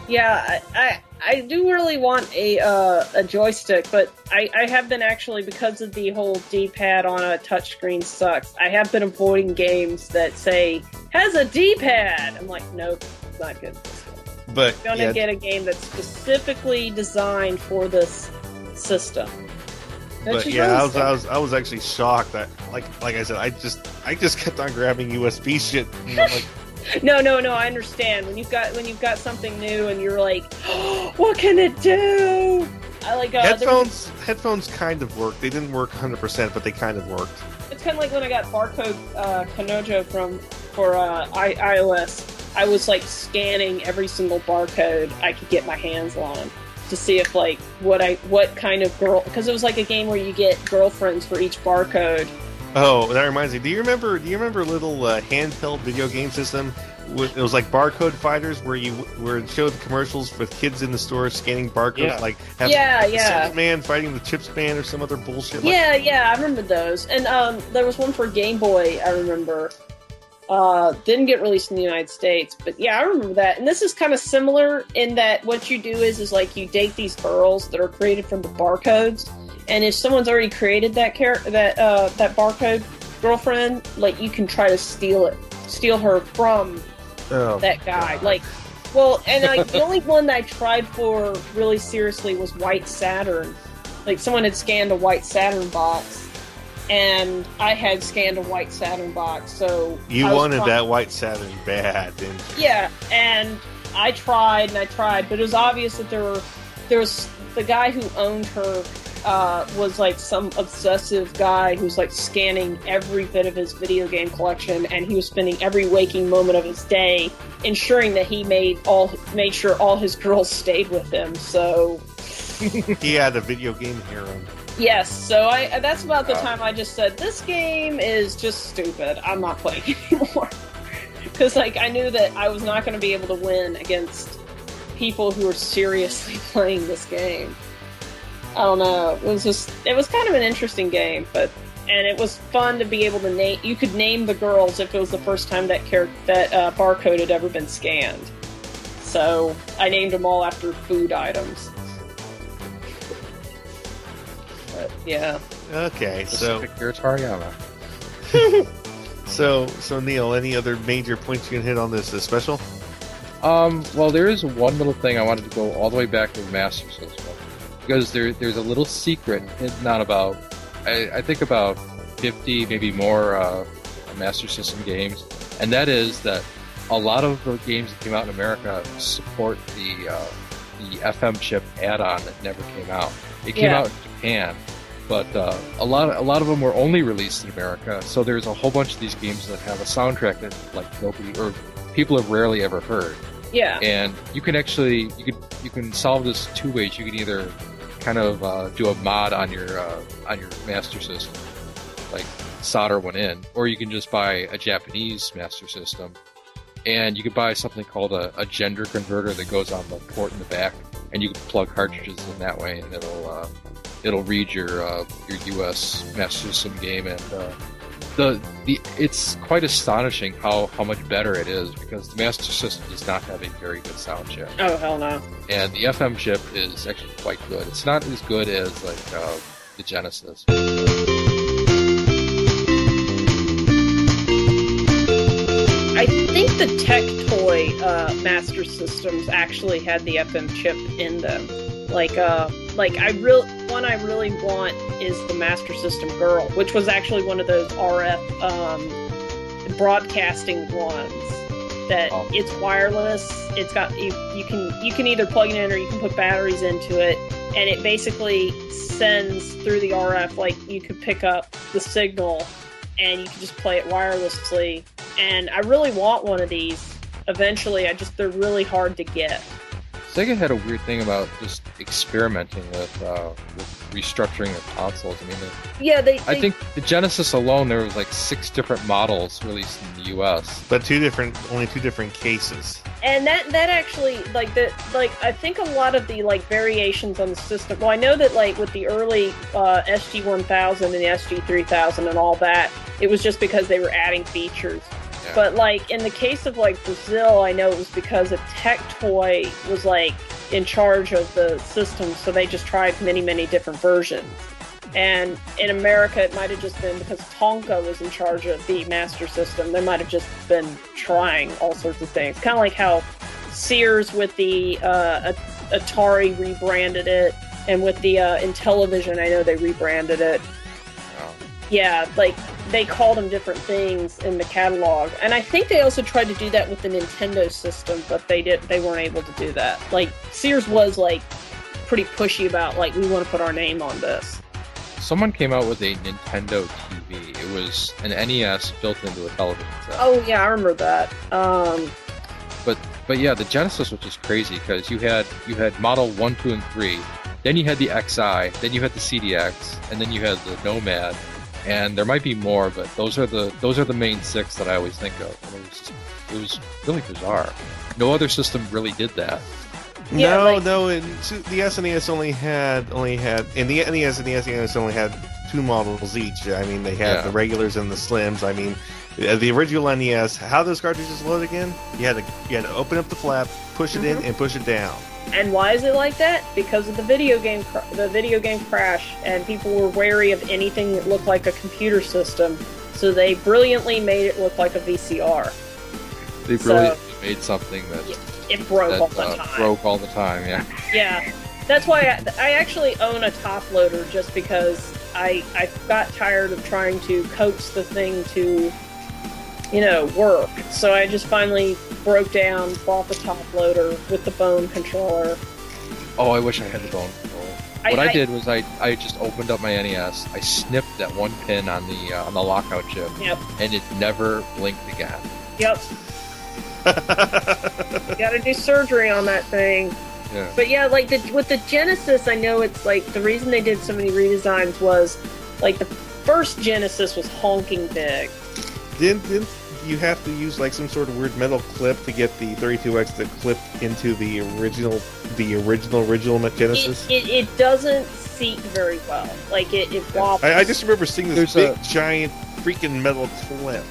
Yeah, I, I I do really want a uh, a joystick, but I, I have been actually because of the whole D-pad on a touchscreen sucks. I have been avoiding games that say has a D-pad. I'm like, nope, not good. But I'm gonna yeah, get a game that's specifically designed for this system. But yeah, I was. I was I was actually shocked that like like I said, I just I just kept on grabbing USB shit. Like, <laughs> No, no, no. I understand when you've got when you've got something new and you're like, <gasps> what can it do? I like uh, there was- headphones headphones kind of worked. They didn't work 100%, but they kind of worked. It's kind of like when I got barcode uh, Kanojo from for uh, I- iOS. I was like scanning every single barcode I could get my hands on to see if like what I what kind of girl because it was like a game where you get girlfriends for each barcode. Oh, that reminds me. Do you remember? Do you remember a little uh, handheld video game system? It was like barcode fighters, where you where it showed commercials with kids in the store scanning barcodes, Yeah. like have Yeah, yeah. Man fighting the Chips Man or some other bullshit. Like, Yeah, yeah, I remember those. And um, there was one for Game Boy. I remember. Uh, didn't get released in the United States, but yeah, I remember that. And this is kind of similar in that what you do is is like you date these girls that are created from the barcodes, and if someone's already created that char- that uh, that barcode girlfriend, like you can try to steal it, steal her from Oh, that guy. God. Like, well, and like the only one that I tried for really seriously was White Saturn. Like someone had scanned a White Saturn box, and I had scanned a White Saturn box. So you wanted trying- that white Saturn bad, didn't you? Yeah, and I tried and I tried, but it was obvious that there were there was the guy who owned her uh, was like some obsessive guy who's like scanning every bit of his video game collection, and he was spending every waking moment of his day ensuring that he made all made sure all his girls <laughs> stayed with him. So he had a video game harem. Yes, so I that's about the Wow. time I just said this game is just stupid. I'm not playing <laughs> anymore because like I knew that I was not going to be able to win against people who were seriously <laughs> playing this game. I don't know. It was just it was kind of an interesting game, but and it was fun to be able to name. You could name the girls if it was the first time that character that uh, barcode had ever been scanned. So I named them all after food items. But yeah. Okay, so pick your Tariyama. <laughs> so so Neil, any other major points you can hit on this, this special? Um, well, there is one little thing I wanted to go all the way back to the Master System because there there's a little secret hidden out about I, I think about fifty, maybe more uh, Master System games, and that is that a lot of the games that came out in America support the uh, the FM chip add-on that never came out. It came Yeah. out in Japan, but uh, a lot of, a lot of them were only released in America. So there's a whole bunch of these games that have a soundtrack that like nobody or people have rarely ever heard Yeah. and you can actually you could you can solve this two ways. You can either kind of uh, do a mod on your uh, on your master system, like solder one in, or you can just buy a Japanese master system, and you could buy something called a, a gender converter that goes on the port in the back, and you can plug cartridges in that way, and it'll uh, it'll read your uh, your U.S. master system game and. Uh, the the it's quite astonishing how how much better it is because the Master System does not have a very good sound chip, Oh hell no. and the FM chip is actually quite good. It's not as good as like uh, the Genesis. I think the Tech Toy uh, Master Systems actually had the FM chip in them. Like, uh, like I real one I really want is the Master System Girl, which was actually one of those RF um, broadcasting ones. That Oh. it's wireless. It's got you, you can you can either plug it in or you can put batteries into it, and it basically sends through the RF. Like you could pick up the signal, and you can just play it wirelessly. And I really want one of these. Eventually, I just they're really hard to get. Sega had a weird thing about just experimenting with, uh, with restructuring the consoles. I mean, the, Yeah, they. I think the Genesis alone, there was like six different models released in the U.S. But two different, only two different cases. and that that actually like the like I think a lot of the like variations on the system. Well, I know that like with the early uh, SG one thousand and the SG three thousand and all that, it was just because they were adding features. But like in the case of like Brazil, I know it was because a Tech Toy was like in charge of the system, so they just tried many many different versions. And in America, it might have just been because Tonka was in charge of the master system. They might have just been trying all sorts of things. Kind of like how Sears with the uh, Atari rebranded it, and with the uh, Intellivision, I know they rebranded it. Yeah, like they called them different things in the catalog, and I think they also tried to do that with the Nintendo system, but they did they weren't able to do that. Like Sears was like pretty pushy about like we want to put our name on this. someone came out with a Nintendo TV. It was an NES built into a television set. Oh yeah, I remember that. Um, But but yeah, the Genesis was just crazy because you had you had model one, two, and three. Then you had the XI. Then you had the CDX, and then you had the Nomad. And there might be more, but those are the those are the main six that I always think of. And it was it was really bizarre. No other system really did that. Yeah, no, like- no, and the SNES only had only had in the NES and the SNES only had two models each. I mean, they had Yeah. the regulars and the slims. I mean, uh, the original NES. How those cartridges load again? You had to you had to open up the flap, push it in, and push it down. And why is it like that? Because of the video game cr- the video game crash, and people were wary of anything that looked like a computer system. So they brilliantly made it look like a VCR. They So- made something that, It broke all the uh, time. broke all the time. Yeah. Yeah, that's why I, I actually own a top loader just because I I got tired of trying to coax the thing to, you know, work. So I just finally broke down, bought the top loader with the bone controller. Oh, I wish I had the bone control. I- What I, I- did was I, I just opened up my NES. I snipped that one pin on the uh, on the lockout chip, Yep. and it never blinked again. Yep. <laughs> Got to do surgery on that thing. Yeah. But yeah, like the, with the Genesis, I know it's like the reason they did so many redesigns was like the first Genesis was honking big. Didn't, didn't you have to use like some sort of weird metal clip to get the 32X to clip into the original, the original original Genesis? It, it, it doesn't seat very well. Like it, it wobbles. I, I just remember seeing this There's big, a- giant, freaking metal clip.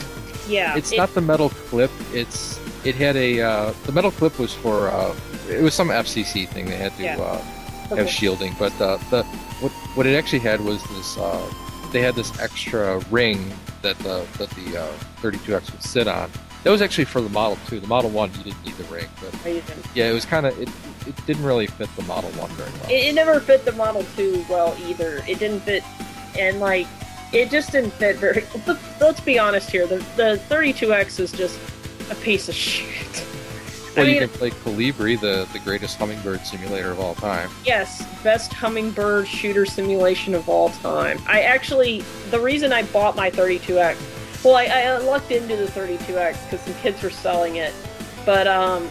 yeah. It's it- not the metal clip. It's it had a uh, the metal clip was for uh, it was some FCC thing. They had to Yeah. uh, okay. have shielding, but uh, the what what it actually had was this. They had this extra ring that the that the uh, 32X would sit on. That was actually for the Model 2. The Model 1, you didn't need the ring, but Amazing. yeah, it was kind of it. It didn't really fit the Model 1 very well. It, it never fit the Model 2 well either. It didn't fit, and like, it just didn't fit very. <laughs> Let's be honest here. The the 32X is just a piece of shit. Well, I you can play Kolibri, the the greatest hummingbird simulator of all time. Yes, best hummingbird shooter simulation of all time. I actually, the reason I bought my 32X, well, I, I lucked into the 32X because some kids were selling it, but, um,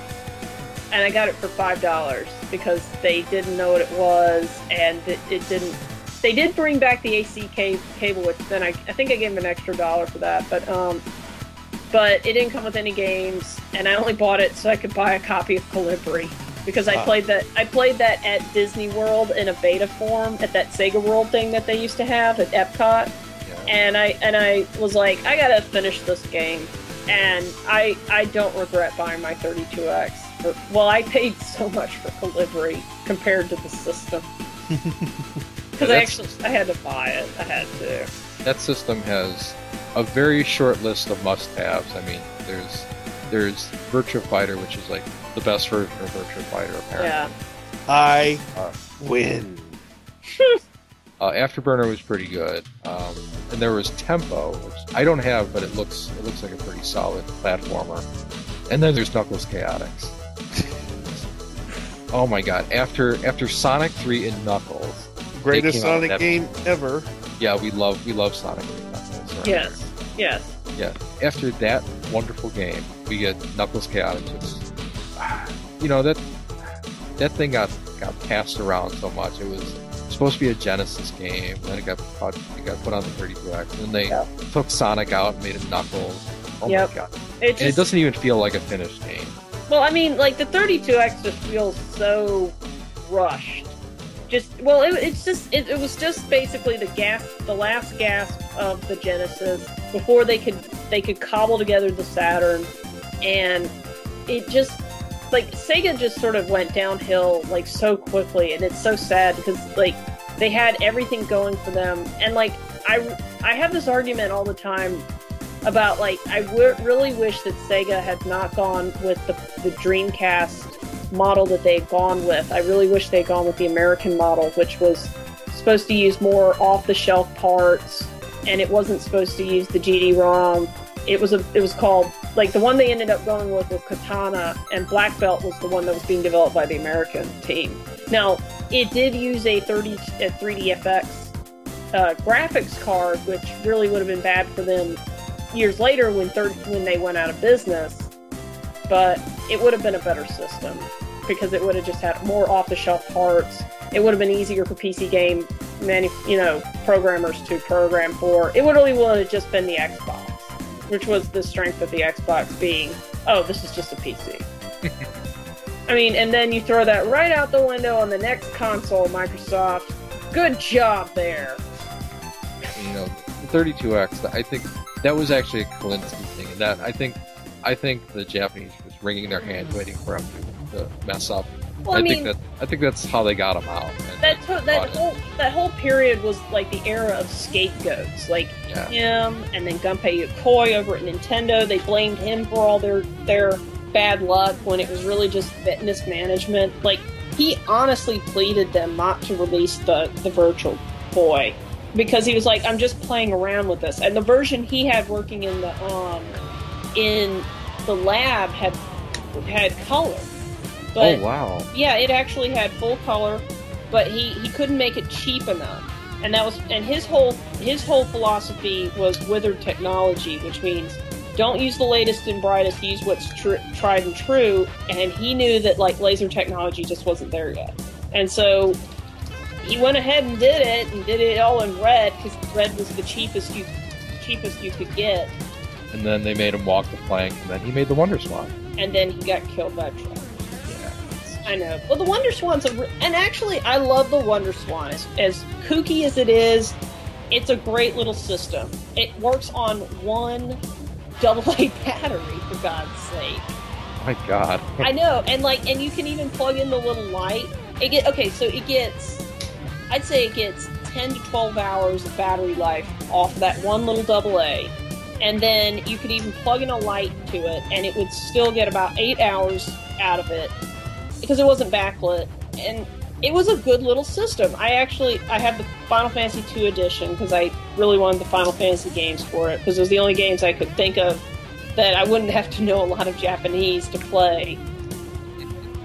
and I got it for $5 because they didn't know what it was and it, it didn't, they did bring back the AC cable, which then I, I think I gave them an extra dollar for that, but, um, but it didn't come with any games, and I only bought it so I could buy a copy of Kolibri because I Ah. played that. I played that at Disney World in a beta form at that Sega World thing that they used to have at Epcot, Yeah. and I and I was like, I gotta finish this game, and I I don't regret buying my 32X. For, well, I paid so much for Kolibri compared to the system <laughs> because I actually I had to buy it. I had to. that system has a very short list of must-haves. I mean, there's there's Virtua Fighter, which is like the best version of Virtua Fighter, apparently. Yeah. I Uh, win. <laughs> Uh, Afterburner was pretty good, um, and there was Tempo, which I don't have, but it looks it looks like a pretty solid platformer. And then there's Knuckles Chaotix. <laughs> Oh my god! After after Sonic Three and Knuckles, Greatest came out with Sonic game ever. yeah, we love we love Sonic 3 and Knuckles. right? Yes. Yes. Yeah. After that wonderful game, we get Knuckles Chaotix. Which, you know that that thing got got passed around so much. It was supposed to be a Genesis game, then it got put, it got put on the 32X, and then they Yeah. took Sonic out and made it Knuckles. Oh Yep. my god! It And it doesn't even feel like a finished game. Well, I mean, like the 32X just feels so rushed. Just well, it, it's just it, it was just basically the gas, the last gasp of the Genesis before they could they could cobble together the Saturn, and it just like Sega just sort of went downhill like so quickly, and it's so sad because like they had everything going for them, and like I I have this argument all the time about like I w- really wish that Sega had not gone with the, the Dreamcast model that they had gone with. I really wish they had gone with the American model, which was supposed to use more off the shelf parts, and it wasn't supposed to use the GD-ROM. It was a it was called like the one they ended up going with was Katana, and Black Belt was the one that was being developed by the American team. Now it did use a 30 a 3DFX uh, graphics card, which really would have been bad for them years later when third when they went out of business. But it would have been a better system because it would have just had more off the shelf parts. It would have been easier for PC game many you know programmers to program for. It would really would have just been the Xbox, which was the strength of the Xbox being, oh, this is just a PC. <laughs> I mean, and then you throw that right out the window on the next console, Microsoft. Good job there. you know, the 32X. I think that was actually a Kalinske thing, and that I think, I think the Japanese was wringing their hands waiting for him to, to mess up. Well, I, I, mean, think that I think that's how they got him out. That to- that whole that whole period was like the era of scapegoats, like Yeah. him and then Gunpei Yokoi over at Nintendo. They blamed him for all their their bad luck when it was really just fitness management. Like he honestly pleaded them not to release the the Virtual Boy because he was like, "I'm just playing around with this." And the version he had working in the um in the lab had had color. But oh wow! yeah, it actually had full color, but he he couldn't make it cheap enough. And that was and his whole his whole philosophy was withered technology, which means don't use the latest and brightest, use what's tr- tried and true. And he knew that like laser technology just wasn't there yet. And so he went ahead and did it and did it all in red because red was the cheapest you cheapest you could get. And then they made him walk the plank, and then he made the Wonder Swan. And then he got killed by a truck. I know. Well, the Wonder Swan's a, re- and actually, I love the Wonder Swan. As, as kooky as it is, it's a great little system. It works on one double A <laughs> battery, for God's sake. My God. I know, and like, and you can even plug in the little light. It get okay, so it gets, I'd say it gets ten to twelve hours of battery life off that one little double A, and then you could even plug in a light to it, and it would still get about eight hours out of it because it wasn't backlit, and it was a good little system. I actually I have the Final Fantasy II edition because I really wanted the Final Fantasy games for it because it was the only games I could think of that I wouldn't <laughs> have to know a lot of Japanese to play.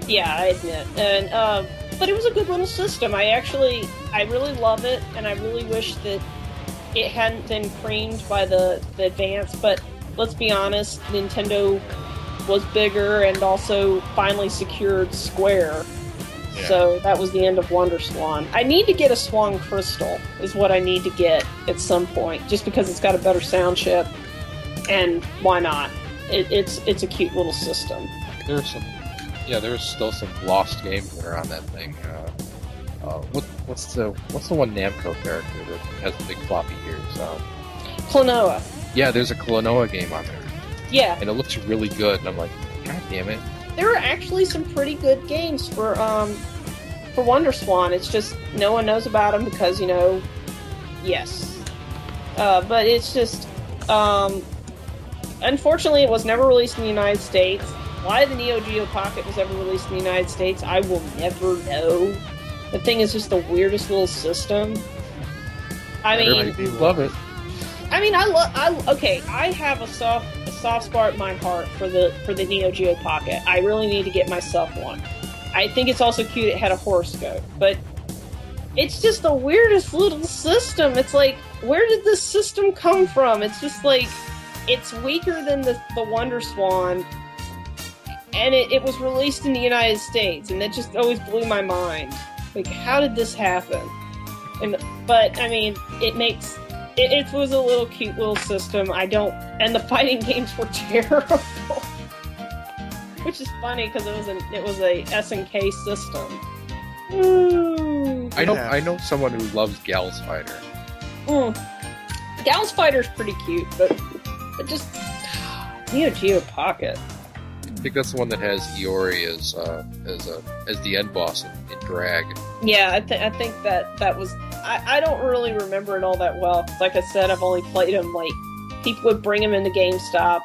Yeah, I admit. And um, but it was a good little system. I actually I really love it, and I really wish that it hadn't been creamed by the the advance. But let's be honest, Nintendo was bigger and also finally secured Square. Yeah. So that was the end of Wonder Swan. I need to get a Swan Crystal, is what I need to get at some point, just because it's got a better sound chip, and why not? It, it's it's a cute little system. There's some, yeah, there's still some lost games that are on that thing. Uh, uh, what, what's the what's the one Namco character that has the big floppy ears? Um, Klonoa, yeah, there's a Klonoa game on there, yeah, and it looks really good. And I'm like, God damn it! there are actually some pretty good games for um for Wonder Swan. It's just no one knows about them because you know, yes, uh, but it's just um, unfortunately it was never released in the United States. Why the Neo Geo Pocket was ever released in the United States, I will never know. The thing is just the weirdest little system. I mean, love it. I mean, I love. I okay. I have a soft, a soft spot in my heart for the for the Neo Geo Pocket. I really need to get myself one. I think it's also cute. It had a horoscope, but it's just the weirdest little system. It's like, where did this system come from? It's just like, it's weaker than the the Wonder Swan, and it, it was released in the United States, and that just always blew my mind. Like, how did this happen? And but I mean, it makes it, it was a little cute little system. I don't, and the fighting <laughs> games were terrible, which is funny because it was an it was a SNK system. Ooh. I know Yeah. I know someone who loves Gals Fighter. Mm. Gals Fighter's pretty cute, but but just Neo Geo Pocket. I think that's the one that has Iori as uh, as a as the end boss in, in Drag. Yeah, I, th- I think that that was. I, I don't really remember it all that well. Like I said, I've only played them. Like people would bring them into GameStop,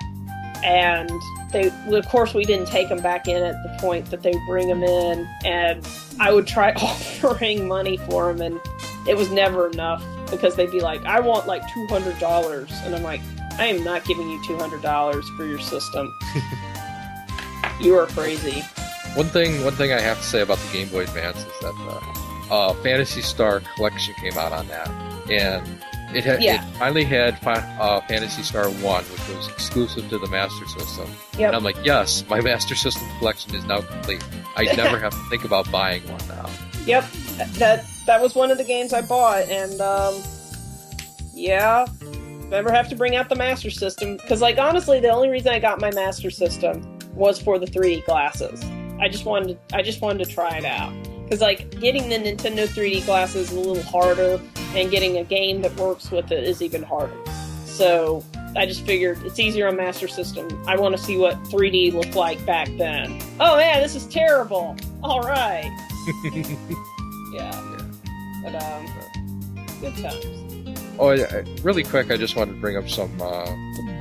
and they, well, of course, we didn't take them back in at the point that they bring them in, and I would try <laughs> offering money for them, and it was never enough because they'd be like, "I want like two hundred dollars," and I'm like, "I am not giving you two hundred dollars for your system. <laughs> you are crazy." One thing one thing I have to say about the Game Boy Advance is that uh, uh, Phantasy Star Collection came out on that, and it had Yeah. it finally had uh, Phantasy Star One, which was exclusive to the Master System. Yep. And I'm like, yes, my <laughs> Master System collection is now complete. I <laughs> never have to think about buying one now. Yep, that that was one of the games I bought, and um, yeah, never have to bring out the Master System because, like, honestly, the only reason I got my Master System was for the 3D glasses. I just wanted, to, I just wanted to try it out because, like, getting the Nintendo 3D glasses is a little harder, and getting a game that works with it is even harder. So. I just figured it's easier on Master System. I want to see what 3D looked like back then. Oh man, this is terrible. All right. <laughs> Yeah. But um, good times. Oh, yeah, really quick, I just wanted to bring up some uh,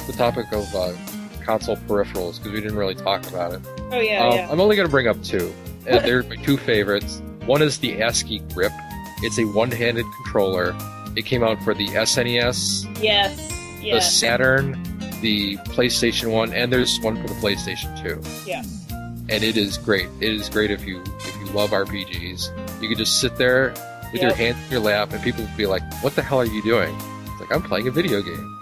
the topic of uh, console peripherals because we didn't really talk about it. Oh yeah, Um, yeah. I'm only going to bring up two, <laughs> and they're my two favorites. One is the ASCII Grip. It's a one-handed controller. It came out for the SNES, Yes. the Saturn, the PlayStation One, and there's one for the PlayStation Two. Yes. And it is great. It is great if you if you love RPGs. You can just sit there with your Yep. hands in your lap, and people will be like, "What the hell are you doing?" It's like I'm playing a video game.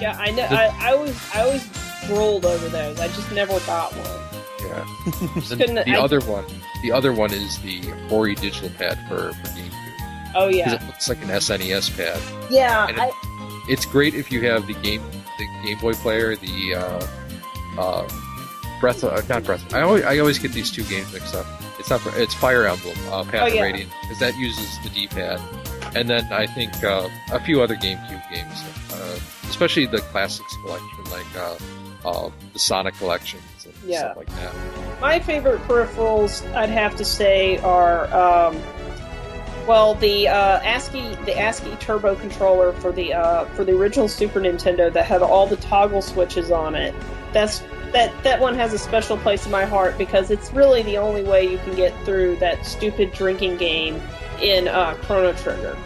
Yeah, I know. I, I was I always drooled over those. I just never got one. Yeah. <laughs> Couldn't- the I- other one, the other one is the Hori digital pad for for GameCube. Oh yeah. it looks like an SNES pad. Yeah. and it- I, It's great if you have the game, the Game Boy player, the uh, uh, Breath, of, uh, not Breath. I always, I always get these two games mixed up. It's not, it's Fire Emblem, uh, Path Oh, of yeah. Radiant, because that uses the D-pad, and then I think uh, a few other GameCube games, uh, especially the classics collection, like uh, the Sonic collections and Yeah. stuff like that. my favorite peripherals, I'd have to say, are um, well the uh, ASCII the ASCII Turbo controller for the uh, for the original Super Nintendo that had all the toggle switches on it. That's that that one has a special place in my heart because it's really the only way you can get through that stupid drinking game in uh, Chrono Trigger.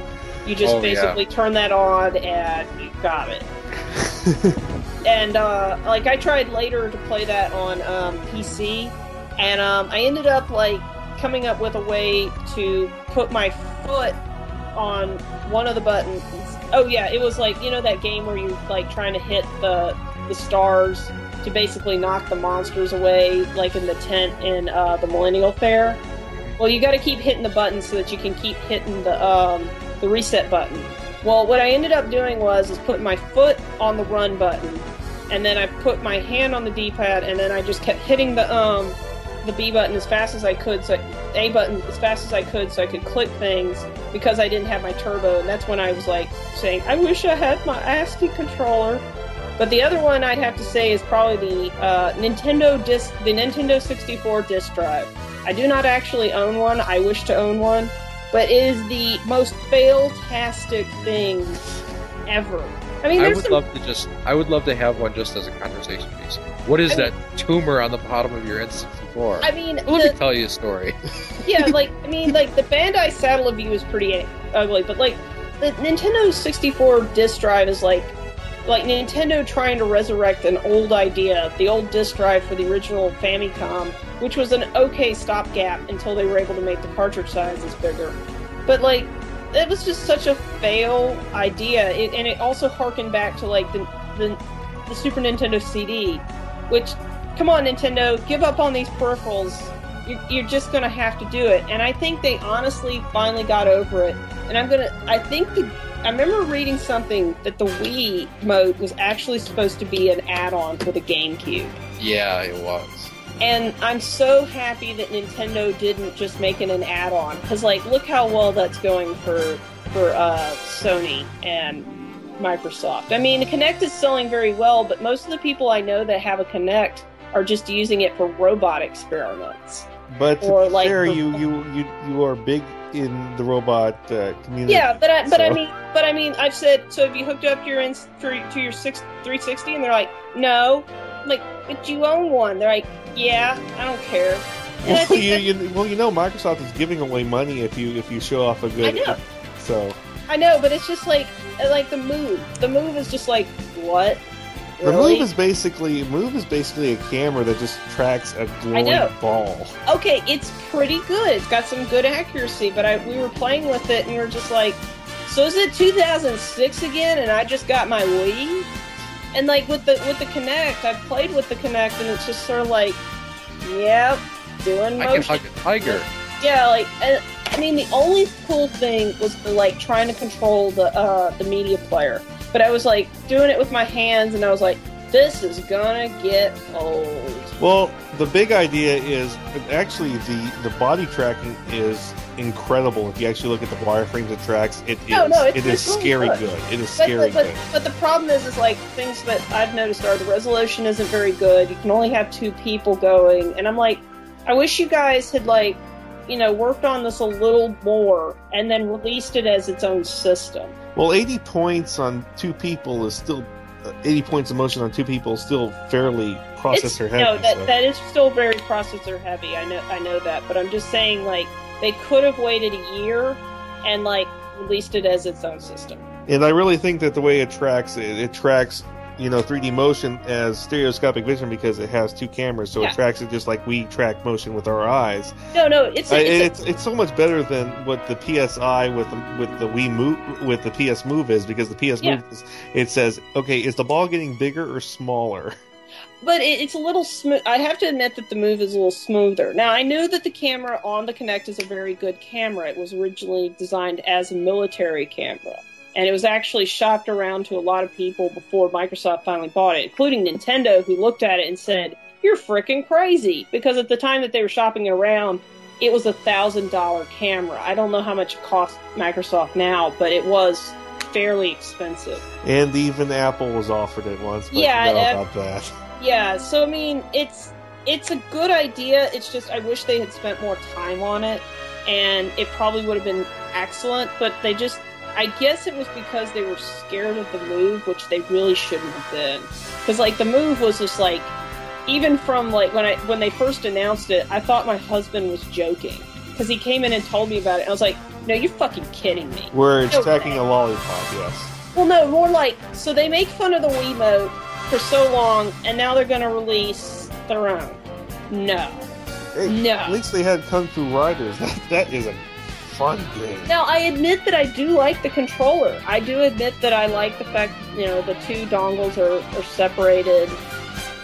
You just Oh, yeah. basically turn that on and you got it. <laughs> and uh, like I tried later to play that on um, PC, and um, I ended up like coming up with a way to put my foot on one of the buttons. Oh yeah, it was like you know that game where you like trying to hit the the stars to basically knock the monsters away, like in the tent in uh, the Millennial Fair. Well, you got to keep hitting the button so that you can keep hitting the um, the reset button. Well, what I ended up doing was is putting my foot on the run button, and then I put my hand on the D-pad, and then I just kept hitting the um the B button as fast as I could, so A button as fast as I could, so I could click things because I didn't have my turbo, and that's when I was like saying, "I wish I had my ASCII controller." But the other one I'd have to say is probably the uh, Nintendo disc, the Nintendo 64 disc drive. I do not actually own one. I wish to own one, but it is the most fail-tastic thing ever. I mean, I would some love to just, I would love to have one just as a conversation piece. What is I mean- that tumor on the bottom of your N64? I mean, Let the, me tell you a story. <laughs> yeah, like I mean, like the Bandai Satellaview is pretty ugly, but like the Nintendo 64 disc drive is like like Nintendo trying to resurrect an old idea, the old disk drive for the original Famicom, which was an okay stopgap until they were able to make the cartridge sizes bigger. But like, it was just such a fail idea, it, and it also harkened back to like the, the the Super Nintendo CD, which, come on, Nintendo, give up on these peripherals. You're, you're just gonna have to do it, and I think they honestly finally got over it. And I'm gonna, I think the I remember reading something that the Wii mode was actually supposed to be an add-on for the GameCube. Yeah, it was. And I'm so happy that Nintendo didn't just make it an add-on because, like, look how well that's going for for uh, Sony and Microsoft. I mean, the Kinect is selling very well, but most of the people I know that have a Kinect are just using it for robot experiments. But Or, like, fair, the- you, you you you are big in the robot uh, community. Yeah, but I, but I mean, but I mean, I've said so. Have you hooked up your ins for, to your six 360? And they're like, no. I'm like, but you own one. They're like, yeah, I don't care. Well, you, you, well, you know, Microsoft is giving away money if you if you show off a good. I know. So I know, but it's just like like the move. The move is just like what? The move is basically move is basically a camera that just tracks a glowing know. ball. okay, it's pretty good. It's got some good accuracy, but I we were playing with it and we were just like, so is it 2006 again? And I just got my Wii, and like with the with the Kinect, I've played with the Kinect, and it's just sort of like, yep, doing motion. I can motion. hug a tiger. Yeah, like and, I mean, the only cool thing was the like trying to control the uh the media player, but I was like doing it with my hands, and I was like, this is gonna get old. Well, the big idea is actually the the body tracking is incredible. If you actually look at the wireframes it tracks, it is No, no, it's- it is really scary good. good. It is But, scary but, but, good. but the problem is, is like things that I've noticed are the resolution isn't very good. You can only have two people going, and I'm like, I wish you guys had like, you know, worked on this a little more and then released it as its own system. Well, 80 points on two people is still uh, 80 points of motion on two people is still fairly processor heavy. no, that so- that is still very processor heavy. I know, I know that, but I'm just saying, like, they could have waited a year and like released it as its own system. And I really think that the way it tracks it, it tracks you know 3D motion as stereoscopic vision because it has two cameras, so Yeah. it tracks it just like we track motion with our eyes. No, no, it's I- it's, it's it's so much better than what the PSI with the with the Wii Move with the PS Move is because the PS Yeah. Move is, it says okay is the ball getting bigger or smaller? <laughs> but it, it's a little smooth. I have to admit that the move is a little smoother. Now, I knew that the camera on the Kinect is a very good camera. It was originally designed as a military camera, and it was actually shopped around to a lot of people before Microsoft finally bought it, including Nintendo, who looked at it and said, "You're freaking crazy," because at the time that they were shopping around. It was a thousand dollar camera. I don't know how much it cost Microsoft now, but it was fairly expensive. And even Apple was offered it once. But Yeah, about that. Yeah, so I mean, it's it's a good idea. It's just I wish they had spent more time on it, and it probably would have been excellent. But they just, I guess it was because they were scared of the move, which they really shouldn't have been. Because like the move was just like, even from like when I when they first announced it, I thought my husband was joking because he came in and told me about it. And I was like, no, you're fucking kidding me. We're No tracking way. a lollipop, yes. Well, no, more like so they make fun of the Wiimote for so long, and now they're going to release their own. No, Hey, No. At least they had Kung Fu Riders. <laughs> That that is a fun game. now I admit that I do like the controller. I do admit that I like the fact you know the two dongles are, are separated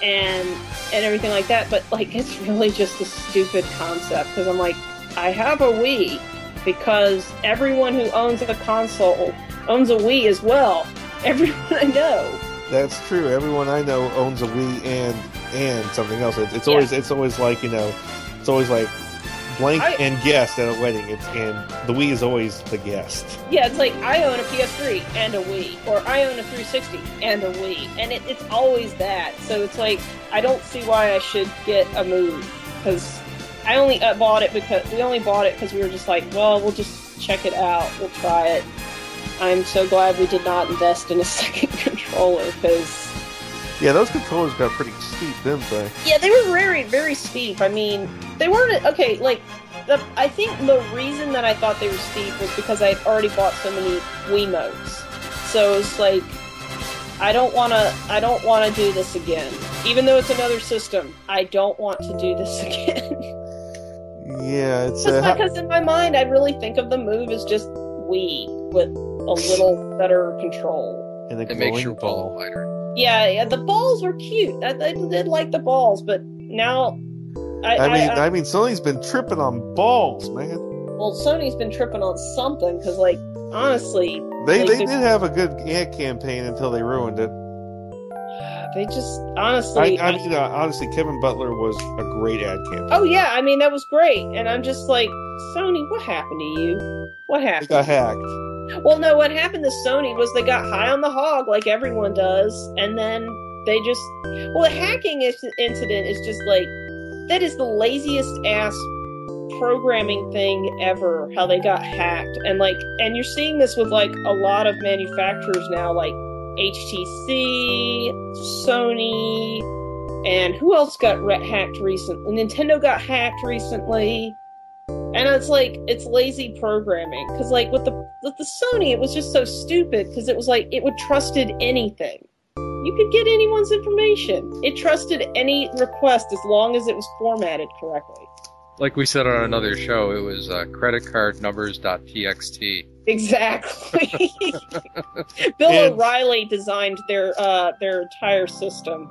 and and everything like that. But like, it's really just a stupid concept because I'm like, I have a Wii because everyone who owns a console owns a Wii as well. <laughs> Everyone I know. That's true. Everyone I know owns a Wii and and something else. It's, Yeah. always it's always like you know, it's always like blank I- and guest at a wedding. It's and the Wii is always the guest. Yeah, it's like I own a PS3 and a Wii, or I own a 360 and a Wii, and it, it's always that. So it's like I don't see why I should get a move because I only bought it because we only bought it because we were just like, well, we'll just check it out, we'll try it. I'm so glad we did not invest in a <laughs> second controller because Yeah, those controllers got pretty steep, didn't they? yeah, they were very very steep. I mean, they weren't okay. Like, the, I think the reason that I thought they were steep was because I had already bought so many Wiimotes. So it's like, I don't want to. I don't want to do this again. Even though it's another system, I don't want to do this <laughs> again. Yeah, it's just uh, because in my mind, I really think of the move as just Wii with a little better control. and the It makes glowing your ball lighter. Yeah, yeah, the balls were cute. I, I did like the balls, but now, I, I mean, I, I mean, Sony's been tripping on balls, man. well, Sony's been tripping on something because, like, honestly, They Like they did have a good ad campaign until they ruined it. They just I, honestly. I mean, uh, honestly, Kevin Butler was a great ad campaign. oh yeah, I mean that was great, and I'm just like, Sony, what happened to you? What They happened? got hacked. Well, no, what happened to Sony was they got high on the hog like everyone does, and then they just well, the hacking is- incident is just like that is the laziest ass programming thing ever. How they got hacked, and like, and you're seeing this with like a lot of manufacturers now, like HTC, Sony, and who else got re- hacked recently? Nintendo got hacked recently. And it's like it's lazy programming because like with the with the Sony, it was just so stupid because it was like it would trusted anything. You could get anyone's information. It trusted any request as long as it was formatted correctly. Like we said on another show, it was uh, credit card numbers.txt. Exactly. <laughs> Bill And- O'Reilly designed their uh their entire system.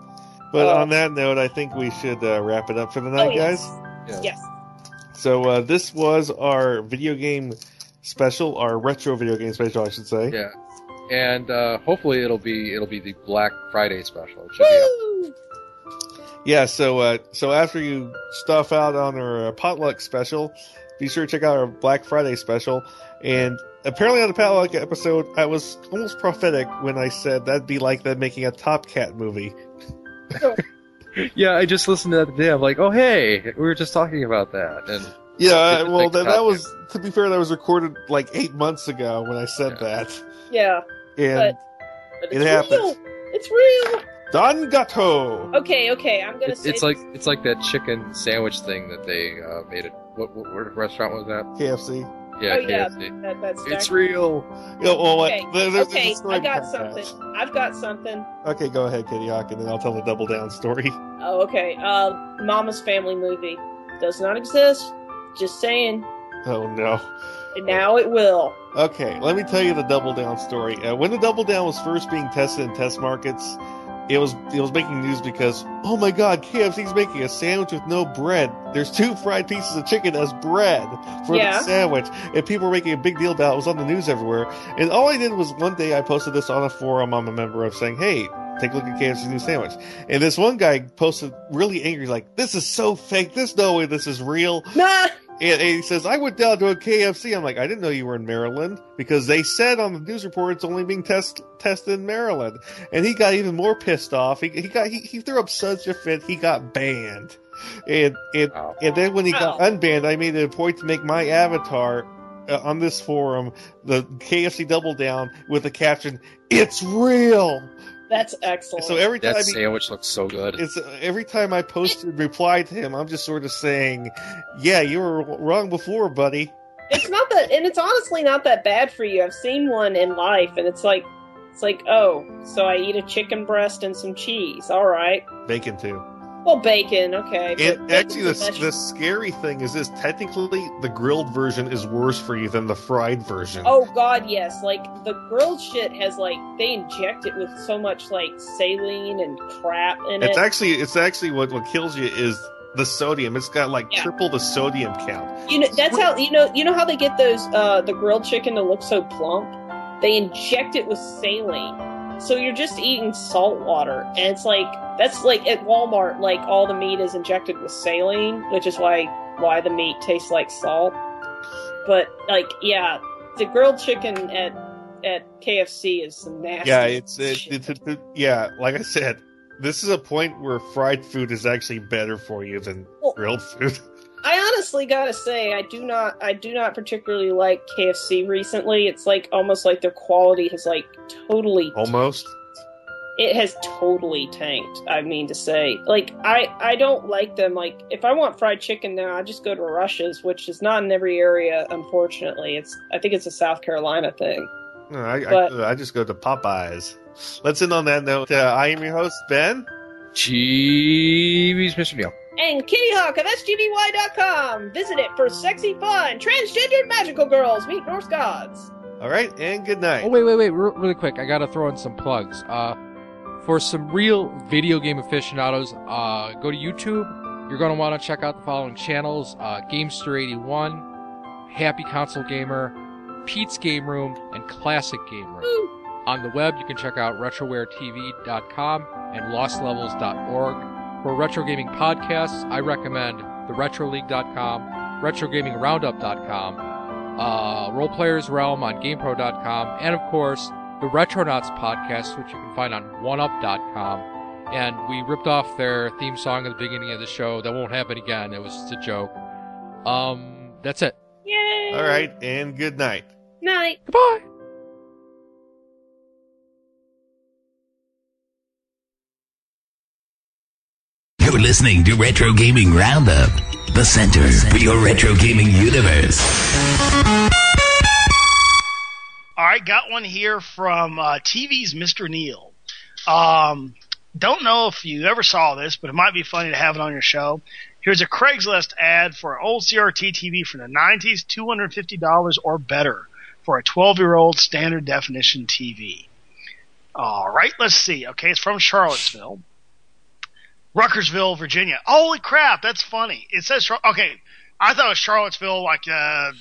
But Uh, on that note, I think we should uh, wrap it up for the night, oh, yes. guys. Yeah. Yes. So uh, this was our video game special, our retro video game special, I should say. Yeah, and uh, hopefully it'll be it'll be the Black Friday special. It should be. Woo! Yeah, so uh, so after you stuff out on our uh, potluck special, be sure to check out our Black Friday special. And apparently on the potluck episode, I was almost prophetic when I said that'd be like them making a Top Cat movie. <laughs> Yeah, I just listened to that today. I'm like, oh hey, we were just talking about that, and Yeah, well, that, that was to be fair, that was recorded like eight months ago when I said Yeah. that, Yeah, and but it it's happened. real. It's real. Don Gato. Okay, okay. I'm gonna it, say it's like it's like that chicken sandwich thing that they uh, made. It. What, what, what restaurant was that? KFC. Oh, Yeah, yeah. KFC. that, that's It's real. Yeah, well. Okay, there- there's okay. story I got behind that. something. I've got something. Okay, go ahead, Kittyhawk, and then I'll tell the double down story. <laughs> Oh, okay. Uh, Mama's Family movie does not exist. Just saying. Oh no. And now it will. Okay, let me tell you the Double Down story. Uh, when the Double Down was first being tested in test markets, it was it was making news because oh my god, KFC's making a sandwich with no bread. There's two fried pieces of chicken as bread for Yeah. the sandwich, and people were making a big deal about it. It was on the news everywhere. And all I did was one day I posted this on a forum I'm a member of, saying, "Hey." Take a look at KFC's new sandwich. And this one guy posted really angry, like, this is so fake. There's no way this is real. <laughs> Nah. And, and he says, I went down to a KFC. I'm like, I didn't know you were in Maryland because they said on the news report it's only being test, tested in Maryland. And he got even more pissed off. He, he got he, he threw up such a fit. He got banned. And and, Wow. and then when he got unbanned, I made it a point to make my avatar uh, on this forum the KFC Double Down with the caption, "It's real." That's excellent. So every time That he, sandwich looks so good. it's every time I posted reply to him, I'm just sort of saying, "Yeah, you were wrong before, buddy." it's not that, and it's honestly not that bad for you. I've seen one in life, and it's like, it's like, oh, so I eat a chicken breast and some cheese. All right. Bacon too. Well, bacon, okay. And actually, the, the scary thing is this: technically, the grilled version is worse for you than the fried version. Oh God, yes. Like the grilled shit has like they inject it with so much like saline and crap in it's it. actually it's actually what what kills you is the sodium. It's got like Yeah. triple the sodium count. You know that's how you know you know how they get those uh the grilled chicken to look so plump? They inject it with saline. So you're just eating salt water. And it's like that's like at Walmart, like all the meat is injected with saline, which is why why the meat tastes like salt. But like yeah, the grilled chicken at at KFC is some nasty. Yeah, it's it, it's it, yeah. Like I said, this is a point where fried food is actually better for you than Well- grilled food. <laughs> I honestly gotta say, I do not, I do not particularly like KFC recently. It's like almost like their quality has like totally, Almost. it has totally tanked. I mean to say, like I, I don't like them. Like if I want fried chicken now, I just go to Rush's, which is not in every area, unfortunately. It's, I think it's a South Carolina thing. No, I, But- I I just go to Popeyes. let's end on that note. Uh, I am your host, Ben. Jeeves, Mr. Neil. And Kittyhawk of SGBY.com. Visit it for sexy fun. Transgendered magical girls meet Norse gods. All right, and good night. Oh wait, wait, wait! Re- really quick, I gotta throw in some plugs. Uh, for some real video game aficionados, uh, go to YouTube. You're gonna want to check out the following channels: uh, Gamester81, Happy Console Gamer, Pete's Game Room, and Classic Game Room. On the web, you can check out RetrowareTV.com and LostLevels.org. For retro gaming podcasts, I recommend TheRetroLeague.com, RetroGamingRoundup.com, uh, Role Players Realm on GamePro.com, and of course, the Retronauts podcast, which you can find on OneUp.com. And we ripped off their theme song at the beginning of the show. That won't happen again. It was just a joke. Um, that's it. Yay! All right, and good night. Night. Goodbye. You're listening to Retro Gaming Roundup, the center for your retro gaming universe. All right, got one here from uh, TV's Mr. Neil. Um, don't know if you ever saw this, but it might be funny to have it on your show. Here's a Craigslist ad for an old CRT TV from the 90s, $250 or better for a 12 year old standard definition TV. All right, let's see. Okay, it's from Charlottesville. Ruckersville, Virginia. Holy crap, that's funny. It says, okay, I thought it was Charlottesville, like, uh,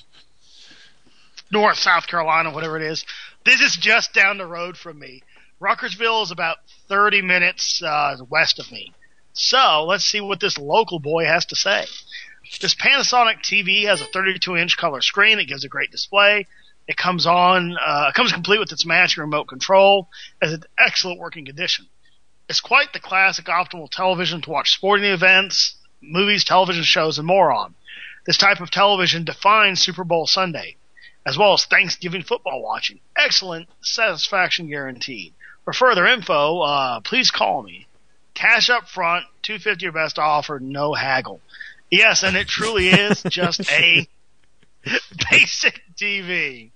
North South Carolina, whatever it is. This is just down the road from me. Ruckersville is about 30 minutes uh, west of me. So let's see what this local boy has to say. This Panasonic TV has a 32 inch color screen that gives a great display. It comes on, uh, comes complete with its matching remote control, as an excellent working condition. It's quite the classic optimal television to watch sporting events, movies, television shows, and more on. This type of television defines Super Bowl Sunday as well as Thanksgiving football watching. Excellent satisfaction guaranteed. For further info, uh, please call me. Cash up front, two fifty or best offer, no haggle. Yes, and it truly is just a <laughs> basic TV.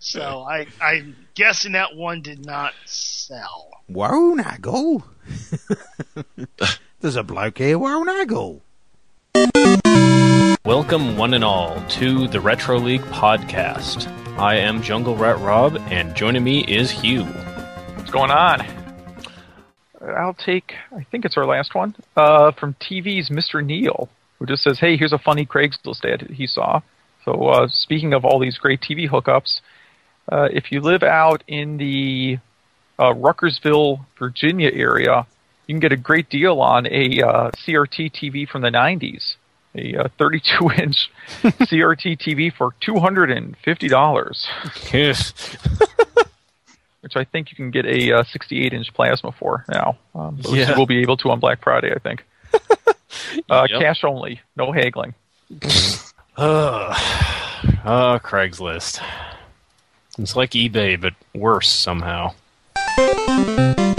So I, I'm guessing that one did not sell. Won't I go? <laughs> There's a bloke here, won't I go? Welcome, one and all, to the Retro League podcast. I am Jungle Rat Rob, and joining me is Hugh. What's going on? I'll take, I think it's our last one, uh, from TV's Mr. Neil, who just says, hey, here's a funny Craigslist ad he saw. So, uh, speaking of all these great TV hookups, uh, if you live out in the uh, Ruckersville, Virginia area, you can get a great deal on a uh, CRT TV from the 90s. A uh, 32 <laughs> inch <laughs> CRT TV for $250. Yes. <laughs> which I think you can get a uh, 68 inch plasma for now. Um, Yeah. will be able to on Black Friday, I think. uh, Yep. Cash only, no haggling. Ugh. <sighs> Oh, Craigslist. It's like eBay, but worse somehow. Thank you.